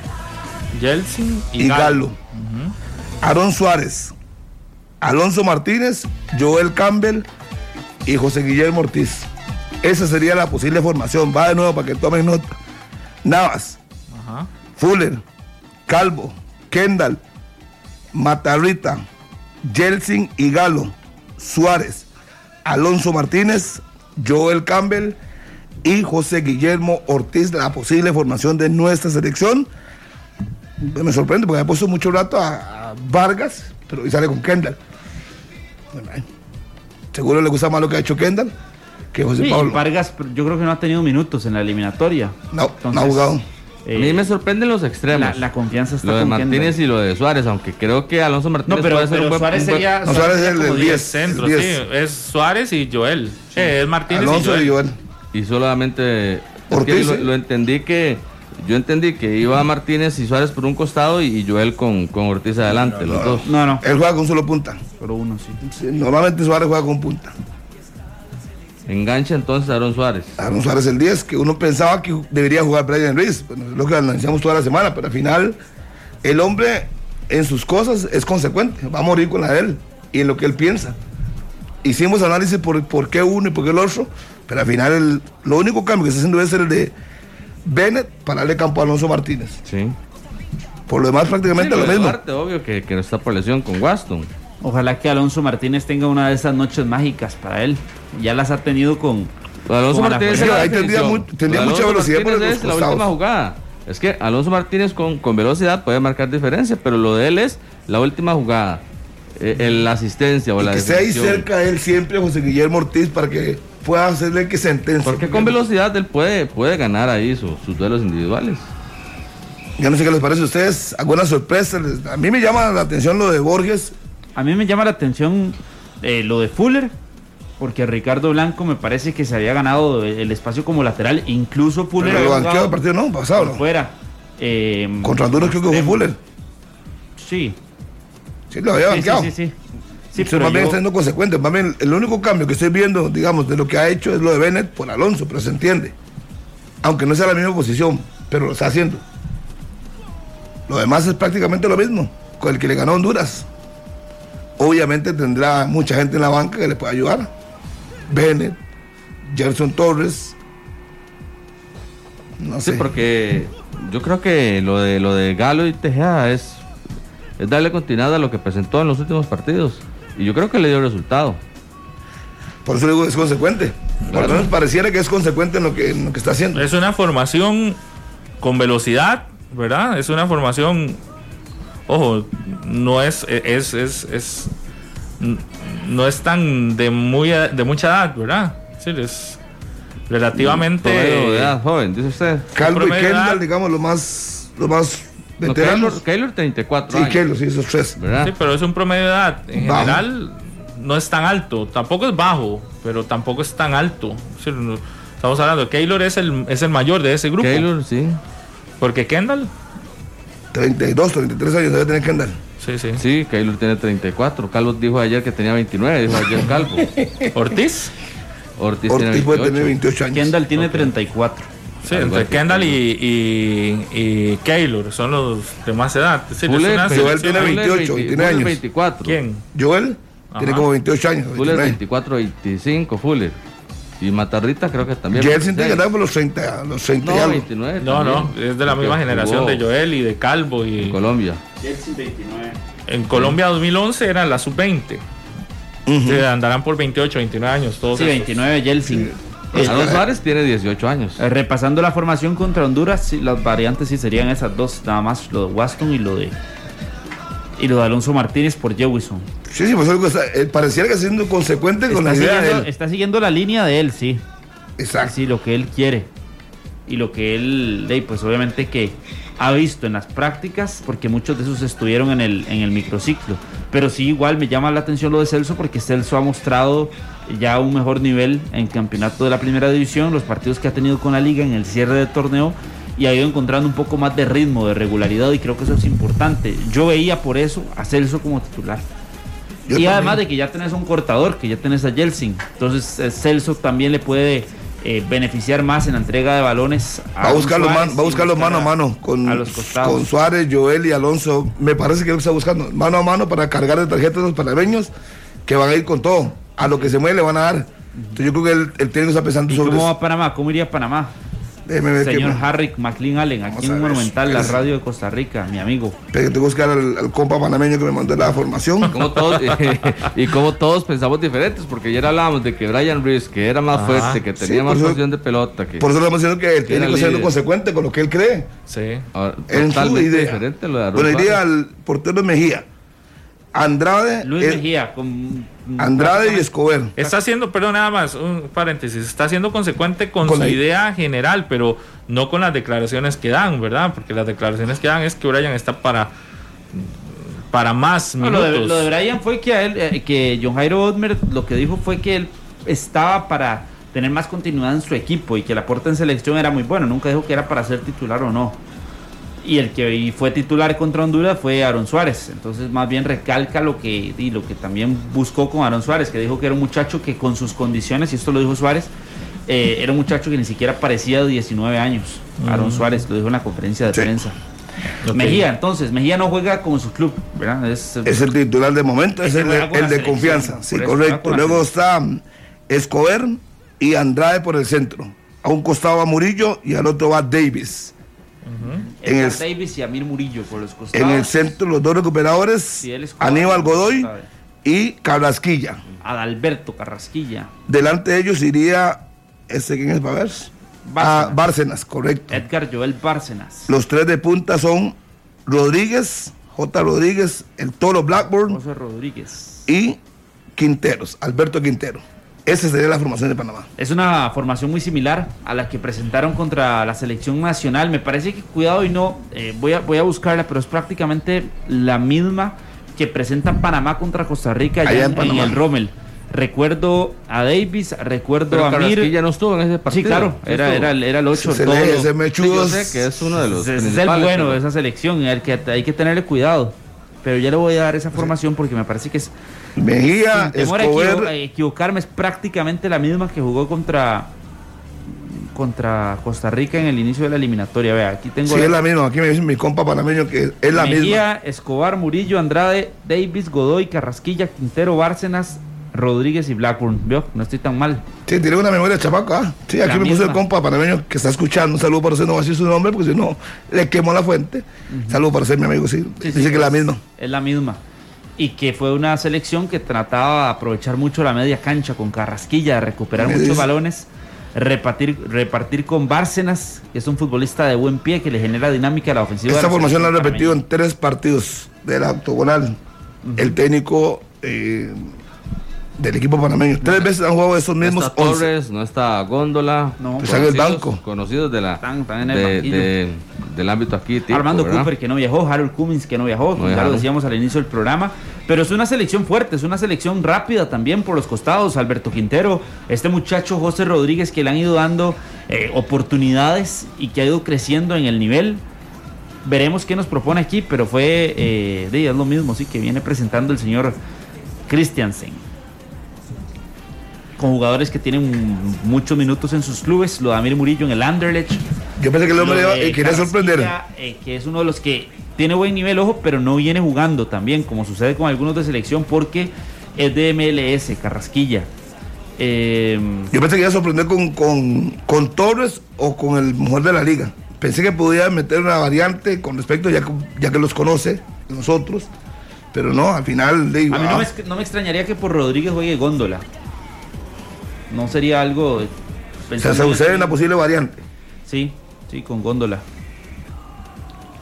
Speaker 6: Yeltsin y,
Speaker 2: Y
Speaker 6: Galo.
Speaker 2: Galo. Aaron Suárez. Alonso Martínez, Joel Campbell y José Guillermo Ortiz. Esa sería la posible formación. Va de nuevo para que tomen nota. Navas. Fuller, Calvo, Kendall, Matarrita, Jelsin y Galo, Suárez, Alonso Martínez, Joel Campbell y José Guillermo Ortiz, la posible formación de nuestra selección. Me sorprende porque ha puesto mucho rato a, Vargas, pero hoy sale con Kendall. Seguro le gusta más lo que ha hecho Kendall que José
Speaker 4: Sí,
Speaker 2: Pablo.
Speaker 4: Vargas, yo creo que no ha tenido minutos en la eliminatoria.
Speaker 2: No, no ha jugado.
Speaker 4: Eh,
Speaker 3: a mí me sorprenden los extremos.
Speaker 4: la, la confianza está
Speaker 3: lo de Martínez y lo de Suárez, aunque creo que Alonso Martínez
Speaker 4: No, pero,
Speaker 3: puede ser
Speaker 4: pero
Speaker 3: un buen,
Speaker 4: Suárez
Speaker 3: un buen-
Speaker 4: sería.
Speaker 2: No, Suárez es el del
Speaker 4: 10.
Speaker 2: 10.
Speaker 6: Centro, sí.
Speaker 2: 10.
Speaker 6: Es Suárez y Joel. Eh, es Martínez
Speaker 2: Alonso
Speaker 6: y
Speaker 2: y
Speaker 6: Joel.
Speaker 3: Y solamente
Speaker 2: Ortiz,
Speaker 3: lo,
Speaker 2: ¿eh?
Speaker 3: lo entendí que yo entendí que iba Martínez y Suárez por un costado y, Joel con, con Ortiz adelante, los dos.
Speaker 4: No, no,
Speaker 2: Él juega con un solo punta.
Speaker 4: pero uno sí.
Speaker 2: Sí, Normalmente Suárez juega con punta.
Speaker 3: Engancha entonces a Aaron Suárez.
Speaker 2: Aaron Suárez el 10, que uno pensaba que debería jugar Brian Ruiz. Bueno, es lo que anunciamos toda la semana, pero al final el hombre en sus cosas es consecuente. Va a morir con la de él y en lo que él piensa. Hicimos análisis por, por qué uno y por qué el otro, pero al final el- lo único cambio que está haciendo es el de Bennett para darle campo a Alonso Martínez.
Speaker 3: Sí.
Speaker 2: Por lo demás, prácticamente
Speaker 3: Sí,
Speaker 2: lo
Speaker 3: de
Speaker 2: mismo.
Speaker 3: Obvio que, que no está por lesión con Waston.
Speaker 4: Ojalá que Alonso Martínez tenga una de esas noches mágicas para él. Ya las ha tenido con.
Speaker 3: Alonso
Speaker 4: con
Speaker 3: Martínez la
Speaker 2: ahí tendría mu- mucha velocidad por
Speaker 3: Martínez
Speaker 2: los
Speaker 3: es la última jugada. Es que Alonso Martínez con, con velocidad puede marcar diferencia, pero lo de él es la última jugada. Eh, el- la asistencia o
Speaker 2: Y
Speaker 3: la
Speaker 2: que esté ahí cerca de él siempre José Guillermo Ortiz para que pueda hacerle que sentencia.
Speaker 3: Porque con velocidad él puede, puede ganar ahí su- sus duelos individuales.
Speaker 2: Ya no sé qué les parece a ustedes, alguna sorpresa. A mí me llama la atención lo de Borges.
Speaker 4: A mí me llama la atención eh, lo de Fuller, porque Ricardo Blanco me parece que se había ganado el espacio como lateral. Incluso Fuller
Speaker 2: Pero lo partido, no, pasado,
Speaker 4: fuera. Eh,
Speaker 2: Contra Honduras creo que fue. Fuller.
Speaker 4: Sí,
Speaker 2: Sí, lo había
Speaker 4: sí, sí,
Speaker 2: banqueado.
Speaker 4: sí, sí. Sí,
Speaker 2: Entonces,
Speaker 4: pero
Speaker 2: más bien
Speaker 4: yo-
Speaker 2: está siendo consecuente. Más bien, el único cambio que estoy viendo, digamos, de lo que ha hecho es lo de Bennett por Alonso, pero se entiende. Aunque no sea la misma posición, pero lo está haciendo. Lo demás es prácticamente lo mismo, con el que le ganó Honduras. Obviamente tendrá mucha gente en la banca que le pueda ayudar. Bennett, Gerson Torres. No
Speaker 3: Sí,
Speaker 2: sé.
Speaker 3: porque yo creo que lo de lo de Galo y Tejeda es, es darle continuidad a lo que presentó en los últimos partidos. Y yo creo que le dio resultado.
Speaker 2: Por eso le digo que es consecuente. Por lo menos pareciera que es consecuente en lo que, en lo que está haciendo.
Speaker 6: Es una formación con velocidad, ¿verdad? Es una formación, ojo, no es, es, es, es- no es tan de muy de mucha edad, ¿verdad? Sí, es relativamente
Speaker 3: Promedio de edad joven, dice usted.
Speaker 2: Calvo y. Kendall, digamos, lo más, lo más
Speaker 3: No,
Speaker 2: veteranos.
Speaker 3: Keylor, Keylor 34
Speaker 2: Sí,
Speaker 3: años,
Speaker 2: Keylor, sí, esos tres.
Speaker 3: ¿verdad?
Speaker 6: Sí, pero es un promedio de edad. En
Speaker 2: Bajo.
Speaker 6: general, no es tan alto. Tampoco es bajo, pero tampoco es tan alto. No- Estamos hablando, Keylor es el, es el mayor de ese grupo.
Speaker 3: Keylor, sí.
Speaker 6: Porque Kendall,
Speaker 2: 32, 33 años debe tener Kendall.
Speaker 6: sí, sí.
Speaker 3: Sí, Keylor tiene 34. Calvo dijo ayer que tenía 29, dijo ayer Calvo.
Speaker 6: Ortiz,
Speaker 3: Ortiz,
Speaker 2: Ortiz
Speaker 3: tiene
Speaker 2: puede
Speaker 3: 28.
Speaker 2: tener 28 años.
Speaker 4: Kendall tiene 34.
Speaker 6: sí,
Speaker 3: Algo
Speaker 6: entre Kendall y, y, y Keylor son los de más edad. Una
Speaker 2: Joel tiene
Speaker 3: Fuller
Speaker 2: 28,
Speaker 3: 20,
Speaker 2: tiene
Speaker 3: Fuller
Speaker 2: años.
Speaker 3: 24.
Speaker 6: ¿Quién?
Speaker 2: Joel tiene como 28 años.
Speaker 3: Fuller
Speaker 2: 29.
Speaker 3: 24, 25, Fuller. Y Matarrita creo que también.
Speaker 2: Jelsin tiene que
Speaker 3: 26.
Speaker 2: andar por los 30, los 30 y
Speaker 3: No,
Speaker 2: algo.
Speaker 3: 29.
Speaker 6: No, no, es de la
Speaker 3: Porque
Speaker 6: misma generación
Speaker 3: jugó
Speaker 6: de Joel y de Calvo
Speaker 3: En
Speaker 6: y
Speaker 3: Colombia.
Speaker 4: Jelsin 29.
Speaker 6: En Colombia 2011 era la sub-20. Se andarán por 28, 29 años todos.
Speaker 4: Sí,
Speaker 6: esos.
Speaker 4: 29 Yeltsin. Eh,
Speaker 3: Aaron Suárez tiene 18 años.
Speaker 4: eh, repasando la formación contra Honduras, las variantes sí serían esas dos, nada más lo de Waston y lo de y lo de Alonso Martínez por Jewison.
Speaker 2: Sí, sí, pues algo está- eh, pareciera que está siendo consecuente con la
Speaker 4: Está
Speaker 2: idea de
Speaker 4: siguiendo,
Speaker 2: él.
Speaker 4: está siguiendo la línea de él, sí.
Speaker 2: Exacto.
Speaker 4: Sí, lo que él quiere. Y lo que él, de, pues obviamente que ha visto en las prácticas, porque muchos de esos estuvieron en el, en el microciclo. Pero sí, igual me llama la atención lo de Celso, porque Celso ha mostrado ya un mejor nivel en campeonato de la primera división, los partidos que ha tenido con la liga en el cierre de torneo, y ha ido encontrando un poco más de ritmo, de regularidad, y creo que eso es importante. Yo veía por eso a Celso como titular.
Speaker 2: Yo
Speaker 4: y
Speaker 2: también.
Speaker 4: además de que ya tenés un cortador, que ya tenés a Yeltsin. Entonces eh, Celso también le puede eh, beneficiar más en la entrega de balones.
Speaker 2: Va a buscarlo,
Speaker 4: Suárez
Speaker 2: man- va a buscarlo
Speaker 4: buscar
Speaker 2: mano a mano con,
Speaker 4: a los
Speaker 2: con Suárez, Joel y Alonso. Me parece que lo está buscando mano a mano para cargar de tarjetas a los panameños que van a ir con todo. A lo que se mueve le van a dar. Entonces yo creo que el, el técnico está pensando
Speaker 4: ¿Y
Speaker 2: sobre
Speaker 4: cómo
Speaker 2: eso.
Speaker 4: va Panamá? ¿Cómo iría Panamá?
Speaker 2: Déjeme ver
Speaker 4: Señor
Speaker 2: qué-
Speaker 4: Harrick McLean Allen, aquí en Monumental, la radio de Costa Rica, mi amigo.
Speaker 2: Tengo que buscar al, al compa panameño que me mandó la formación.
Speaker 3: Como todos, y como todos pensamos diferentes, porque ayer hablábamos de que Brian Reeves, que era más fuerte, que tenía más
Speaker 2: eso-
Speaker 3: posición de pelota, que
Speaker 2: Por eso le estamos diciendo que el
Speaker 3: Que
Speaker 2: técnico siendo consecuente con lo que él cree.
Speaker 6: Sí.
Speaker 3: ah,
Speaker 2: En su idea.
Speaker 3: diferente lo de
Speaker 2: Bueno, iría al portero Mejía. Andrade,
Speaker 4: Luis Mejía, con.
Speaker 2: Andrade y Escobar.
Speaker 6: Está haciendo, perdón, nada más, un paréntesis, está siendo consecuente con,
Speaker 2: Con
Speaker 6: su
Speaker 2: la-
Speaker 6: idea general, pero no con las declaraciones que dan, ¿verdad? Porque las declaraciones que dan es que Brian está para, para más
Speaker 4: No,
Speaker 6: minutos.
Speaker 4: lo, de, lo de Brian fue que, a él, eh, que John Jairo Odmer lo que dijo fue que él estaba para tener más continuidad en su equipo y que el aporte en selección era muy bueno. Nunca dijo que era para ser titular o no. Y el que fue titular contra Honduras fue Aaron Suárez. Entonces, más bien recalca lo que, y lo que también buscó con Aaron Suárez, que dijo que era un muchacho que con sus condiciones, y esto lo dijo Suárez, eh, era un muchacho que ni siquiera parecía de 19 años. Aaron Suárez lo dijo en la conferencia de
Speaker 2: Sí.
Speaker 4: prensa. Mejía, entonces, Mejía no juega como su club, ¿verdad? Es,
Speaker 2: Es el titular de momento, es el,
Speaker 4: con
Speaker 2: de confianza. Sí,
Speaker 4: eso,
Speaker 2: correcto.
Speaker 4: con
Speaker 2: Luego está mm, Escobar y Andrade por el centro. A un costado va Murillo y al otro va Davis. En
Speaker 4: Edgar
Speaker 2: el-
Speaker 4: Davis y Amir Murillo por los costados.
Speaker 2: En el centro, los dos recuperadores. Aníbal Godoy y Carrasquilla.
Speaker 4: Adalberto Carrasquilla.
Speaker 2: Delante de ellos iría, ¿este quién es? ¿Va a ver? Ah, Bárcenas, correcto.
Speaker 4: Edgar Joel Bárcenas.
Speaker 2: Los tres de punta son Rodríguez, J. Rodríguez, el Toro Blackburn
Speaker 4: José Rodríguez.
Speaker 2: y Quinteros, Alberto Quintero. Esa sería la formación de Panamá.
Speaker 4: Es una formación muy similar a la que presentaron contra la selección nacional. Me parece que, cuidado y no, eh, voy, a, voy a buscarla, pero es prácticamente la misma que presenta Panamá contra Costa Rica allá
Speaker 2: Allá en
Speaker 4: en, en
Speaker 2: Panamá.
Speaker 4: el Rommel. Recuerdo a Davis, recuerdo
Speaker 3: Pero
Speaker 4: a Mir.
Speaker 3: Carrasquilla no estuvo en ese partido.
Speaker 4: Sí, claro, era, era, el- era el 8.
Speaker 2: Se ese.
Speaker 3: Sí, yo sé que es uno de los
Speaker 4: es el bueno de esa selección, el que hay que tenerle cuidado. Pero ya le voy a dar esa formación porque me parece que es.
Speaker 2: Mejía,
Speaker 4: sin temor
Speaker 2: Escobar,
Speaker 4: a equivocarme, es prácticamente la misma que jugó contra contra Costa Rica en el inicio de la eliminatoria. Vea, aquí tengo
Speaker 2: sí,
Speaker 4: la-
Speaker 2: es la misma. Aquí me dice mi compa panameño que es la misma.
Speaker 4: Mejía, Escobar, Murillo, Andrade, Davis, Godoy, Carrasquilla, Quintero, Bárcenas, Rodríguez y Blackburn. ¿Vio? No estoy tan mal.
Speaker 2: Sí, tiene una memoria chamaca. ¿ah? Sí, aquí
Speaker 4: La
Speaker 2: me puso el
Speaker 4: misma.
Speaker 2: compa panameño que está escuchando. Un saludo para usted, no va a decir su nombre porque si no le quemó la fuente. Saludo para usted, mi amigo, sí.
Speaker 4: Sí,
Speaker 2: Dice
Speaker 4: sí,
Speaker 2: que es la misma.
Speaker 4: Es la misma. Y que fue una selección que trataba de aprovechar mucho la media cancha con Carrasquilla, de recuperar muchos
Speaker 2: dice.
Speaker 4: balones, repartir, repartir con Bárcenas, que es un futbolista de buen pie que le genera dinámica a la ofensiva.
Speaker 2: Esta
Speaker 4: la
Speaker 2: formación la ha repetido en tres partidos de la octogonal. El técnico eh, del equipo panameño. Tres veces han jugado esos
Speaker 3: No
Speaker 2: mismos
Speaker 3: está
Speaker 2: 11.
Speaker 3: Torres, no está Góndola.
Speaker 4: No.
Speaker 2: Está en el banco.
Speaker 3: Conocidos de la,
Speaker 4: Están- están en el
Speaker 3: de-
Speaker 4: banquillo.
Speaker 3: de- del ámbito aquí.
Speaker 4: Armando
Speaker 3: ¿verdad?
Speaker 4: Cooper que no viajó, Harold Cummins que no viajó,
Speaker 3: No
Speaker 4: ya lo decíamos al inicio del programa, pero es una selección fuerte, es una selección rápida también por los costados, Alberto Quintero, este muchacho José Rodríguez que le han ido dando eh, oportunidades y que ha ido creciendo en el nivel. Veremos qué nos propone aquí, pero fue eh, de, es lo mismo, sí, que viene presentando el señor Christiansen. Con jugadores que tienen muchos minutos en sus clubes, lo de Amir Murillo en el Anderlecht,
Speaker 2: Yo pensé que el hombre iba quería sorprender.
Speaker 4: Eh, que es uno de los que tiene buen nivel, ojo, pero no viene jugando también, como sucede con algunos de selección, porque es de MLS, Carrasquilla. Eh,
Speaker 2: Yo pensé que iba a sorprender con, con, con Torres o con el mejor de la liga. Pensé que podía meter una variante con respecto, ya que, ya que los conoce, nosotros, Pero no, al final de
Speaker 4: A mí no me, no me extrañaría que por Rodríguez juegue góndola. No sería algo.
Speaker 2: o sea, se usa una posible variante.
Speaker 4: Sí, sí, con góndola.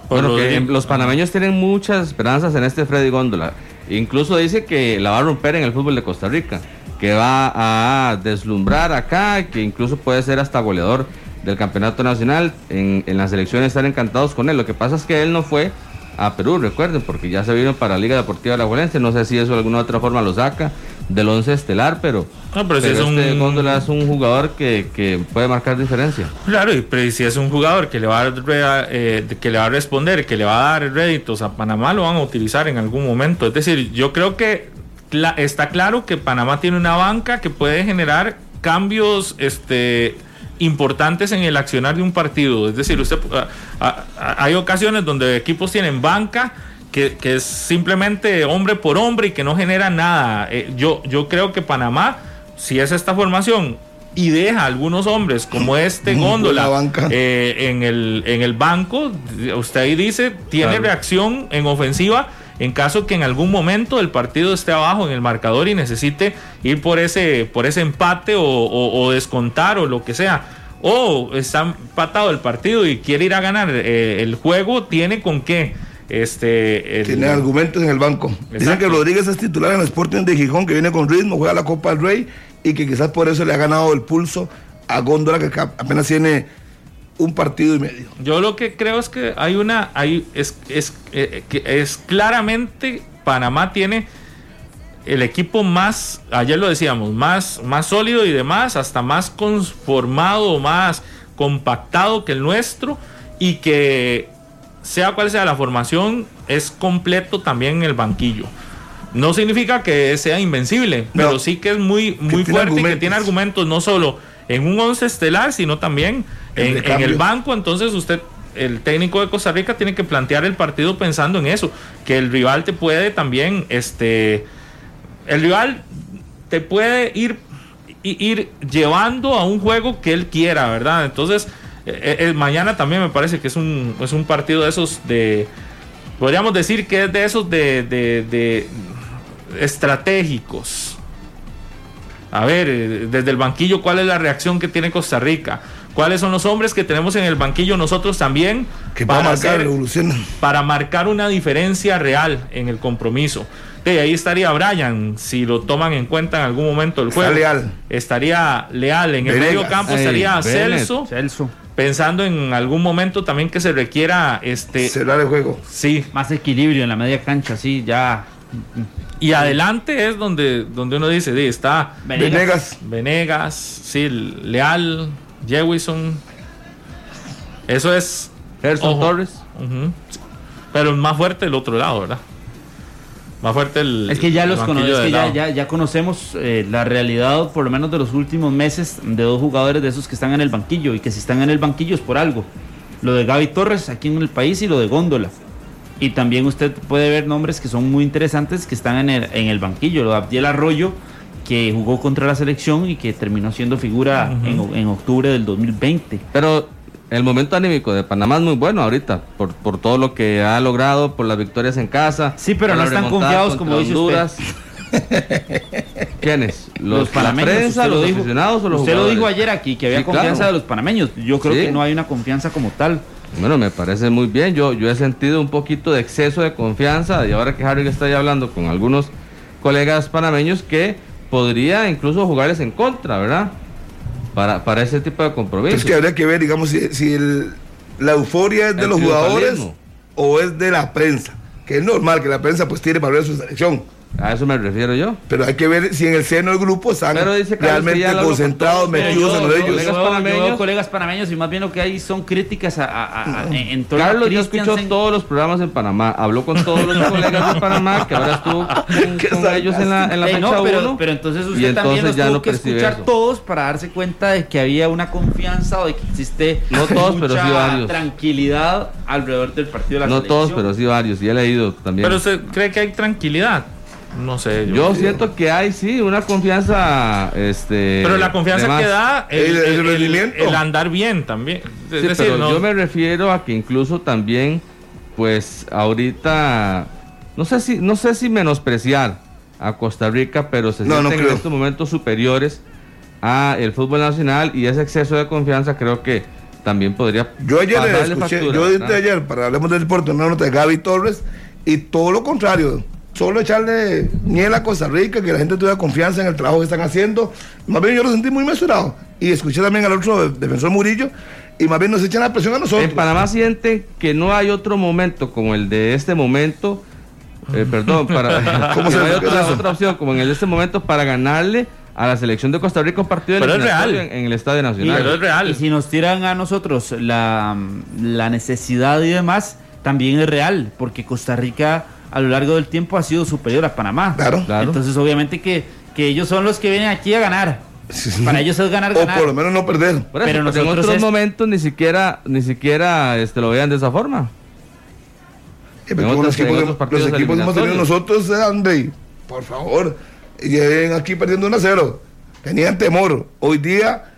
Speaker 3: Bueno, que los panameños tienen muchas esperanzas en este Freddy Góndola. Incluso dice que la va a romper en el fútbol de Costa Rica, que va a deslumbrar acá, que incluso puede ser hasta goleador del campeonato nacional. En, en las elecciones están encantados con él. Lo que pasa es que él no fue a Perú, recuerden, porque ya se vino para la Liga Deportiva de la No sé si eso de alguna otra forma lo saca del once estelar, pero,
Speaker 6: No, pero si es
Speaker 3: este
Speaker 6: un-
Speaker 3: Góndola es un jugador que, que puede marcar diferencia.
Speaker 6: Claro, y pero si es un jugador que le va a eh, que le va a responder, que le va a dar réditos a Panamá, lo van a utilizar en algún momento. Es decir, yo creo que está claro que Panamá tiene una banca que puede generar cambios este importantes en el accionar de un partido. Es decir, usted a- a- a- hay ocasiones donde equipos tienen banca que, que es simplemente hombre por hombre y que no genera nada. Eh, yo, yo creo que Panamá, si es esta formación y deja a algunos hombres como este Góndola
Speaker 2: banca.
Speaker 6: eh, en, el, en el banco, usted ahí dice, tiene
Speaker 3: Claro.
Speaker 6: reacción en ofensiva en caso que en algún momento el partido esté abajo en el marcador y necesite ir por ese, por ese empate o, o- o descontar o lo que sea. O está empatado el partido y quiere ir a ganar eh, el juego, tiene con qué. Este, el-
Speaker 2: Tiene argumentos en el banco. Dicen que Rodríguez es titular en el Sporting de Gijón, que viene con ritmo, juega la Copa del Rey y que quizás por eso le ha ganado el pulso a Góndola, que apenas tiene un partido y medio.
Speaker 6: Yo lo que creo es que hay una, hay, es, es, eh, que es claramente Panamá tiene el equipo más, ayer lo decíamos, más, más sólido y demás, hasta más conformado, más compactado que el nuestro y que sea cual sea la formación, es completo también en el banquillo. No significa que sea invencible,
Speaker 2: No.
Speaker 6: pero sí que es muy, muy fuerte y que tiene argumentos no solo en un once estelar, sino también
Speaker 2: El
Speaker 6: en,
Speaker 2: recambio.
Speaker 6: en el banco. Entonces usted, el técnico de Costa Rica, tiene que plantear el partido pensando en eso, que el rival te puede también, este, el rival te puede ir, ir llevando a un juego que él quiera, ¿verdad? Entonces, eh, eh, mañana también me parece que es un, es un partido de esos de, podríamos decir que es de esos de, de- de estratégicos. A ver, eh, desde el banquillo, ¿cuál es la reacción que tiene Costa Rica? ¿Cuáles son los hombres que tenemos en el banquillo nosotros también?
Speaker 2: Que va a marcar
Speaker 6: hacer-
Speaker 2: revolución.
Speaker 6: para marcar una diferencia real en el compromiso. De ahí estaría Brian, si lo toman en cuenta en algún momento del
Speaker 2: Está
Speaker 6: juego.
Speaker 2: Leal.
Speaker 6: Estaría Leal. En el
Speaker 2: Venegas.
Speaker 6: medio campo
Speaker 3: Ey,
Speaker 6: estaría
Speaker 3: Bennett.
Speaker 6: Celso,
Speaker 4: Celso.
Speaker 6: Pensando en algún momento también que se requiera este
Speaker 2: Cerrar el juego.
Speaker 6: sí.
Speaker 4: Más equilibrio en la media cancha, sí, ya.
Speaker 6: Y adelante es donde, donde uno dice, "Di, está
Speaker 4: Venegas.
Speaker 2: Venegas.
Speaker 6: Sí, Leal, Jewison. Eso es
Speaker 3: Gerson. Torres.
Speaker 6: Pero más fuerte el otro lado, ¿verdad? Más fuerte el.
Speaker 4: Es que ya los cono- es que ya, ya, ya conocemos eh, la realidad, por lo menos de los últimos meses, de dos jugadores de esos que están en el banquillo y que si están en el banquillo es por algo. Lo de Gaby Torres aquí en el país y lo de Góndola. Y también usted puede ver nombres que son muy interesantes que están en el, en el banquillo. Lo de Abdiel Arroyo, que jugó contra la selección y que terminó siendo figura en, o- en octubre del 2020.
Speaker 3: Pero el momento anímico de Panamá es muy bueno ahorita, por, por todo lo que ha logrado, por las victorias en casa.
Speaker 4: Sí, pero no están confiados como dice
Speaker 3: Honduras. ¿Quiénes?
Speaker 4: Los,
Speaker 3: ¿Los,
Speaker 4: panameños.
Speaker 3: la prensa,
Speaker 4: usted lo
Speaker 3: los
Speaker 4: dijo-
Speaker 3: aficionados o los
Speaker 4: Usted lo
Speaker 3: jugadores?
Speaker 4: dijo ayer aquí, que había
Speaker 3: Sí,
Speaker 4: confianza
Speaker 3: claro.
Speaker 4: de los panameños. Yo creo
Speaker 3: Sí.
Speaker 4: que no hay una confianza como tal.
Speaker 3: Bueno, me parece muy bien. Yo, yo he sentido un poquito de exceso de confianza y ahora que Harry está ya hablando con algunos colegas panameños que podría incluso jugarles en contra, ¿verdad? Para, para ese tipo de compromisos.
Speaker 2: Es que habría que ver, digamos, si, si el- la euforia es de
Speaker 3: El
Speaker 2: los jugadores o es de la prensa. Que es normal que la prensa pues tire para ver su selección.
Speaker 3: A eso me refiero yo.
Speaker 2: Pero hay que ver si en el seno del grupo están realmente concentrados, metidos
Speaker 3: yo-
Speaker 2: en
Speaker 3: yo-
Speaker 2: lo de
Speaker 3: yo-
Speaker 2: ellos.
Speaker 3: colegas
Speaker 4: Yo yo
Speaker 3: panameños.
Speaker 4: veo colegas panameños y más bien lo que hay son críticas a, a- a- en torno a
Speaker 3: Carlos ya escuchó
Speaker 4: Christiansen.
Speaker 3: todos los programas en Panamá, habló con todos los colegas de Panamá, que ahora estuvo con,
Speaker 2: Qué
Speaker 3: con ellos en la, en la fecha
Speaker 4: no, pero,
Speaker 3: uno,
Speaker 4: pero entonces usted también
Speaker 3: entonces
Speaker 4: los
Speaker 3: ya
Speaker 4: tuvo
Speaker 3: no
Speaker 4: que escuchar
Speaker 3: eso.
Speaker 4: todos para darse cuenta de que había una confianza o de que existe
Speaker 3: No todos, pero sí varios.
Speaker 4: tranquilidad alrededor del partido de la
Speaker 3: No todos, pero sí varios, y he leído también.
Speaker 6: Pero usted cree que hay tranquilidad. No sé.
Speaker 3: yo siento que hay, sí, una confianza, este...
Speaker 6: Pero la confianza que da el,
Speaker 2: El- el rendimiento.
Speaker 6: el andar bien también. Es
Speaker 3: Sí,
Speaker 6: decir,
Speaker 3: pero
Speaker 6: no-
Speaker 3: yo me refiero a que incluso también, pues ahorita no sé si, no sé si menospreciar a Costa Rica, pero se
Speaker 2: No, no
Speaker 3: sienten en estos momentos superiores a el fútbol nacional y ese exceso de confianza creo que también podría
Speaker 2: Yo ayer escuché,
Speaker 3: factura,
Speaker 2: yo desde ayer, para hablemos del deporte, una nota de Gaby Torres, y todo lo contrario, solo echarle miel a Costa Rica, que la gente tuviera confianza en el trabajo que están haciendo. Más bien yo lo sentí muy mesurado. Y escuché también al otro defensor Murillo, y más bien nos echan la presión a nosotros.
Speaker 3: En Panamá sienten que no hay otro momento como el de este momento, eh, perdón, para
Speaker 2: ¿Cómo
Speaker 3: que
Speaker 2: se
Speaker 3: no hay otra, opción como en el de este momento para ganarle a la selección de Costa Rica un partido
Speaker 6: Pero es real.
Speaker 3: en, en el Estadio Nacional.
Speaker 6: Pero es real.
Speaker 4: Y si nos tiran a nosotros la, la necesidad y demás, también es real, porque Costa Rica a lo largo del tiempo ha sido superior a Panamá.
Speaker 2: Claro.
Speaker 3: Claro.
Speaker 4: Entonces, obviamente que, que ellos son los que vienen aquí a ganar. Para ellos es ganar,
Speaker 2: o
Speaker 4: ganar.
Speaker 2: por lo menos no perder.
Speaker 3: Por eso,
Speaker 4: Pero
Speaker 3: pero en
Speaker 4: nosotros
Speaker 3: otros
Speaker 4: es-
Speaker 3: momentos ni siquiera ni siquiera este, lo vean de esa forma.
Speaker 2: Eh, los
Speaker 3: otros-
Speaker 2: equipos, que- los equipos que hemos tenido nosotros, eh, Andrei, por favor, lleguen aquí perdiendo 1 a 0. Tenían temor. Hoy día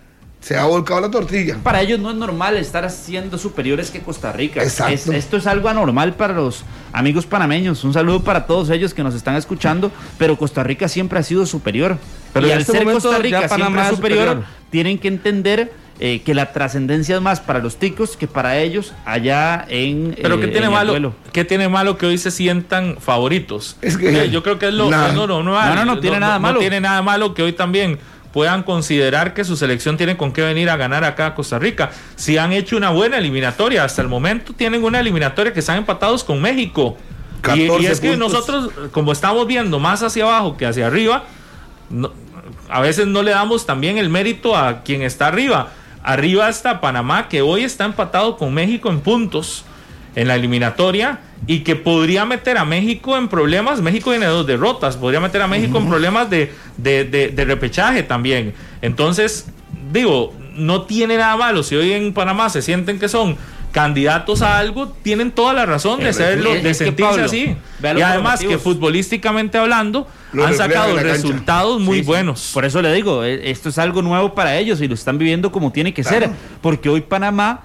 Speaker 2: se ha volcado la tortilla.
Speaker 4: Para ellos no es normal estar siendo superiores que Costa Rica.
Speaker 2: Exacto.
Speaker 4: Es- esto es algo anormal para los amigos panameños. Un saludo para todos ellos que nos están escuchando, pero Costa Rica siempre ha sido superior.
Speaker 3: Pero
Speaker 4: y al
Speaker 3: este
Speaker 4: ser
Speaker 3: momento
Speaker 4: Costa Rica siempre
Speaker 3: es
Speaker 4: superior,
Speaker 3: superior.
Speaker 4: tienen que entender eh, que la trascendencia es más para los ticos que para ellos allá en
Speaker 6: Pero
Speaker 4: eh,
Speaker 6: ¿qué tiene
Speaker 4: en el
Speaker 6: malo?
Speaker 4: duelo.
Speaker 6: ¿Qué tiene malo que hoy se sientan favoritos?
Speaker 2: Es que-
Speaker 6: Eh, yo creo que es lo,
Speaker 2: Nada.
Speaker 6: es lo normal.
Speaker 4: No, no, no tiene nada malo.
Speaker 6: No tiene nada malo que hoy también puedan considerar que su selección tiene con qué venir a ganar acá a Costa Rica. Si han hecho una buena eliminatoria, hasta el momento tienen una eliminatoria que están empatados con México. Y, y
Speaker 2: 14
Speaker 6: es que
Speaker 2: puntos.
Speaker 6: nosotros, como estamos viendo más hacia abajo que hacia arriba, no- a veces no le damos también el mérito a quien está arriba. Arriba está Panamá, que hoy está empatado con México en puntos en la eliminatoria y que podría meter a México en problemas. México tiene dos derrotas, podría meter a México en problemas de, de- de- de repechaje también. Entonces, digo, no tiene nada malo. Si hoy en Panamá se sienten que son candidatos a algo, tienen toda la razón de, serlo, de
Speaker 4: que,
Speaker 6: sentirse
Speaker 4: Pablo,
Speaker 6: así. Y además que futbolísticamente hablando,
Speaker 2: Lo
Speaker 6: han sacado resultados muy
Speaker 4: Sí, sí.
Speaker 6: buenos.
Speaker 4: Por eso le digo, eh, esto es algo nuevo para ellos y lo están viviendo como tiene que ser. Porque hoy Panamá,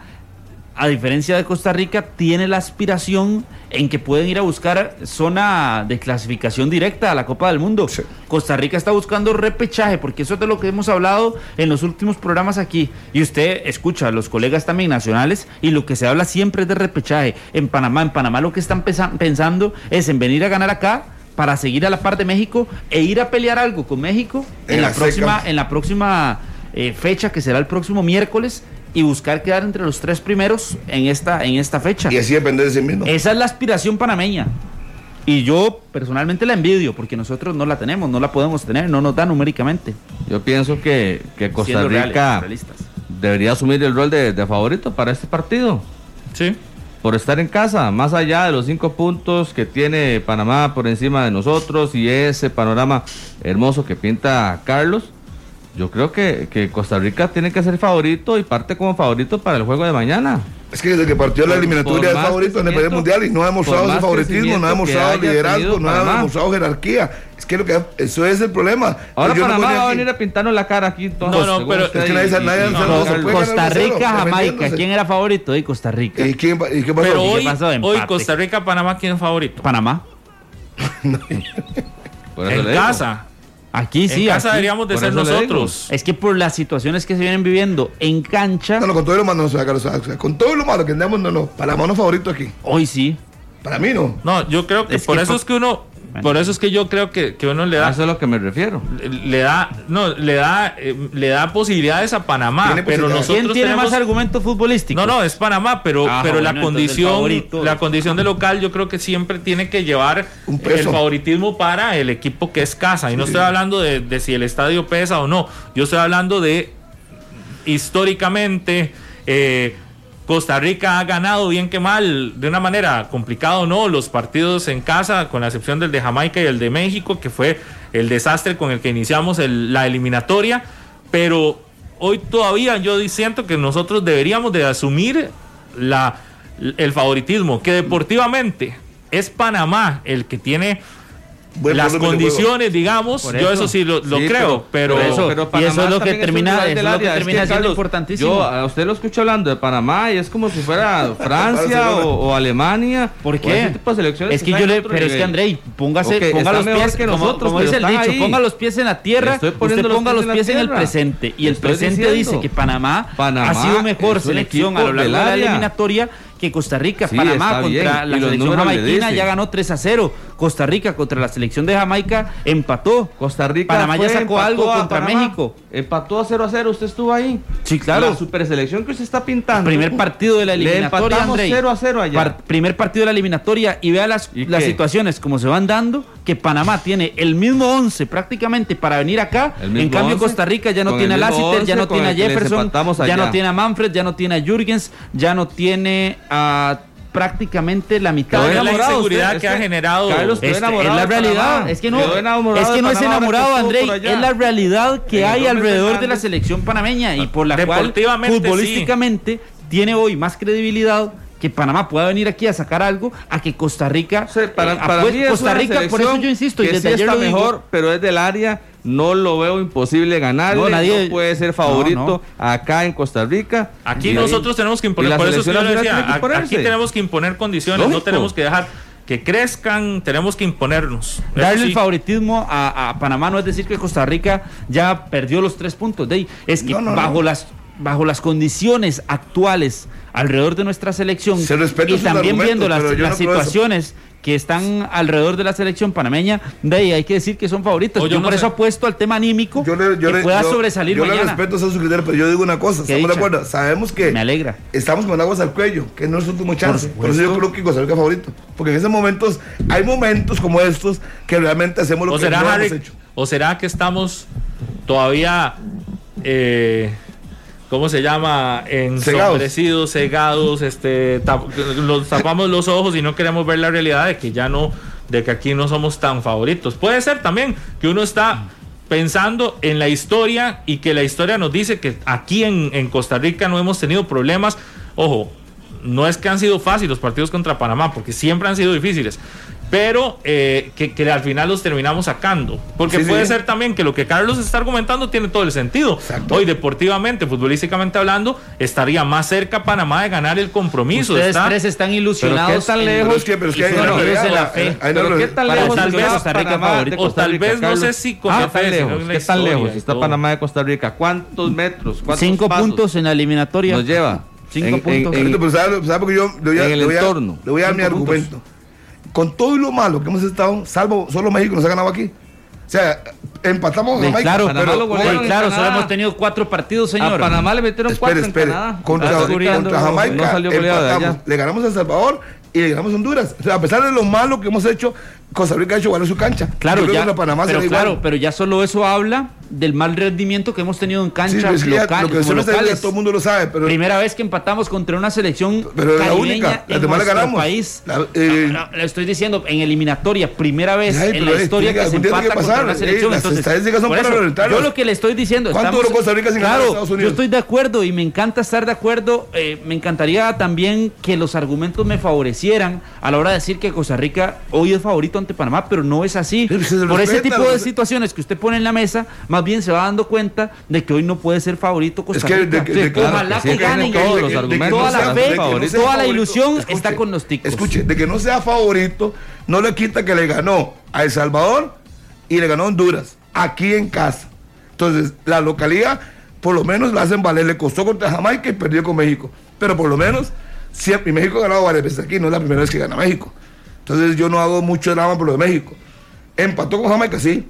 Speaker 4: a diferencia de Costa Rica, tiene la aspiración en que pueden ir a buscar zona de clasificación directa a la Copa del Mundo.
Speaker 2: Sí.
Speaker 4: Costa Rica está buscando repechaje, porque eso es de lo que hemos hablado en los últimos programas aquí. Y usted escucha a los colegas también nacionales y lo que se habla siempre es de repechaje. En Panamá, en Panamá lo que están pensando es en venir a ganar acá para seguir a la par de México e ir a pelear algo con México en,
Speaker 2: En
Speaker 4: la
Speaker 2: la
Speaker 4: próxima, en la próxima eh, fecha que será el próximo miércoles y buscar quedar entre los tres primeros en esta, en esta fecha.
Speaker 2: Y así depende de sí mismo.
Speaker 4: Esa es la aspiración panameña. Y yo personalmente la envidio porque nosotros no la tenemos, no la podemos tener, no nos da numéricamente.
Speaker 3: Yo pienso que, que Costa
Speaker 4: reales,
Speaker 3: Rica debería asumir el rol de, de favorito para este partido.
Speaker 6: Sí.
Speaker 3: por estar en casa, más allá de los cinco puntos que tiene Panamá por encima de nosotros y ese panorama hermoso que pinta Carlos, yo creo que, que Costa Rica tiene que ser favorito y parte como favorito para el juego de mañana.
Speaker 2: Es que desde que partió la
Speaker 3: Por-
Speaker 2: eliminatoria
Speaker 3: por
Speaker 2: es
Speaker 3: más
Speaker 2: favorito en el mundial y no ha demostrado
Speaker 3: por
Speaker 2: ese favoritismo, no ha demostrado liderazgo, no ha demostrado jerarquía. Es que, lo que eso es el problema.
Speaker 3: Ahora
Speaker 2: Yo no
Speaker 3: Panamá va a venir a pintarnos la cara aquí. todos,
Speaker 6: No, no, pero
Speaker 2: es que
Speaker 3: y-
Speaker 2: nadie-
Speaker 3: y-
Speaker 2: nadie
Speaker 3: y-
Speaker 2: se
Speaker 3: no,
Speaker 2: puede
Speaker 4: Costa Rica, Jamaica. ¿Quién era favorito de Costa Rica?
Speaker 2: ¿Y, quién, va- y qué pasó?
Speaker 6: Pero
Speaker 4: ¿Y qué
Speaker 6: hoy,
Speaker 4: pasó?
Speaker 6: hoy. Costa Rica, Panamá, ¿quién es favorito?
Speaker 4: Panamá.
Speaker 3: Por
Speaker 6: En casa.
Speaker 4: Aquí sí.
Speaker 6: en casa
Speaker 4: aquí.
Speaker 6: deberíamos de
Speaker 3: por
Speaker 6: ser nosotros.
Speaker 4: Es que por las situaciones que se vienen viviendo en cancha,
Speaker 2: No, no, con todo lo malo, no, o sea, Carlos, o sea, con todo lo malo que andamos, no, no. Panamá no es favorito aquí.
Speaker 4: hoy sí.
Speaker 2: Para mí no.
Speaker 6: No, yo creo que
Speaker 4: Es
Speaker 6: por
Speaker 4: que
Speaker 6: eso es que uno,
Speaker 4: Bueno.
Speaker 6: por eso es que yo creo que, que uno le
Speaker 3: A
Speaker 6: da,
Speaker 3: eso es a lo que me refiero.
Speaker 6: le da, no, le da, eh, le da posibilidades a Panamá,
Speaker 2: Tiene
Speaker 6: pero nosotros
Speaker 4: ¿Quién tiene
Speaker 6: tenemos,
Speaker 4: más argumentos futbolísticos?
Speaker 6: no, no, es Panamá, pero,
Speaker 4: Ah,
Speaker 6: pero la
Speaker 4: bueno,
Speaker 6: condición,
Speaker 4: favorito.
Speaker 6: la condición de local, yo creo que siempre tiene que llevar el favoritismo para el equipo que es casa. Y no estoy hablando de, de si el estadio pesa o no. Yo estoy hablando de históricamente. eh, Costa Rica ha ganado bien que mal, de una manera complicada o no, los partidos en casa, con la excepción del de Jamaica y el de México, que fue el desastre con el que iniciamos la eliminatoria. Pero hoy todavía yo siento que nosotros deberíamos de asumir la, el favoritismo, que deportivamente es Panamá el que tiene
Speaker 2: buen
Speaker 6: las condiciones, digamos,
Speaker 4: Por
Speaker 6: yo
Speaker 4: eso.
Speaker 6: eso sí lo, lo
Speaker 3: Sí,
Speaker 6: creo, pero,
Speaker 4: por eso. y
Speaker 3: Panamá
Speaker 4: eso es lo que termina- eso es lo que termina siendo
Speaker 3: Carlos,
Speaker 4: importantísimo.
Speaker 3: Yo a usted lo escucho hablando de Panamá y es como si fuera Francia o, o Alemania.
Speaker 4: ¿Por qué?
Speaker 3: ese tipo de selecciones
Speaker 4: Es que
Speaker 3: están
Speaker 4: yo le, pero es que
Speaker 3: nivel.
Speaker 4: Andrei, póngase,
Speaker 3: Ok,
Speaker 4: ponga los pies,
Speaker 3: que nosotros,
Speaker 4: como
Speaker 3: pero
Speaker 4: dice el dicho,
Speaker 3: ahí.
Speaker 4: ponga los pies en la tierra, usted ponga
Speaker 3: pies
Speaker 4: los pies en el presente y el presente dice que Panamá, ha sido mejor
Speaker 3: es
Speaker 4: selección a lo largo de la eliminatoria que Costa Rica.
Speaker 3: Sí,
Speaker 4: Panamá contra
Speaker 3: bien,
Speaker 4: la selección
Speaker 3: le
Speaker 4: jamaiquina ya ganó 3 a 0. Costa Rica contra la selección de Jamaica empató.
Speaker 3: Costa Rica
Speaker 4: Panamá ya
Speaker 3: fue,
Speaker 4: sacó
Speaker 3: empató
Speaker 4: algo contra
Speaker 3: Panamá.
Speaker 4: México.
Speaker 3: Empató a 0 a 0, usted estuvo ahí.
Speaker 4: Sí, claro.
Speaker 3: La super selección que usted está pintando.
Speaker 4: Primer partido de la
Speaker 3: Le
Speaker 4: eliminatoria,
Speaker 3: empatamos
Speaker 4: Andrei.
Speaker 3: 0 a 0 allá.
Speaker 4: Par- primer partido de la eliminatoria y vea las,
Speaker 3: ¿Y
Speaker 4: las situaciones como se van dando, que Panamá tiene el mismo 11 prácticamente para venir acá. En cambio
Speaker 3: 11,
Speaker 4: Costa Rica ya no tiene a Lassiter, ya
Speaker 3: 11
Speaker 4: no tiene a Jefferson, ya no tiene a Manfred, ya no tiene a Jürgens, ya no tiene a prácticamente la mitad de
Speaker 6: es la inseguridad
Speaker 3: usted,
Speaker 6: que ha generado.
Speaker 3: Carlos,
Speaker 4: es, la realidad, es que no, es que no es enamorado,
Speaker 3: allá.
Speaker 4: es la realidad que hay alrededor de la selección panameña y por la cual futbolísticamente tiene hoy más credibilidad que Panamá pueda venir aquí a sacar algo a que Costa Rica
Speaker 3: O sea, para,
Speaker 4: eh,
Speaker 3: para
Speaker 4: pues,
Speaker 3: mí es
Speaker 4: Costa Rica por eso yo insisto y desde
Speaker 3: sí
Speaker 4: ayer
Speaker 3: está
Speaker 4: digo,
Speaker 3: mejor, pero es del área, no lo veo imposible ganarle,
Speaker 4: No,
Speaker 3: no,
Speaker 4: nadie-
Speaker 3: puede ser
Speaker 4: no,
Speaker 3: favorito acá en Costa Rica.
Speaker 6: Aquí nosotros tenemos que imponer,
Speaker 3: la
Speaker 6: por eso es que yo
Speaker 3: selección
Speaker 6: le
Speaker 3: nacional
Speaker 6: decía,
Speaker 3: tiene que
Speaker 6: a- aquí tenemos que imponer condiciones, no tenemos que dejar que crezcan, tenemos que imponernos.
Speaker 4: Darle
Speaker 6: sí.
Speaker 4: el favoritismo a, a Panamá no es decir que Costa Rica ya perdió los tres puntos. De ahí. Es que
Speaker 2: No, no,
Speaker 4: bajo
Speaker 2: no.
Speaker 4: las bajo las condiciones actuales alrededor de nuestra selección
Speaker 2: Se respeta
Speaker 4: y también viendo las, situaciones que están alrededor de la selección panameña, de ahí hay que decir que son favoritos. Yo
Speaker 6: yo no
Speaker 4: por
Speaker 6: sé.
Speaker 4: eso apuesto al tema anímico
Speaker 2: Yo le, yo
Speaker 4: que
Speaker 2: le-
Speaker 4: pueda
Speaker 2: yo-
Speaker 4: sobresalir
Speaker 2: yo le respeto esos criterios, pero yo digo una cosa, estamos de acuerdo, sabemos que
Speaker 4: Me alegra.
Speaker 2: estamos con aguas al cuello, que no es su último chance. Por, eso yo creo que Costa Rica es favorito. Porque en esos momentos, hay momentos como estos que realmente hacemos lo
Speaker 6: ¿O
Speaker 2: que
Speaker 6: será,
Speaker 2: no
Speaker 6: Harry,
Speaker 2: hemos hecho.
Speaker 6: ¿O será que estamos todavía, eh, ¿cómo se llama? Ensombrecidos, cegados, este, tap- los tapamos los ojos y no queremos ver la realidad de que ya no, de que aquí no somos tan favoritos. Puede ser también que uno está pensando en la historia y que la historia nos dice que aquí en, en Costa Rica no hemos tenido problemas. Ojo, no es que han sido fáciles los partidos contra Panamá, porque siempre han sido difíciles, pero eh, que, que al final los terminamos sacando. Porque
Speaker 2: Sí, sí.
Speaker 6: puede ser también que lo que Carlos está argumentando tiene todo el sentido.
Speaker 2: Exacto.
Speaker 6: Hoy, deportivamente, futbolísticamente hablando, estaría más cerca Panamá de ganar el compromiso.
Speaker 4: Ustedes
Speaker 6: está-
Speaker 4: tres están
Speaker 3: Pero
Speaker 4: ilusionados.
Speaker 3: qué tan
Speaker 4: en-
Speaker 3: lejos.
Speaker 2: Que, pero es que hay
Speaker 4: en la fe.
Speaker 3: Pero qué tan lejos
Speaker 4: tal vez Costa Rica favorito.
Speaker 6: O tal vez no
Speaker 3: Carlos?
Speaker 6: sé si con
Speaker 3: ¿Qué
Speaker 6: la
Speaker 3: tan
Speaker 6: fe, sino
Speaker 3: lejos?
Speaker 6: en
Speaker 3: ¿Qué tan lejos está
Speaker 6: todo.
Speaker 3: Panamá de Costa Rica? ¿Cuántos metros? ¿Cuántos
Speaker 4: Cinco
Speaker 3: pasos
Speaker 4: puntos en la eliminatoria.
Speaker 3: nos lleva?
Speaker 4: Cinco
Speaker 3: En- en-
Speaker 4: puntos.
Speaker 3: en-
Speaker 2: Pero ¿sabe, sabe por qué yo le voy a,
Speaker 3: en el
Speaker 2: le voy a-
Speaker 3: entorno.
Speaker 2: le voy a dar mi
Speaker 3: puntos.
Speaker 2: argumento? Con todo y lo malo que hemos estado, salvo solo México nos ha ganado aquí. O sea, empatamos Jamaica,
Speaker 4: claro,
Speaker 3: Panamá
Speaker 2: pero
Speaker 3: en
Speaker 4: claro, solo hemos tenido cuatro partidos,
Speaker 3: A
Speaker 4: señor.
Speaker 3: Panamá le metieron
Speaker 2: Espere,
Speaker 3: cuatro
Speaker 2: espere.
Speaker 3: en Canadá.
Speaker 2: Contra, contra
Speaker 3: no-
Speaker 2: Jamaica
Speaker 3: no salió goleado de
Speaker 2: empatamos,
Speaker 3: allá.
Speaker 2: le ganamos a El Salvador y le ganamos a Honduras. O sea, a pesar de lo malo que hemos hecho, Costa Rica ha hecho valer su cancha.
Speaker 4: Claro, ya,
Speaker 2: Panamá
Speaker 4: pero claro,
Speaker 2: igual.
Speaker 4: pero ya solo eso habla del mal rendimiento que hemos tenido en
Speaker 2: Sí,
Speaker 4: canchas
Speaker 2: pero es que ya
Speaker 4: local-
Speaker 2: lo que
Speaker 4: como locales.
Speaker 2: todo el mundo lo sabe, pero,
Speaker 4: Primera vez que empatamos contra una selección
Speaker 2: pero la
Speaker 4: caribeña
Speaker 2: única. Las
Speaker 4: en
Speaker 2: demás la
Speaker 4: nuestro
Speaker 2: ganamos.
Speaker 4: país.
Speaker 2: La- eh,
Speaker 4: No, no, le estoy diciendo en eliminatoria, primera vez
Speaker 2: Ay,
Speaker 4: en la historia que se
Speaker 2: que
Speaker 4: empata contra una selección. Entonces,
Speaker 2: son
Speaker 4: eso, yo lo que le estoy diciendo,
Speaker 2: ¿Cuánto
Speaker 4: estamos-
Speaker 2: duró Costa Rica sin
Speaker 4: claro,
Speaker 2: Estados
Speaker 4: yo
Speaker 2: Unidos?
Speaker 4: estoy de acuerdo y me encanta estar de acuerdo. eh, me encantaría también que los argumentos me favorecieran a la hora de decir que Costa Rica hoy es favorito ante Panamá, pero no es así. Por ese tipo de situaciones que usted pone en la mesa, más bien se va dando cuenta de que hoy no puede ser favorito Costa
Speaker 2: Es que
Speaker 4: Rica.
Speaker 2: de que- de
Speaker 4: Ojalá
Speaker 3: que
Speaker 4: ganen.
Speaker 3: todos los argumentos
Speaker 4: toda la
Speaker 3: ser
Speaker 4: fe,
Speaker 3: favorito.
Speaker 4: toda la
Speaker 2: favorito.
Speaker 4: ilusión
Speaker 2: Escuche,
Speaker 4: está con los ticos.
Speaker 2: Escuche, de que no sea favorito, no le quita que le ganó a El Salvador y le ganó a Honduras, aquí en casa. Entonces, la localidad, por lo menos la hacen valer. Le costó contra Jamaica y perdió con México. Pero por lo menos, siempre, y México ha ganado varias veces aquí, no es la primera vez que gana México. Entonces, yo no hago mucho drama por lo de México. Empató con Jamaica, sí,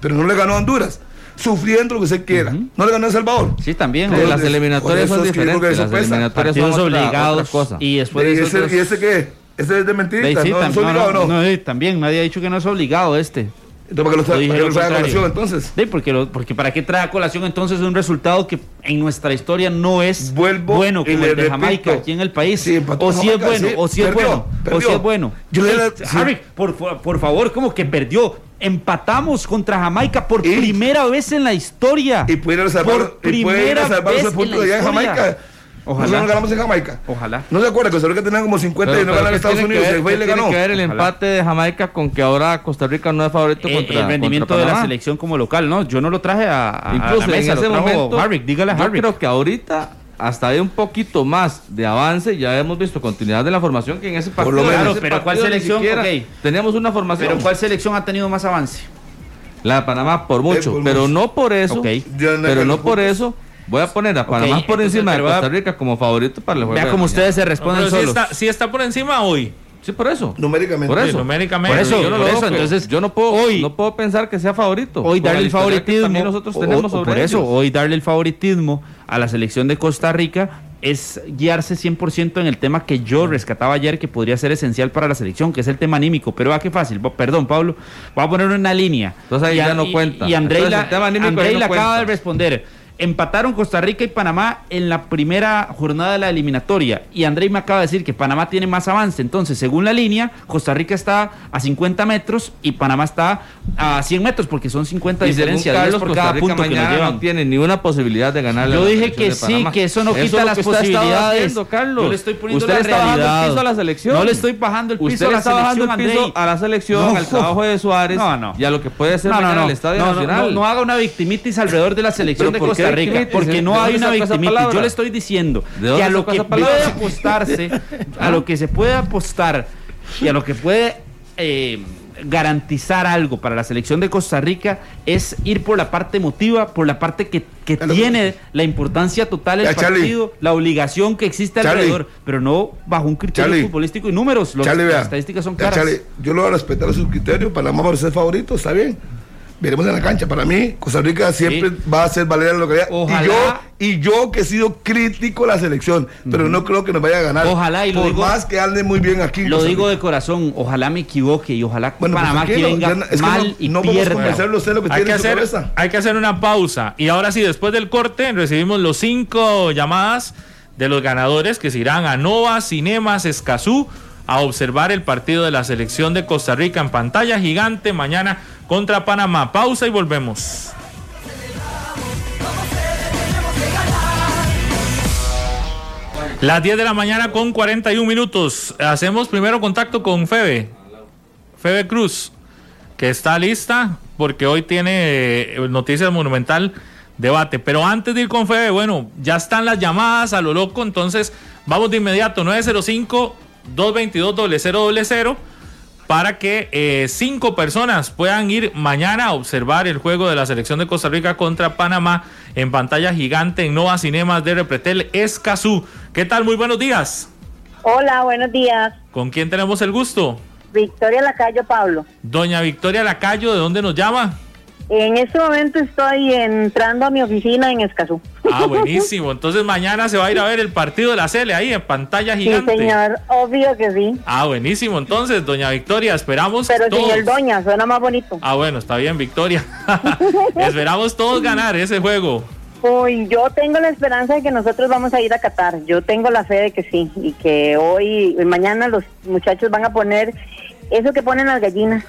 Speaker 2: pero no le ganó a Honduras. Sufriendo lo que usted quiera. No le ganó a El Salvador.
Speaker 4: Sí, también.
Speaker 3: Las eliminatorias son diferentes. Las
Speaker 2: pesa.
Speaker 3: eliminatorias son
Speaker 4: Partidos
Speaker 3: otra,
Speaker 4: obligados
Speaker 3: otra cosa.
Speaker 4: y después
Speaker 2: ¿Y
Speaker 4: de eso
Speaker 2: ese,
Speaker 4: otros-
Speaker 2: ¿Y ese qué? ¿Ese es de mentirita?
Speaker 4: sí,
Speaker 2: ¿No,
Speaker 4: tam-
Speaker 2: ¿No es
Speaker 4: no,
Speaker 2: obligado
Speaker 4: no,
Speaker 2: o no?
Speaker 4: no, también nadie ha dicho que no es obligado este.
Speaker 2: Entonces, ¿para qué lo
Speaker 4: lo
Speaker 2: trae a colación entonces?
Speaker 4: Sí, porque, lo- porque para qué trae a colación entonces un resultado que en nuestra historia no es
Speaker 2: Vuelvo
Speaker 4: bueno como el de Jamaica aquí en el país.
Speaker 2: Sí,
Speaker 4: o si es
Speaker 2: Jamaica,
Speaker 4: bueno,
Speaker 2: sí.
Speaker 4: o si es
Speaker 2: Perdió,
Speaker 4: bueno, o si es bueno.
Speaker 2: Yo sí.
Speaker 4: Harry, por, por favor, como que perdió. Empatamos contra Jamaica por
Speaker 2: Y-
Speaker 4: primera vez en la historia.
Speaker 2: Y pudiera salvar,
Speaker 4: por
Speaker 2: y
Speaker 4: primera
Speaker 2: salvar
Speaker 4: vez
Speaker 2: punto
Speaker 4: en la
Speaker 2: allá en. Jamaica.
Speaker 4: Ojalá.
Speaker 2: Nosotros no ganamos en Jamaica.
Speaker 4: Ojalá.
Speaker 2: ¿No se acuerda que Costa Rica tenía como 50 y no ganaba en
Speaker 3: ¿qué
Speaker 2: Estados
Speaker 3: tiene
Speaker 2: Unidos?
Speaker 3: ver-
Speaker 2: Se fue y le
Speaker 3: tiene
Speaker 2: ganó.
Speaker 3: que ver el
Speaker 4: Ojalá.
Speaker 3: empate de Jamaica con que ahora Costa Rica no es favorito
Speaker 4: Eh,
Speaker 3: contra
Speaker 4: el rendimiento
Speaker 3: contra
Speaker 4: de la selección como local, ¿no? Yo no lo traje a,
Speaker 3: Incluso en ese
Speaker 4: lo trajo
Speaker 3: momento,
Speaker 4: Harvick, dígale a
Speaker 3: yo creo que ahorita hasta hay un poquito más de avance, ya hemos visto continuidad de la formación que en ese partido.
Speaker 2: lo menos.
Speaker 4: pero ¿cuál selección?
Speaker 3: siquiera
Speaker 4: Ok.
Speaker 3: Teníamos una formación.
Speaker 4: Pero ¿cuál selección ha tenido más avance?
Speaker 3: La de Panamá por mucho,
Speaker 2: por
Speaker 3: pero
Speaker 2: mucho.
Speaker 3: no por eso,
Speaker 4: Ok.
Speaker 2: Yo no
Speaker 3: pero no por eso voy a poner a Panamá
Speaker 4: Ok,
Speaker 3: por encima de Costa Rica como favorito para el juego.
Speaker 4: Vea
Speaker 3: mañana.
Speaker 4: ustedes se
Speaker 6: No,
Speaker 4: responden
Speaker 6: pero sí
Speaker 4: solos.
Speaker 6: está, sí está por encima hoy.
Speaker 3: Sí, por eso.
Speaker 2: Numéricamente.
Speaker 3: Por
Speaker 6: Sí,
Speaker 3: eso.
Speaker 6: numéricamente.
Speaker 4: Por eso,
Speaker 3: yo no
Speaker 4: por
Speaker 3: lo
Speaker 4: eso, entonces,
Speaker 3: yo no puedo
Speaker 4: hoy-
Speaker 3: no puedo pensar que sea favorito.
Speaker 4: Hoy darle el favoritismo.
Speaker 3: también nosotros
Speaker 4: o-
Speaker 3: tenemos
Speaker 4: o-
Speaker 3: sobre
Speaker 4: por eso,
Speaker 3: ellos.
Speaker 4: hoy darle el favoritismo a la selección de Costa Rica es guiarse 100% en el tema que yo rescataba ayer, que podría ser esencial para la selección, que es el tema anímico. Pero va qué fácil. Perdón, Pablo. Voy a poner una línea.
Speaker 3: Entonces ahí
Speaker 4: Y a-
Speaker 3: ya no
Speaker 4: y-
Speaker 3: cuenta.
Speaker 4: Y Andrei
Speaker 3: Entonces
Speaker 4: la,
Speaker 3: el tema anímico
Speaker 4: Andrei
Speaker 3: no
Speaker 4: la acaba de responder. Empataron Costa Rica y Panamá en la primera jornada de la eliminatoria. Y Andrei me acaba de decir que Panamá tiene más avance. Entonces, según la línea, Costa Rica está a 50 metros y Panamá está a 100 metros, porque son 50
Speaker 3: Y según
Speaker 4: diferencias
Speaker 3: Carlos,
Speaker 4: por
Speaker 3: Costa
Speaker 4: cada
Speaker 3: Rica
Speaker 4: punto que nos
Speaker 3: mañana
Speaker 4: llevan.
Speaker 3: no tiene ni una posibilidad de ganar
Speaker 4: Yo dije que sí, que eso no quita las posibilidades.
Speaker 3: Carlos.
Speaker 4: Yo le estoy poniendo
Speaker 3: Usted
Speaker 4: la
Speaker 3: está bajando el piso a la selección.
Speaker 4: No le estoy bajando el piso
Speaker 3: Usted
Speaker 4: a la
Speaker 3: está bajando
Speaker 4: selección,
Speaker 3: el piso
Speaker 4: Andrei.
Speaker 3: a la selección,
Speaker 4: No.
Speaker 3: al trabajo de Suárez
Speaker 4: No,
Speaker 3: y a lo que puede ser mañana el Estadio Nacional.
Speaker 4: no, haga una victimitis alrededor de la selección
Speaker 3: ¿Pero
Speaker 4: de Costa Rica, porque
Speaker 3: ¿De
Speaker 4: no hay una victimitis.
Speaker 3: palabra?
Speaker 4: Yo le estoy diciendo
Speaker 3: ¿De dónde
Speaker 4: que a lo que puede apostarse, a lo que se puede apostar y a lo que puede eh, garantizar algo para la selección de Costa Rica es ir por la parte emotiva, por la parte que, que tiene la importancia total el
Speaker 2: Ya, Charlie.
Speaker 4: partido, la obligación que existe
Speaker 2: Charlie.
Speaker 4: alrededor, pero no bajo un criterio
Speaker 2: Charlie.
Speaker 4: futbolístico y números. Los-
Speaker 2: Charlie,
Speaker 4: las estadísticas son
Speaker 2: Ya,
Speaker 4: claras.
Speaker 2: Charlie, yo lo voy a respetar a sus criterios. Panamá va a ser favorito, está bien. Veremos en la cancha. Para mí, Costa Rica siempre
Speaker 4: Sí.
Speaker 2: va a ser valer la localidad.
Speaker 4: Ojalá.
Speaker 2: Y yo, y yo que he sido crítico de la selección, pero no creo que nos vaya a ganar.
Speaker 4: Ojalá, y lo
Speaker 2: Por
Speaker 4: digo-
Speaker 2: más que ande muy bien aquí.
Speaker 4: Lo digo de corazón, ojalá me equivoque y ojalá
Speaker 2: Bueno, pues,
Speaker 4: Panamá que venga
Speaker 2: ya no- es que
Speaker 4: mal
Speaker 2: no-
Speaker 4: y
Speaker 2: no
Speaker 4: pierda.
Speaker 2: a usted lo que
Speaker 6: Hay
Speaker 2: tiene
Speaker 6: que, hacer, hay que hacer una pausa. Y ahora sí, después del corte, recibimos los cinco llamadas de los ganadores que se irán a Nova Cinemas Escazú a observar el partido de la selección de Costa Rica en pantalla gigante mañana contra Panamá. Pausa y volvemos. Las 10 de la mañana con 41 minutos. Hacemos primero contacto con Febe. Febe Cruz, que está lista porque hoy tiene eh, Noticias Monumental debate. Pero antes de ir con Febe, bueno, ya están las llamadas a lo loco, entonces vamos de inmediato, 905-222-0000 para que eh, cinco personas puedan ir mañana a observar el juego de la selección de Costa Rica contra Panamá en pantalla gigante en Nova Cinemas de Repretel Escazú. ¿Qué tal? Muy buenos días.
Speaker 7: Hola, buenos días.
Speaker 6: ¿Con quién tenemos el gusto?
Speaker 7: Victoria Lacayo Pablo.
Speaker 6: Doña Victoria Lacayo, ¿de dónde nos llama?
Speaker 7: En este momento estoy entrando a mi oficina en Escazú.
Speaker 6: Ah, buenísimo. Entonces mañana se va a ir a ver el partido de la Cele ahí en pantalla
Speaker 7: Sí,
Speaker 6: gigante.
Speaker 7: señor, obvio que sí.
Speaker 6: Ah, buenísimo. Entonces, doña Victoria, esperamos
Speaker 7: Pero
Speaker 6: todos.
Speaker 7: el doña, suena más bonito.
Speaker 6: Ah, bueno, está bien, Victoria. esperamos todos ganar ese juego.
Speaker 7: Uy, yo tengo la esperanza de que nosotros vamos a ir a Qatar. Yo tengo la fe de que sí. Y que hoy, mañana los muchachos van a poner eso que ponen las gallinas,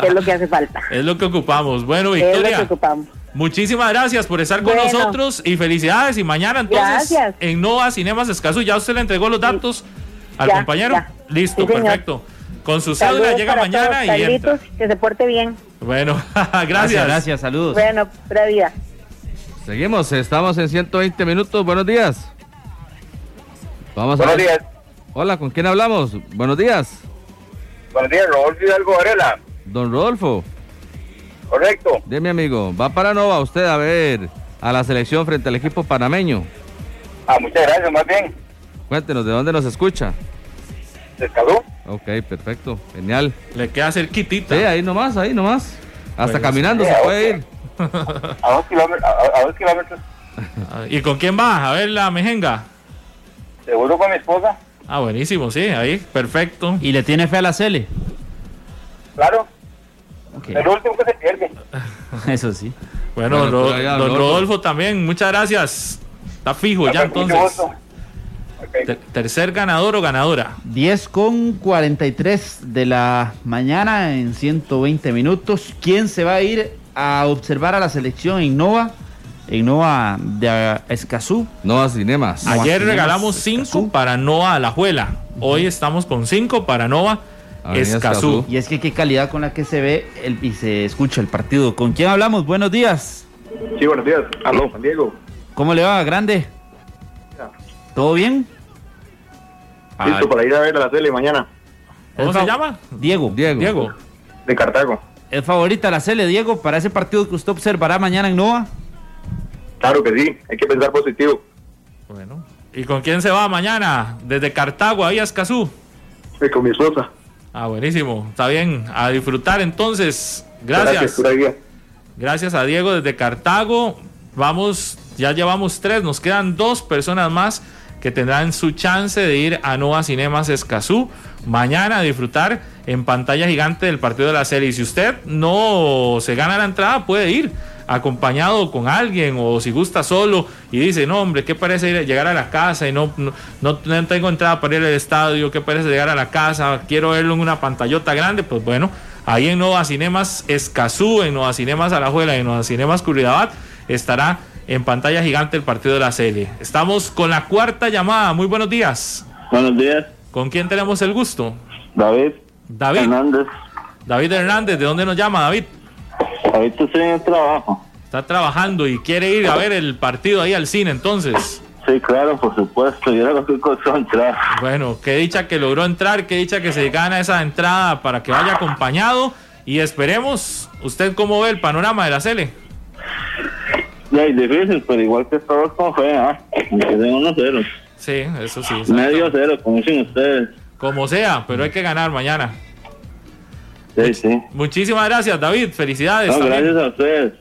Speaker 7: que es lo que hace falta.
Speaker 6: Es lo que ocupamos. Bueno,
Speaker 7: Es lo que
Speaker 6: Victoria,
Speaker 7: ocupamos.
Speaker 6: Muchísimas gracias por estar con
Speaker 7: Bueno.
Speaker 6: nosotros y felicidades. Y mañana entonces
Speaker 7: Gracias.
Speaker 6: en Nova Cinemas Escazú, ya usted le entregó los datos al
Speaker 7: Ya,
Speaker 6: compañero.
Speaker 7: ya.
Speaker 6: Listo,
Speaker 7: Sí,
Speaker 6: perfecto. Con su cédula
Speaker 7: Saludos
Speaker 6: llega
Speaker 7: para
Speaker 6: mañana
Speaker 7: todos.
Speaker 6: y entra.
Speaker 7: Que se porte bien.
Speaker 6: Bueno, gracias.
Speaker 4: Gracias, gracias, saludos.
Speaker 7: Bueno, pura vida.
Speaker 3: Seguimos, estamos en 120 minutos. Buenos días. Vamos a
Speaker 8: Buenos
Speaker 3: ver.
Speaker 8: días.
Speaker 3: Hola, ¿con quién hablamos? Buenos días.
Speaker 8: Buenos días, Rodolfo Hidalgo Varela.
Speaker 3: Don Rodolfo,
Speaker 8: Correcto.
Speaker 3: de mi amigo. Va para Nova usted a ver a la selección frente al equipo panameño.
Speaker 8: Ah, muchas gracias, más bien.
Speaker 3: Cuéntenos, ¿de dónde nos escucha?
Speaker 8: ¿Descaló?
Speaker 3: Ok, perfecto, genial.
Speaker 6: Le queda cerquitita.
Speaker 3: Sí, ahí nomás, ahí nomás. Hasta
Speaker 6: Pues,
Speaker 3: caminando
Speaker 8: sí,
Speaker 3: se puede ir.
Speaker 8: A dos kilómetros. A, a dos kilómetros.
Speaker 6: Ah, ¿Y con quién va? A ver la mejenga.
Speaker 8: Seguro con mi esposa.
Speaker 6: Ah, buenísimo, sí, ahí, perfecto.
Speaker 4: ¿Y le tiene fe a la Cele?
Speaker 8: Claro. El último que se pierde.
Speaker 4: Eso sí.
Speaker 6: Bueno, don
Speaker 3: Rodolfo.
Speaker 6: Rodolfo también, muchas gracias. Está fijo ya entonces. Ter- tercer ganador o ganadora.
Speaker 4: 10 con 43 de la mañana en 120 minutos. ¿Quién se va a ir a observar a la selección en Nova? en Nova de Escazú.
Speaker 3: Nova Cinemas.
Speaker 6: Ayer regalamos
Speaker 4: Escazú.
Speaker 6: 5 para Nova Alajuela. Hoy estamos con 5 para Nova Escazú.
Speaker 4: Y es que qué calidad con la que se ve el, y se escucha el partido. ¿Con quién hablamos? Buenos días.
Speaker 8: Sí, buenos días. Aló, Juan Diego.
Speaker 4: ¿Cómo le va, grande? ¿Todo bien?
Speaker 8: Listo para ir a ver a la tele mañana.
Speaker 6: ¿Cómo se llama?
Speaker 4: Diego.
Speaker 3: Diego.
Speaker 6: Diego.
Speaker 8: De Cartago.
Speaker 4: ¿Es favorita la Cele, Diego, para ese partido que usted observará mañana en Nova?
Speaker 8: Claro que sí. Hay que pensar positivo.
Speaker 6: Bueno. ¿Y con quién se va mañana? Desde Cartago ahí a Escazú.
Speaker 8: Con mi esposa.
Speaker 6: Ah, buenísimo. Está bien. A disfrutar entonces. Gracias. Gracias a Diego desde Cartago. Vamos, ya llevamos tres, nos quedan dos personas más que tendrán su chance de ir a Nova Cinemas Escazú mañana a disfrutar en pantalla gigante del partido de la serie. Y si usted no se gana la entrada, puede ir acompañado con alguien o si gusta solo y dice, no hombre, ¿qué parece ir- llegar a la casa y no, no, no- tengo entrada para ir al estadio? ¿Qué parece llegar a la casa? Quiero verlo en una pantallota grande, pues bueno, ahí en Nova Cinemas Escazú, en Nova Cinemas Alajuela y en Nova Cinemas Curridabat estará en pantalla gigante el partido de la serie. Estamos con la cuarta llamada. Muy buenos días.
Speaker 8: Buenos días.
Speaker 6: ¿Con quién tenemos el gusto?
Speaker 8: David
Speaker 6: David.
Speaker 8: Hernández.
Speaker 6: David Hernández, ¿de dónde nos llama David?
Speaker 8: Ahorita estoy en el trabajo.
Speaker 6: Está trabajando y quiere ir a ver el partido ahí al cine, entonces.
Speaker 8: Sí, claro, por supuesto. Yo era cualquier cosa entrar.
Speaker 6: Bueno, qué dicha que logró entrar, qué dicha que se gana esa entrada para que vaya acompañado y esperemos, ¿usted cómo ve el panorama de la Cele?
Speaker 8: Ya, es difícil, pero igual que todos con fe, ¿ah? Que den 1-0.
Speaker 6: Sí, eso sí. exacto.
Speaker 8: Medio cero, como dicen ustedes.
Speaker 6: Como sea, pero hay que ganar mañana.
Speaker 8: Sí, sí.
Speaker 6: Muchísimas gracias, David. Felicidades.
Speaker 8: No, gracias a ustedes.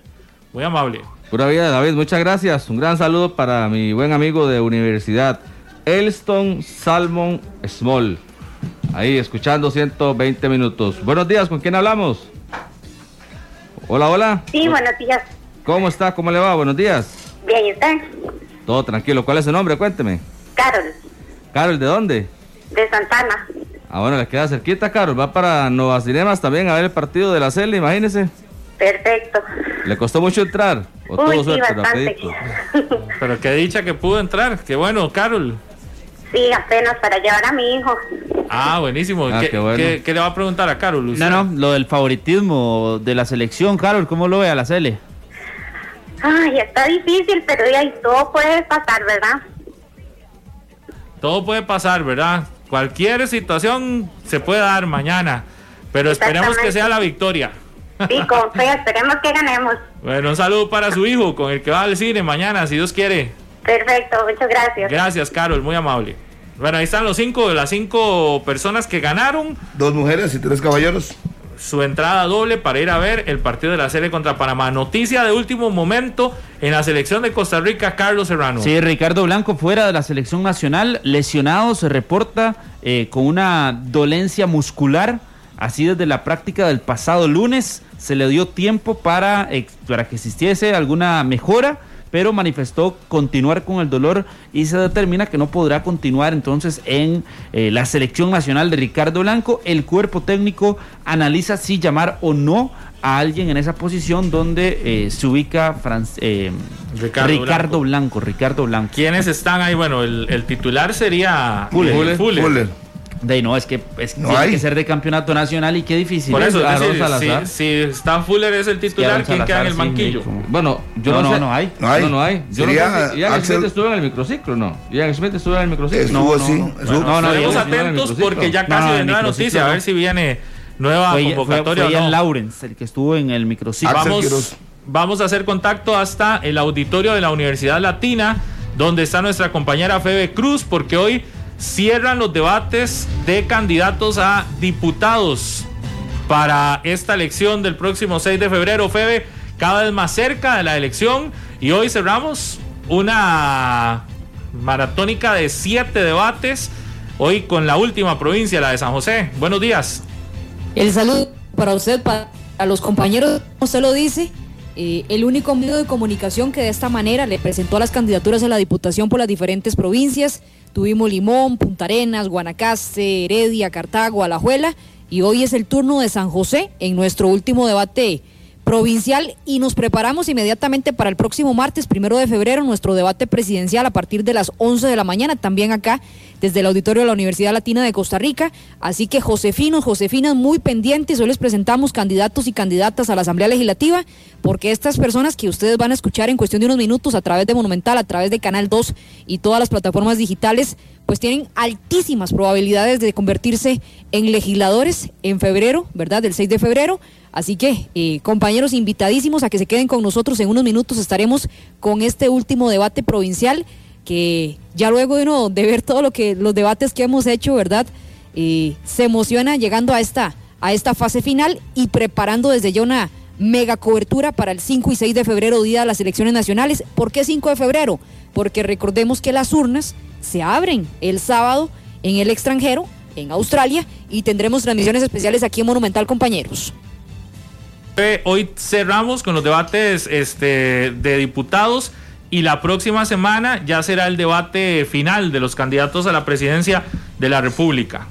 Speaker 6: Muy amable.
Speaker 3: Pura vida, David, muchas gracias. Un gran saludo para mi buen amigo de universidad, Elston Salmon Small. Ahí, escuchando 120 minutos. Buenos días, ¿con quién hablamos? Hola, hola.
Speaker 9: Sí, buenos días.
Speaker 3: ¿Cómo está? ¿Cómo le va? Buenos días.
Speaker 9: Bien, ¿y usted?
Speaker 3: Todo tranquilo. ¿Cuál es su nombre? Cuénteme.
Speaker 9: Carol,
Speaker 3: Carol, ¿de dónde?
Speaker 9: de Santana.
Speaker 3: Ah, bueno, le queda cerquita, Carol. Va para Nova Cinemas también a ver el partido de la CEL, imagínese.
Speaker 9: Perfecto.
Speaker 3: ¿Le costó mucho entrar? ¿O
Speaker 9: Uy,
Speaker 3: tuvo suerte
Speaker 9: bastante.
Speaker 6: Pero qué dicha que pudo entrar. Qué bueno, Carol.
Speaker 9: Sí, apenas para llevar a mi hijo.
Speaker 6: Ah, buenísimo.
Speaker 3: Ah,
Speaker 6: ¿Qué,
Speaker 3: qué bueno.
Speaker 6: qué- qué le va a preguntar a Carol?
Speaker 4: No, no, lo del favoritismo de la selección, Carol, ¿cómo lo ve a la Cele?
Speaker 9: Ay, está difícil, pero ahí todo puede pasar, ¿verdad?
Speaker 6: Todo puede pasar, ¿verdad? Cualquier situación se puede dar mañana. Pero esperemos que sea la victoria.
Speaker 9: Sí, con fe, esperemos que ganemos.
Speaker 6: Bueno, un saludo para su hijo con el que va al cine mañana, si Dios quiere.
Speaker 9: Perfecto, muchas gracias.
Speaker 6: Gracias, Carol, muy amable. Bueno, ahí están los cinco, las cinco personas que ganaron
Speaker 2: Dos mujeres y tres caballeros.
Speaker 6: Su entrada doble para ir a ver el partido de la serie contra Panamá. Noticia de último momento en la selección de Costa Rica, Carlos Serrano.
Speaker 4: Sí, Ricardo Blanco fuera de la selección nacional, lesionado, se reporta eh, con una dolencia muscular. Así desde la práctica del pasado lunes se le dio tiempo para, ex- para que existiese alguna mejora, pero manifestó continuar con el dolor y se determina que no podrá continuar entonces en eh, la selección nacional de Ricardo Blanco. El cuerpo técnico analiza si llamar o no a alguien en esa posición donde eh, se ubica Fran- eh,
Speaker 6: Ricardo
Speaker 4: Ricardo, Blanco. Ricardo Blanco.
Speaker 6: ¿Quiénes están ahí? Bueno, el, el titular sería
Speaker 4: Fuller.
Speaker 6: Fuller.
Speaker 2: Fuller.
Speaker 4: De no, es que, es que
Speaker 2: No
Speaker 4: tiene
Speaker 2: hay.
Speaker 4: que ser de campeonato nacional y qué difícil.
Speaker 6: Por
Speaker 4: es.
Speaker 6: eso, es
Speaker 3: Aaron
Speaker 6: decir,
Speaker 3: Salazar.
Speaker 6: si, si está Fuller es el titular, ¿quién queda en el
Speaker 4: sí,
Speaker 6: banquillo?
Speaker 3: Bueno, yo
Speaker 4: No,
Speaker 3: no,
Speaker 4: no,
Speaker 3: sé.
Speaker 4: no hay.
Speaker 2: No hay.
Speaker 3: No, no hay. Yo
Speaker 2: Sería
Speaker 3: no sé si Ian
Speaker 2: Axel-
Speaker 3: Smith estuvo en el microciclo, ¿no? Ian Smith estuvo en el microciclo.
Speaker 2: Estuvo
Speaker 4: no, no.
Speaker 2: estuvo-
Speaker 4: No, no,
Speaker 6: Estaremos atentos porque ya casi vendrá la noticia, a ver si viene nueva
Speaker 4: Fue, fue,
Speaker 6: convocatoria
Speaker 4: fue
Speaker 6: o
Speaker 4: Ian. Lawrence, el que estuvo en el microciclo.
Speaker 2: Axel
Speaker 6: Vamos, vamos a hacer contacto hasta el auditorio de la Universidad Latina, donde está nuestra compañera Febe Cruz, porque hoy cierran los debates de candidatos a diputados para esta elección del próximo 6 de febrero. Febe, cada vez más cerca de la elección y hoy cerramos una maratónica de siete debates, hoy con la última provincia, la de San José. Buenos días.
Speaker 10: El saludo para usted, para los compañeros, como usted lo dice, eh, el único medio de comunicación que de esta manera le presentó las candidaturas a la Diputación por las diferentes provincias. Tuvimos Limón, Punta Arenas, Guanacaste, Heredia, Cartago, Alajuela y hoy es el turno de San José en nuestro último debate provincial y nos preparamos inmediatamente para el próximo martes, primero de febrero, nuestro debate presidencial a partir de las 11 de la mañana, también acá desde el auditorio de la Universidad Latina de Costa Rica. Así que Josefinos, Josefinas, muy pendientes, hoy les presentamos candidatos y candidatas a la Asamblea Legislativa, porque estas personas que ustedes van a escuchar en cuestión de unos minutos a través de Monumental, a través de Canal 2 y todas las plataformas digitales, pues tienen altísimas probabilidades de convertirse en legisladores en febrero, ¿verdad? Del 6 de febrero. Así que, eh, compañeros, invitadísimos a que se queden con nosotros. En unos minutos estaremos con este último debate provincial que ya luego de, uno, de ver todo lo que los debates que hemos hecho, ¿verdad? Eh, se emociona llegando a esta, a esta fase final y preparando desde ya una mega cobertura para el 5 y 6 de febrero, día de las elecciones nacionales. ¿Por qué 5 de febrero? Porque recordemos que las urnas se abren el sábado en el extranjero, en Australia, y tendremos transmisiones especiales aquí en Monumental, compañeros.
Speaker 6: Hoy cerramos con los debates este, de diputados y la próxima semana ya será el debate final de los candidatos a la presidencia de la República.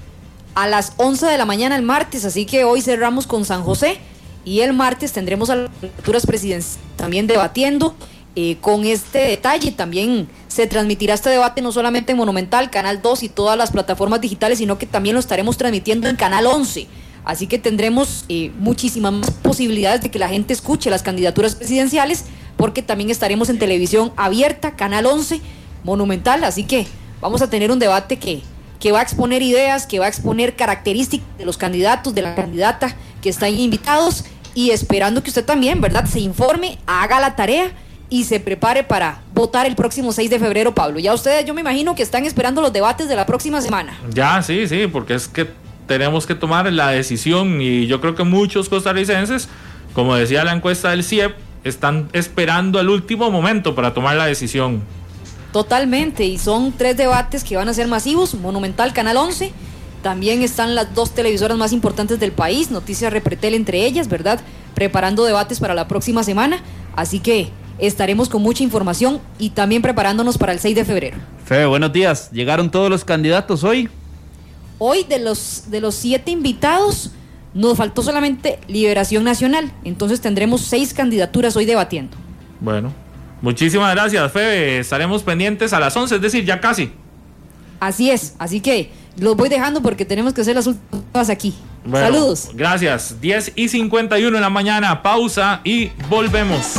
Speaker 10: A las 11 de la mañana el martes, así que hoy cerramos con San José y el martes tendremos a las candidaturas presidenciales también debatiendo. Eh, con este detalle también se transmitirá este debate no solamente en Monumental, Canal 2 y todas las plataformas digitales, sino que también lo estaremos transmitiendo en Canal 11. Así que tendremos eh, muchísimas más posibilidades de que la gente escuche las candidaturas presidenciales, porque también estaremos en televisión abierta, Canal 11, Monumental. Así que vamos a tener un debate que, que va a exponer ideas, que va a exponer características de los candidatos, de la candidata que están invitados y esperando que usted también, ¿verdad?, se informe, haga la tarea y se prepare para votar el próximo 6 de febrero, Pablo. Ya ustedes, yo me imagino que están esperando los debates de la próxima semana.
Speaker 6: Ya, sí, sí, porque es que tenemos que tomar la decisión y yo creo que muchos costarricenses, como decía la encuesta del CIEP, están esperando al último momento para tomar la decisión.
Speaker 10: Totalmente, y son tres debates que van a ser masivos, Monumental Canal 11, también están las dos televisoras más importantes del país, Noticias Repretel entre ellas, ¿verdad? Preparando debates para la próxima semana, así que estaremos con mucha información y también preparándonos para el 6 de febrero.
Speaker 4: Feo, buenos días. ¿Llegaron todos los candidatos hoy?
Speaker 10: Hoy de los, de los siete invitados nos faltó solamente Liberación Nacional, entonces tendremos seis candidaturas hoy debatiendo.
Speaker 6: Bueno, muchísimas gracias, Febe. Estaremos pendientes a las 11, es decir, ya casi.
Speaker 10: Así es, así que los voy dejando porque tenemos que hacer las últimas aquí. Saludos.
Speaker 6: Gracias. 10 y 51 en la mañana, pausa y volvemos.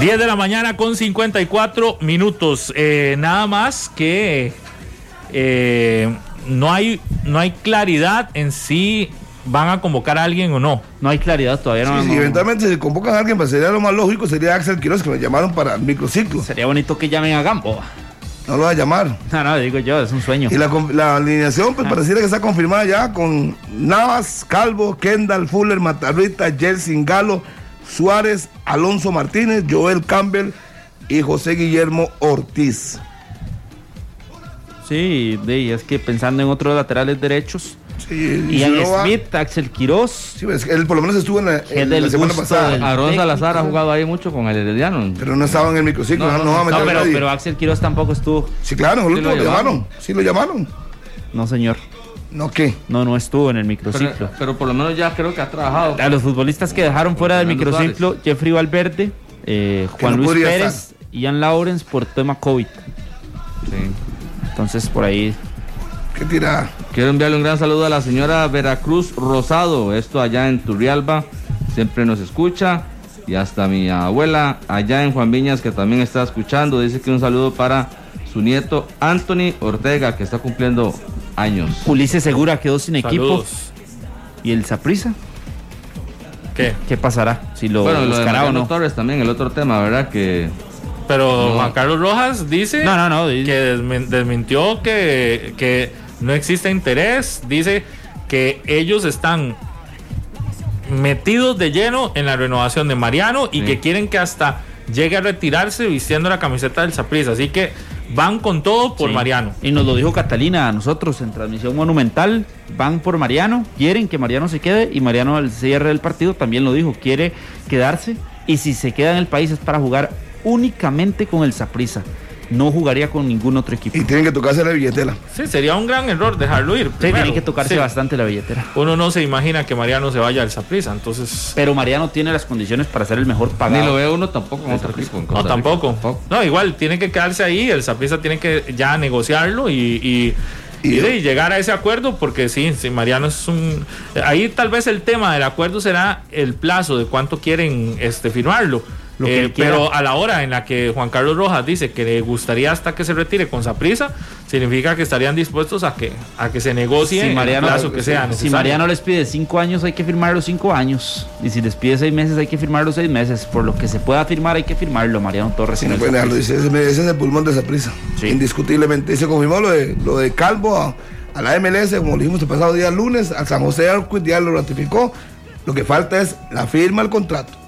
Speaker 6: 10 de la mañana con 54 minutos. Eh, nada más que eh, no, hay, no hay claridad en si van a convocar a alguien o no.
Speaker 4: No hay claridad todavía.
Speaker 2: No,
Speaker 4: no,
Speaker 2: si eventualmente se convocan a alguien, pues sería lo más lógico, sería Axel Quiroz, que lo llamaron para el microciclo.
Speaker 4: Sería bonito que llamen a Gambo.
Speaker 2: No lo va a llamar.
Speaker 4: No, no, digo yo, es un sueño.
Speaker 2: Y la, la alineación, pues pareciera que está confirmada ya con Navas, Calvo, Kendall, Fuller, Matarrita, Jelsin Galo, Suárez, Alonso Martínez, Joel Campbell y José Guillermo Ortiz.
Speaker 4: Sí, de, es que pensando en otros laterales derechos.
Speaker 2: Sí,
Speaker 4: Ian
Speaker 2: no va-
Speaker 4: Smith, Axel Quiroz.
Speaker 2: Sí, pues, él por lo menos estuvo en la, en
Speaker 4: del
Speaker 2: la semana pasada.
Speaker 4: del-
Speaker 3: Aaron. Salazar ha jugado ahí mucho con el Herediano.
Speaker 2: Pero no estaba en el microciclo,
Speaker 3: No,
Speaker 2: no,
Speaker 3: no,
Speaker 2: no va a
Speaker 4: No,
Speaker 2: meter a
Speaker 4: pero,
Speaker 2: nadie.
Speaker 4: pero Axel Quiroz tampoco estuvo.
Speaker 2: Sí, claro, el
Speaker 3: Sí
Speaker 2: último
Speaker 3: lo
Speaker 2: lo llamaron.
Speaker 3: llamaron.
Speaker 2: Sí, lo llamaron.
Speaker 4: No, señor.
Speaker 2: ¿No qué?
Speaker 4: No, no estuvo en el microciclo.
Speaker 3: pero por lo menos ya creo que ha trabajado.
Speaker 4: A los futbolistas que dejaron fuera del microciclo, Jeffrey Valverde, eh, Juan
Speaker 2: no
Speaker 4: Luis Pérez, Ian Lawrence por tema COVID.
Speaker 3: Sí.
Speaker 4: Entonces por ahí
Speaker 2: ¿Qué tira?
Speaker 3: Quiero enviarle un gran saludo a la señora Veracruz Rosado, esto allá en Turrialba, siempre nos escucha. Y hasta mi abuela allá en Juan Viñas que también está escuchando, dice que un saludo para su nieto Anthony Ortega que está cumpliendo años.
Speaker 4: Ulises Segura quedó sin equipo.
Speaker 6: Saludos.
Speaker 4: ¿Y el Saprisa?
Speaker 6: ¿Qué?
Speaker 4: ¿Qué pasará? Si lo
Speaker 3: bueno, lo de
Speaker 4: buscará o no.
Speaker 3: Torres también, el otro tema, ¿verdad? Que
Speaker 6: Pero
Speaker 3: No.
Speaker 6: Juan Carlos Rojas dice
Speaker 4: No, no, no. di-
Speaker 6: que desmin- desmintió que, que no existe interés. Dice que ellos están metidos de lleno en la renovación de Mariano y
Speaker 3: Sí.
Speaker 6: que quieren que hasta llegue a retirarse vistiendo la camiseta del Saprissa. Así que van con todo por
Speaker 4: Sí.
Speaker 6: Mariano.
Speaker 4: Y nos lo dijo Catalina a nosotros en transmisión monumental. Van por Mariano, quieren que Mariano se quede y Mariano al cierre del partido también lo dijo, quiere quedarse y si se queda en el país es para jugar únicamente con el Saprissa. no jugaría con ningún otro equipo.
Speaker 2: Y tienen que tocarse la billetera.
Speaker 6: Sí, sería un gran error dejarlo ir.
Speaker 4: Sí,
Speaker 6: primero.
Speaker 4: tienen que tocarse
Speaker 6: Sí.
Speaker 4: bastante la billetera.
Speaker 6: Uno no se imagina que Mariano se vaya al Saprissa, entonces.
Speaker 4: Pero Mariano tiene las condiciones para ser el mejor pagado.
Speaker 3: Ni lo ve uno tampoco en otro equipo. en
Speaker 6: No, tampoco. No, igual, tiene que quedarse ahí. El Saprissa tiene que ya negociarlo y, y, y de- llegar a ese acuerdo, porque sí, sí, Mariano es un. Ahí tal vez el tema del acuerdo será el plazo de cuánto quieren este, firmarlo.
Speaker 4: Lo que
Speaker 6: Eh, pero a la hora en la que Juan Carlos Rojas dice que le gustaría hasta que se retire con Saprissa, significa que estarían dispuestos a que a que se negocie
Speaker 4: Si Mariano,
Speaker 6: el plazo que sea
Speaker 4: si. Mariano les pide cinco años, hay que firmar los cinco años. Y si les pide seis meses, hay que firmar los seis meses. Por lo que se pueda firmar, hay que firmarlo, Mariano Torres.
Speaker 2: Sí, no dejarlo,
Speaker 4: Saprissa.
Speaker 2: dice, ese, ese es el pulmón de esa prisa. Indiscutiblemente. Y se confirmó lo de, lo de Calvo a, a la MLS, como lo dijimos el pasado día lunes, al San José Arquid ya lo ratificó. Lo que falta es la firma del contrato.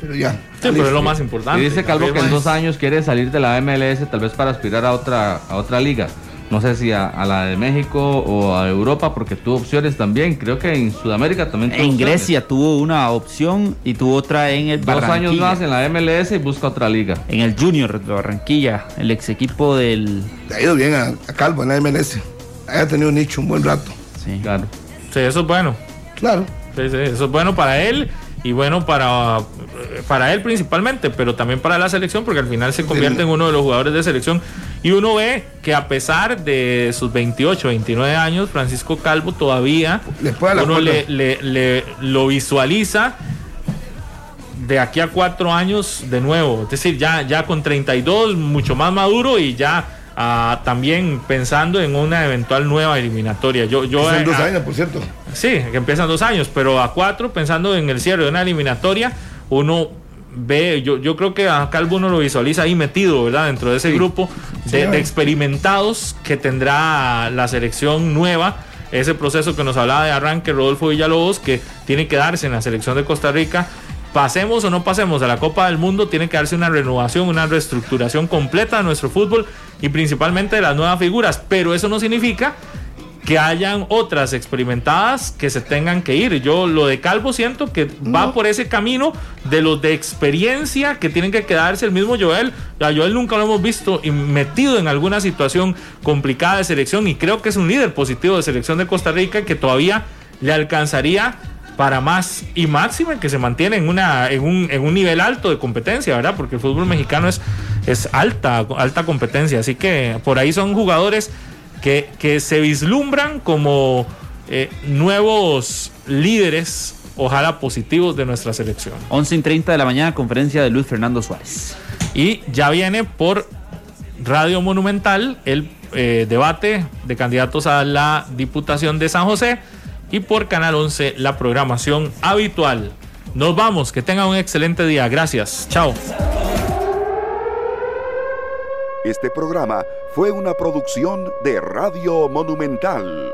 Speaker 2: Pero ya.
Speaker 6: Sí, pero es lo más importante.
Speaker 3: Y dice Calvo que en dos años quiere salir de la MLS, tal vez para aspirar a otra, a otra liga. No sé si a, a la de México o a Europa, porque tuvo opciones también. Creo que en Sudamérica también tuvo
Speaker 4: En
Speaker 3: opciones.
Speaker 4: Grecia tuvo una opción y tuvo otra en el
Speaker 3: Dos años más en la MLS y busca otra liga.
Speaker 4: En el Junior de Barranquilla, el ex equipo del.
Speaker 2: Le ha ido bien a, a Calvo en la MLS. Ha tenido un nicho un buen rato.
Speaker 4: Sí.
Speaker 3: Claro.
Speaker 6: Sí, eso es bueno.
Speaker 2: Claro.
Speaker 6: Sí, sí, eso es bueno para él y bueno para, para él principalmente, pero también para la selección, porque al final se convierte en uno de los jugadores de selección. Y uno ve que a pesar de sus 28, 29 años, Francisco Calvo todavía
Speaker 2: puede la
Speaker 6: uno le, le- le- lo visualiza de aquí a cuatro años de nuevo. Es decir, ya, ya con 32, mucho más maduro y ya ah, también pensando en una eventual nueva eliminatoria. Yo, yo,
Speaker 2: Son dos
Speaker 6: ah,
Speaker 2: años, por cierto.
Speaker 6: Sí, que empiezan dos años, pero a cuatro, pensando en el cierre de una eliminatoria, uno ve, yo, yo creo que a Calvo uno lo visualiza ahí metido, ¿verdad? Dentro de ese grupo de,
Speaker 2: Sí.
Speaker 6: de experimentados que tendrá la selección nueva. Ese proceso que nos hablaba de arranque Rodolfo Villalobos, que tiene que darse en la selección de Costa Rica. Pasemos o no pasemos a la Copa del Mundo, tiene que darse una renovación, una reestructuración completa de nuestro fútbol y principalmente de las nuevas figuras. Pero eso no significa que hayan otras experimentadas que se tengan que ir. Yo lo de Calvo siento que va por ese camino de los de experiencia que tienen que quedarse el mismo Joel. A Joel nunca lo hemos visto y metido en alguna situación complicada de selección y creo que es un líder positivo de selección de Costa Rica que todavía le alcanzaría para más y máxima que se mantiene en una en un, en un nivel alto de competencia, ¿verdad? Porque el fútbol mexicano es, es alta, alta competencia. Así que por ahí son jugadores que, que se vislumbran como eh, nuevos líderes, ojalá positivos de nuestra selección.
Speaker 4: 11 y 30 de la mañana, conferencia de Luis Fernando Suárez.
Speaker 6: Y ya viene por Radio Monumental el eh, debate de candidatos a la Diputación de San José y por Canal 11 la programación habitual. Nos vamos, que tengan un excelente día. Gracias. Chao.
Speaker 1: Este programa fue una producción de Radio Monumental.